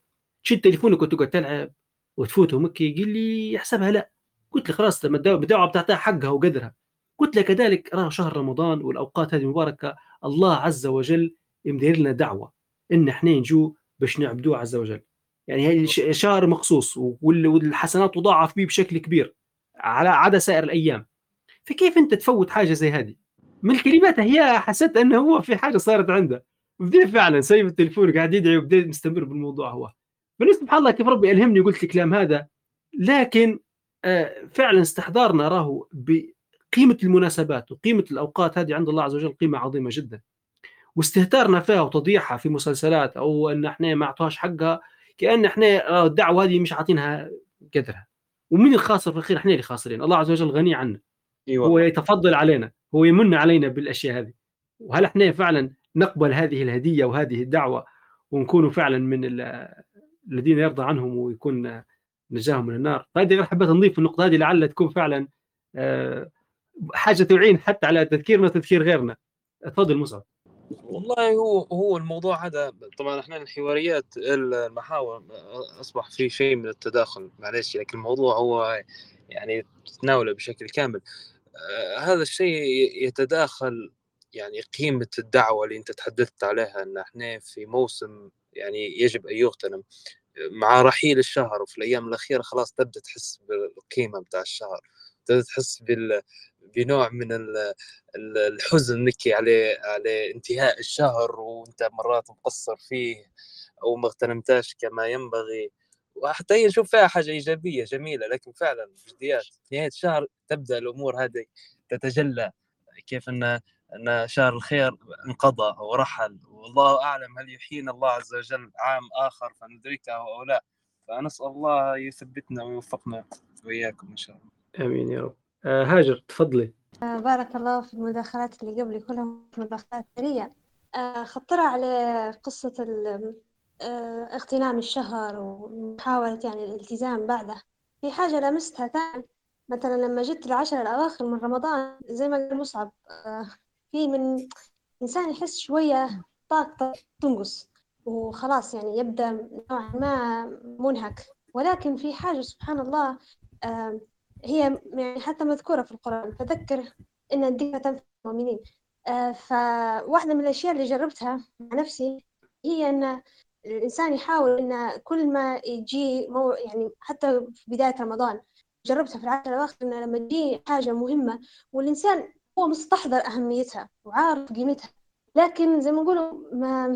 تشد تليفونك وتقعد تلعب وتفوت ومكي؟ يقول لي يحسبها لا. قلت له خلاص الدعوة بتاعتها حقها وقدرها. قلت له كذلك راه شهر رمضان والأوقات هذه المباركه الله عز وجل يمدير لنا دعوة إن إحنا نجو باش نعبدوه عز وجل. يعني هي شهر مخصوص والحسنات تضاعف به بشكل كبير على عدا سائر الأيام. فكيف أنت تفوت حاجة زي هذه؟ من الكلمات هي حسيت أنه هو في حاجة صارت عنده. بدي فعلا سايب التليفون قاعد يدعي وبدأ مستمر بالموضوع هو. بس سبحان الله كيف ربي ألهمني وقلت الكلام هذا لكن آه، فعلا استحضارنا راهو بقيمه المناسبات وقيمة الأوقات هذه عند الله عز وجل قيمة عظيمة جدا. واستهتارنا فيها وتضييعها في مسلسلات أو أن إحنا ما أعطوهاش حقها كأن إحنا آه، الدعوة هذه مش عاطينها قدرها. ومين الخاسر في الاخير إحنا اللي خاسرين. الله عز وجل غني عنا. أيوة. هو يتفضل علينا. هو يمن علينا بالأشياء هذه. وهل إحنا فعلا نقبل هذه الهدية وهذه الدعوة ونكون فعلا من الذين يرضى عنهم ويكون نجاهم من النار؟ طيب حبيت نضيف النقطة هذه لعل تكون فعلا آه، حاجة تعين حتى على تذكيرنا وتذكير غيرنا. تفضل مصعب. والله هو هو الموضوع هذا طبعا إحنا الحواريات المحاور أصبح في شيء من التداخل معلش لكن الموضوع هو يعني تتناوله بشكل كامل. آه هذا الشيء يتداخل يعني قيمة الدعوة اللي أنت تحدثت عليها أن إحنا في موسم يعني يجب أن يغتنم. مع رحيل الشهر وفي الأيام الأخيرة خلاص تبدأ تحس بالقيمة بتاع الشهر تبدأ تحس بال بنوع من الحزن نكي على على انتهاء الشهر وانت مرات مقصر فيه أو ما اغتنمتاش كما ينبغي. وحتى نشوف فيها حاجة إيجابية جميلة لكن فعلا جديات نهاية الشهر تبدأ الأمور هذه تتجلى. كيف أن أن شهر الخير انقضى أو رحل. والله أعلم هل يحيينا الله عز وجل عام آخر فندركه أو لا. فنسأل الله يثبتنا ويوفقنا وإياكم إن شاء الله. آمين يا رب. هاجر تفضلي. آه، بارك الله في المداخلات اللي قبلي كلها مداخلات ثرية آه، خطرة على قصة اغتنام الشهر ومحاولة يعني الالتزام بعده. في حاجة لمستها ثاني مثلا لما جيت العشر الأواخر من رمضان زي ما قال مصعب في من إنسان يحس شوية طاقته تنقص وخلاص يعني يبدأ نوعا ما منهك. ولكن في حاجة سبحان الله هي يعني حتى مذكورة في القرآن فذكر إن الذكرى تنفع المؤمنين. آه فواحدة من الأشياء اللي جربتها مع نفسي هي أن الإنسان يحاول أن كل ما يجي مو يعني حتى في بداية رمضان جربتها في العشر الأواخر أن لما تجي حاجة مهمة والإنسان هو مستحضر أهميتها وعارف قيمتها لكن زي ما نقولوا ما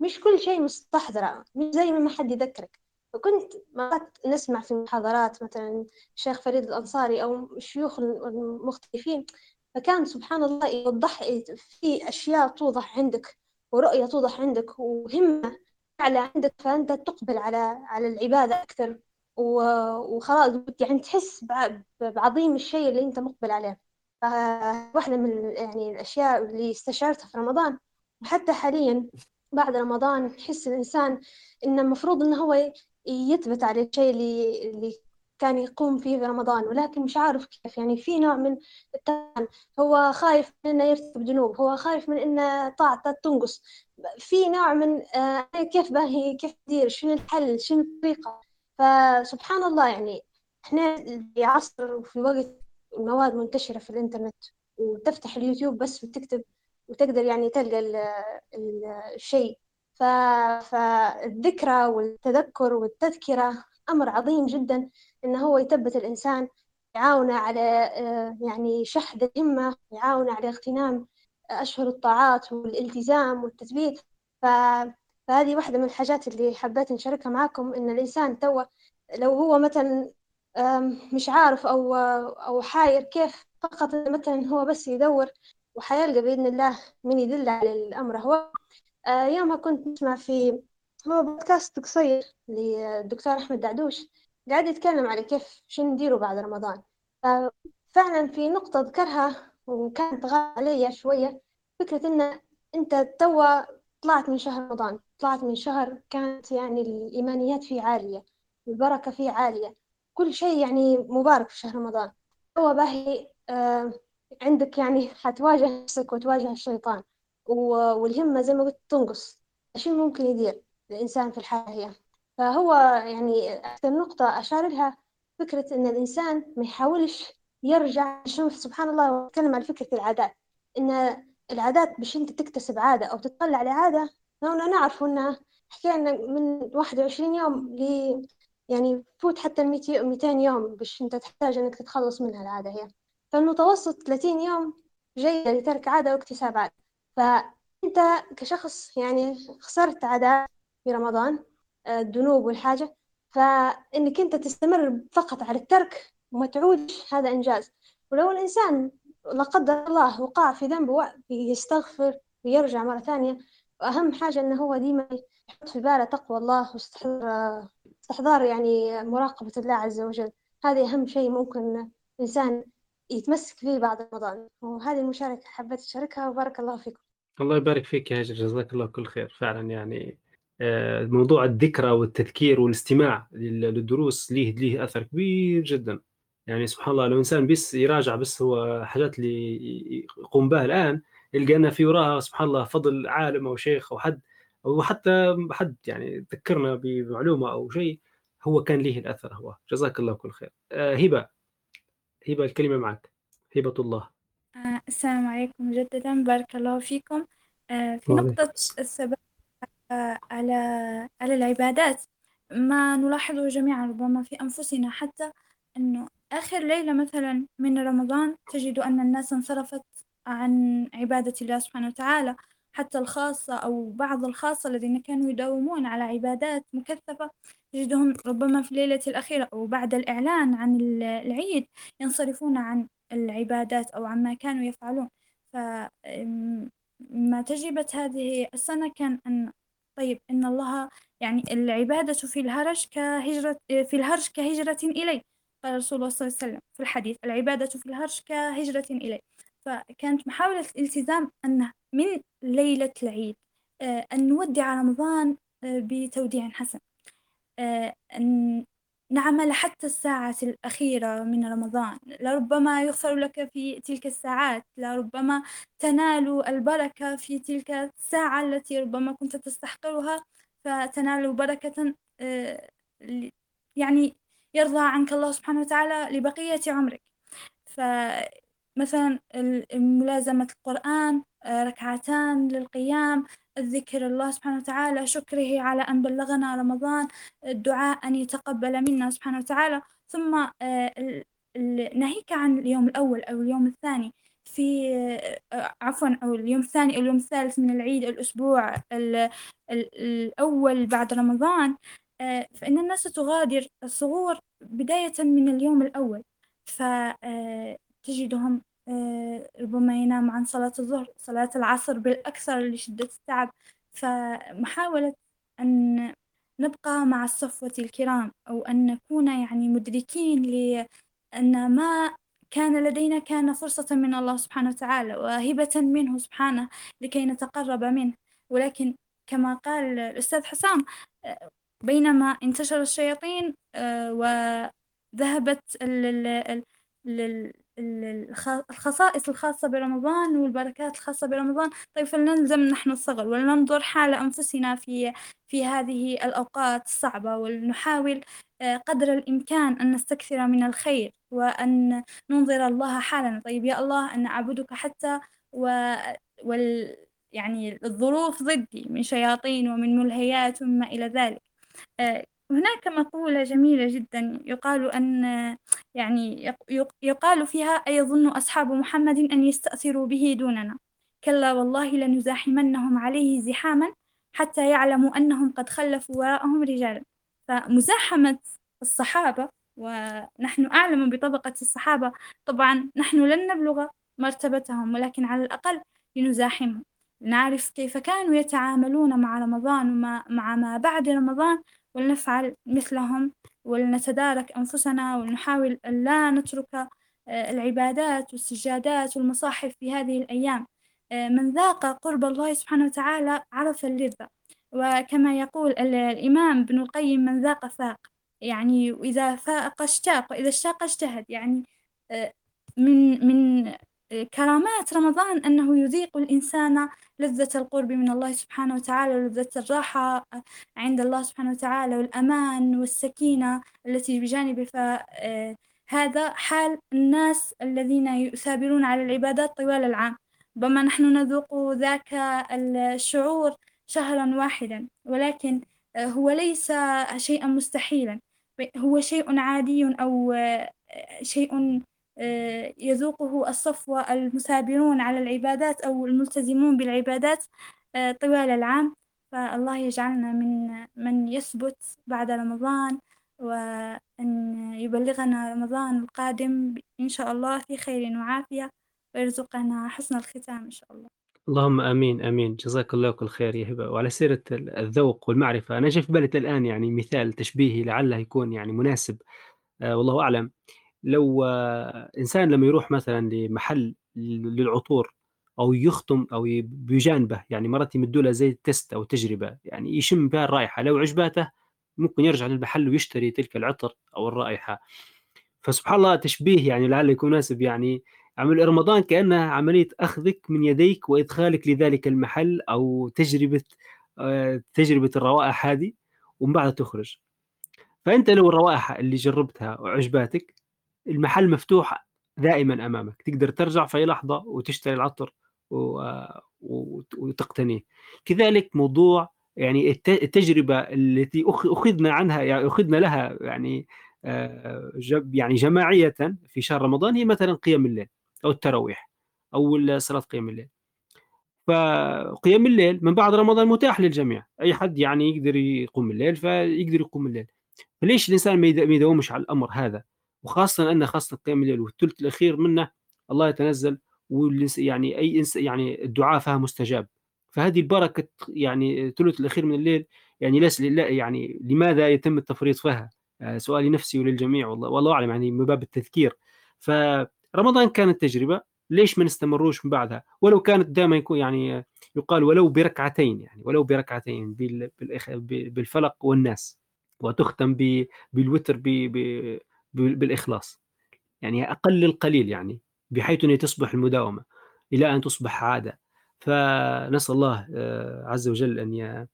مش كل شيء مستحضرة مش زي ما حد يذكرك. فكنت مرات نسمع في محاضرات مثلا الشيخ فريد الأنصاري أو الشيوخ المختلفين فكان سبحان الله يوضح في أشياء توضح عندك ورؤية توضح عندك وهمة على عندك فأنت تقبل على على العبادة أكثر وخلاص يعني تحس بعظيم الشيء اللي أنت مقبل عليه. فواحدة من يعني الأشياء اللي استشعرتها في رمضان. وحتى حاليا بعد رمضان يحس الإنسان إنه المفروض إنه هو يثبت على الشيء اللي اللي كان يقوم فيه في رمضان ولكن مش عارف كيف. يعني في نوع من التهان. هو خايف من إنه يرتكب ذنوب هو خايف من إنه طاعته تنقص. في نوع من آه كيف باهي كيف تدير شنو الحل؟ شنو الطريقة؟ فسبحان الله يعني إحنا في عصر وفي وقت المواد منتشرة في الإنترنت وتفتح اليوتيوب بس وتكتب وتقدر يعني تلقى الشيء. فالذكرى والتذكر والتذكرة أمر عظيم جدا إنه هو يثبت الإنسان يعاونه على آه، يعني شحذ الهمة يعاونه على اغتنام أشهر الطاعات والالتزام والتثبيت. ف... فهذه واحدة من الحاجات اللي حبيت نشاركها معكم إن الإنسان توا لو هو مثلا مش عارف أو أو حاير كيف فقط مثلا هو بس يدور وحيلقى بإذن الله من يدل على الأمر هو. يومها كنت نسمع في هو بودكاست قصير للدكتور أحمد دعدوش قاعد يتكلم على كيف شو نديروا بعد رمضان. ففعلا في نقطة ذكرها وكانت غالية علي شوية فكرة إن أنت توا طلعت من شهر رمضان طلعت من شهر كانت يعني الإيمانيات فيه عالية البركة فيه عالية كل شيء يعني مبارك في شهر رمضان. هو باهي آه عندك يعني حتواجه نفسك وتواجه الشيطان. والهمة زي ما قلت تنقص. شو ممكن يدير الإنسان في الحياة هي. فهو يعني أكثر نقطة أشار لها فكرة إن الإنسان ما يحاولش يرجع شوف سبحان الله وتكلم عن فكرة العادات. إن العادات باش أنت تكتسب عادة أو تطلع لعادة هنا نعرف إن حكينا من 21 يوم ل يعني فوت حتى ال 200 يوم باش أنت تحتاج إنك تتخلص منها العادة هي. فالمتوسط 30 يوم جيدة لترك عادة واكتساب عادة. فأنت كشخص يعني خسرت عادات في رمضان آه، الذنوب والحاجة فإنك أنت تستمر فقط على الترك وما تعودش هذا إنجاز. ولو الإنسان لا قدر الله وقع في ذنب يستغفر ويرجع مرة ثانية وأهم حاجة إنه هو ديما يحط في باله تقوى الله واستحضار استحضار يعني مراقبة الله عز وجل. هذه أهم شيء ممكن الإنسان يتمسك فيه بعد رمضان وهذه المشاركة حبيت أشاركها وبارك الله فيكم. الله يبارك فيك يا هاجر جزاك الله كل خير. فعلا يعني آه، موضوع الذكرى والتذكير والاستماع للدروس ليه ليه أثر كبير جدا. يعني سبحان الله لو إنسان بس يراجع بس هو حاجات اللي يقوم بها الآن يلقى ان في وراها سبحان الله فضل عالم أو شيخ أو حد أو حتى حد يعني ذكرنا بمعلومة أو شيء هو كان ليه الأثر هو. جزاك الله كل خير. آه، هبة هبه الكلمة معك هبه الله. آه، السلام عليكم مجددا بارك الله فيكم. في نقطة الثبات على على العبادات ما نلاحظه جميعا ربما في أنفسنا حتى أنه آخر ليلة مثلا من رمضان تجد أن الناس انصرفت عن عبادة الله سبحانه وتعالى. حتى الخاصة أو بعض الخاصة الذين كانوا يداومون على عبادات مكثفة تجدهم ربما في الليلة الأخيرة أو بعد الإعلان عن العيد ينصرفون عن العبادات أو عما كانوا يفعلون. فما تجربة هذه السنة كان أن طيب إن الله يعني العبادة في الهرج كهجرة في الهرج كهجرة إليه قال رسول الله صلى الله عليه وسلم في الحديث. العبادة في الهرج كهجرة إليه فكانت محاولة الالتزام أن من ليلة العيد آه، أن نودع رمضان آه، بتوديع حسن. آه، أن نعمل حتى الساعة الأخيرة من رمضان. لربما يغفر لك في تلك الساعات لربما تنال البركة في تلك الساعة التي ربما كنت تستحقرها. فتنال بركة يعني يرضى عنك الله سبحانه وتعالى لبقية عمرك. فمثلا ملازمة القرآن آه، ركعتان للقيام الذكر الله سبحانه وتعالى شكره على أن بلغنا رمضان الدعاء أن يتقبل منا سبحانه وتعالى. ثم آه، ناهيك عن اليوم الأول أو اليوم الثاني. في آه، عفوا أو اليوم الثاني أو اليوم الثالث من العيد الأسبوع الأول بعد رمضان. فإن الناس تغادر الصغور بداية من اليوم الأول. آه، ربما ينام عن صلاة الظهر صلاة العصر بالأكثر لشدة التعب. فمحاولة أن نبقى مع الصفوة الكرام أو أن نكون يعني مدركين لأن ما كان لدينا كان فرصة من الله سبحانه وتعالى وهبة منه سبحانه لكي نتقرب منه. ولكن كما قال الأستاذ حسام آه، بينما انتشر الشياطين آه، وذهبت الخصائص الخاصة برمضان والبركات الخاصة برمضان. طيب فلنلزم نحن الصغر ولننظر حال أنفسنا في في هذه الأوقات الصعبة ولنحاول آه، قدر الإمكان أن نستكثر من الخير وأن ننظر الله حالنا. طيب يا الله أن أعبدك حتى و وال يعني الظروف ضدي من شياطين ومن ملهيات وما إلى ذلك. آه، هناك مقولة جميلة جدا يقال أن يعني يقال فيها أيظن أصحاب محمد أن يستأثروا به دوننا؟ كلا والله لنزاحمنهم عليه زحاما حتى يعلموا أنهم قد خلفوا وراءهم رجالا. فمزاحمة الصحابة ونحن أعلم بطبقة الصحابة طبعا نحن لن نبلغ مرتبتهم ولكن على الأقل لنزاحمهم. نعرف كيف كانوا يتعاملون مع رمضان ومع ما بعد رمضان ولنفعل مثلهم ولنتدارك أنفسنا ولنحاول أن لا نترك آه، العبادات والسجادات والمصاحف في هذه الأيام. آه، من ذاق قرب الله سبحانه وتعالى عرف اللذة وكما يقول الإمام ابن القيم من ذاق فاق. يعني إذا فاق اشتاق وإذا اشتاق اجتهد. يعني آه، من من كرامات رمضان أنه يذيق الإنسان لذة القرب من الله سبحانه وتعالى ولذة الراحة عند الله سبحانه وتعالى والأمان والسكينة التي بجانبه فهذا حال الناس الذين يثابرون على العبادات طوال العام. ربما نحن نذوق ذاك الشعور شهرا واحدا ولكن هو ليس شيئا مستحيلا. هو شيء عادي أو شيء آه، يذوقه الصفوة المثابرون على العبادات أو الملتزمون بالعبادات آه، طوال العام. فالله يجعلنا من من يثبت بعد رمضان وأن يبلغنا رمضان القادم إن شاء الله في خير وعافية ويرزقنا حسن الختام إن شاء الله. اللهم آمين آمين. جزاك الله كل خير يا هبة. وعلى سيرة الذوق والمعرفة أنا جاي في بالي الآن يعني مثال تشبيهي لعله يكون يعني مناسب. آه والله أعلم. لو إنسان لما يروح مثلا لمحل للعطور أو يختم أو بجانبه يعني مرات يمدوا له زي تيست أو تجربة يعني يشم بها الرائحة لو عجباته ممكن يرجع للمحل ويشتري تلك العطر أو الرائحة. فسبحان الله تشبيه يعني لعله يكون مناسب يعني عمل رمضان كانها عملية أخذك من يديك وإدخالك لذلك المحل أو تجربة آه، تجربة الروائح هذه ومن بعدها تخرج. فأنت لو الروائح اللي جربتها وعجباتك المحل مفتوح دائما أمامك تقدر ترجع في أي لحظة وتشتري العطر وتقتنيه. كذلك موضوع يعني التجربة التي أخذنا عنها يعني أخذنا لها يعني آه، يعني جماعية في شهر رمضان هي مثلا قيام الليل أو التراويح أو صلاة قيام الليل. فقيام الليل من بعد رمضان متاح للجميع. أي حد يعني يقدر يقوم الليل فيقدر يقوم الليل. فليش الإنسان ما يداومش على الأمر هذا؟ وخاصة ان خاصة قيام الليل والثلث الأخير منه الله يتنزل يعني أي إنس يعني الدعاء فيها مستجاب. فهذه البركه يعني الثلث الأخير من الليل يعني ليس لا يعني لماذا يتم التفريط فيها؟ آه، سؤالي نفسي وللجميع والله والله أعلم يعني من باب التذكير. فرمضان كانت تجربة ليش ما نستمروش من بعدها؟ ولو كانت دائما يكون يعني يقال ولو بركعتين يعني ولو بركعتين بالفلق والناس. وتختم بالوتر بالإخلاص. يعني أقل القليل يعني بحيث أن تصبح المداومة إلى أن تصبح عادة. فنسأل الله آه، عز وجل أن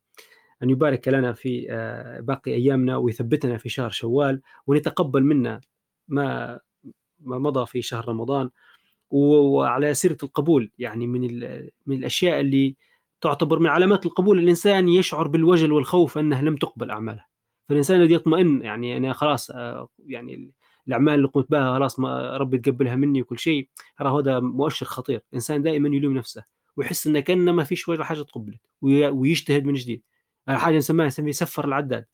أن يبارك لنا في آه، باقي أيامنا ويثبتنا في شهر شوال ونتقبل منا ما ما مضى في شهر رمضان. وعلى سيرة القبول يعني من من الأشياء اللي تعتبر من علامات القبول الإنسان يشعر بالوجل والخوف أنه لم تقبل أعماله. فالإنسان الذي يطمئن يعني أنا خلاص آه، يعني الأعمال اللي قمت بها خلاص ما ربي تقبلها مني وكل شيء ترى هذا مؤشر خطير. الإنسان دائما يلوم نفسه ويحس انه كانه ما فيش ولا حاجة تقبلت ويجتهد من جديد. حاجة نسميها نسميه صفر العداد.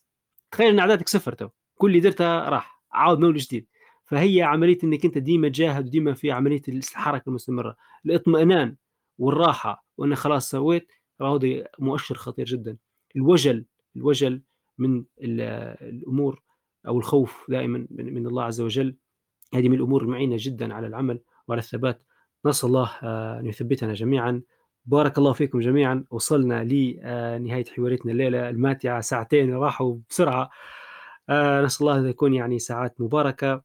تخيل إن عدادك صفر تو كل اللي درته راح عاود من جديد. فهي عملية إنك أنت ديما تجاهد وديما في عملية الحركه المستمرة. الاطمئنان والراحة وانك خلاص سويت هذا مؤشر خطير جدا. الوجل الوجل من الأمور أو الخوف دائما من الله عز وجل. هذه من الأمور المعينة جدا على العمل وعلى الثبات. نسأل الله آه، أن يثبتنا جميعا. بارك الله فيكم جميعا. وصلنا لنهايه حواريتنا الليلة الماتعة. ساعتين راحوا بسرعة. آه، نسأل الله أن تكون يعني ساعات مباركة.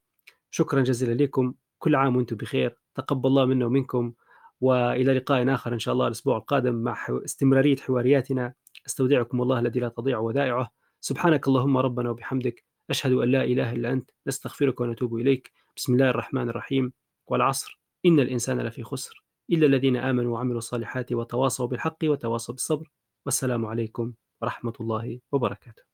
شكرا جزيلا لكم. كل عام وأنتم بخير. تقبل الله منا ومنكم. وإلى لقاء آخر إن شاء الله الأسبوع القادم مع استمرارية حوارياتنا. أستودعكم الله الذي لا تضيع ودائعه. سبحانك اللهم ربنا وبحمدك أشهد أن لا إله إلا أنت نستغفرك ونتوب إليك. بسم الله الرحمن الرحيم. والعصر. إن الإنسان لفي خسر. إلا الذين آمنوا وعملوا الصالحات وتواصوا بالحق وتواصوا بالصبر. والسلام عليكم ورحمة الله وبركاته.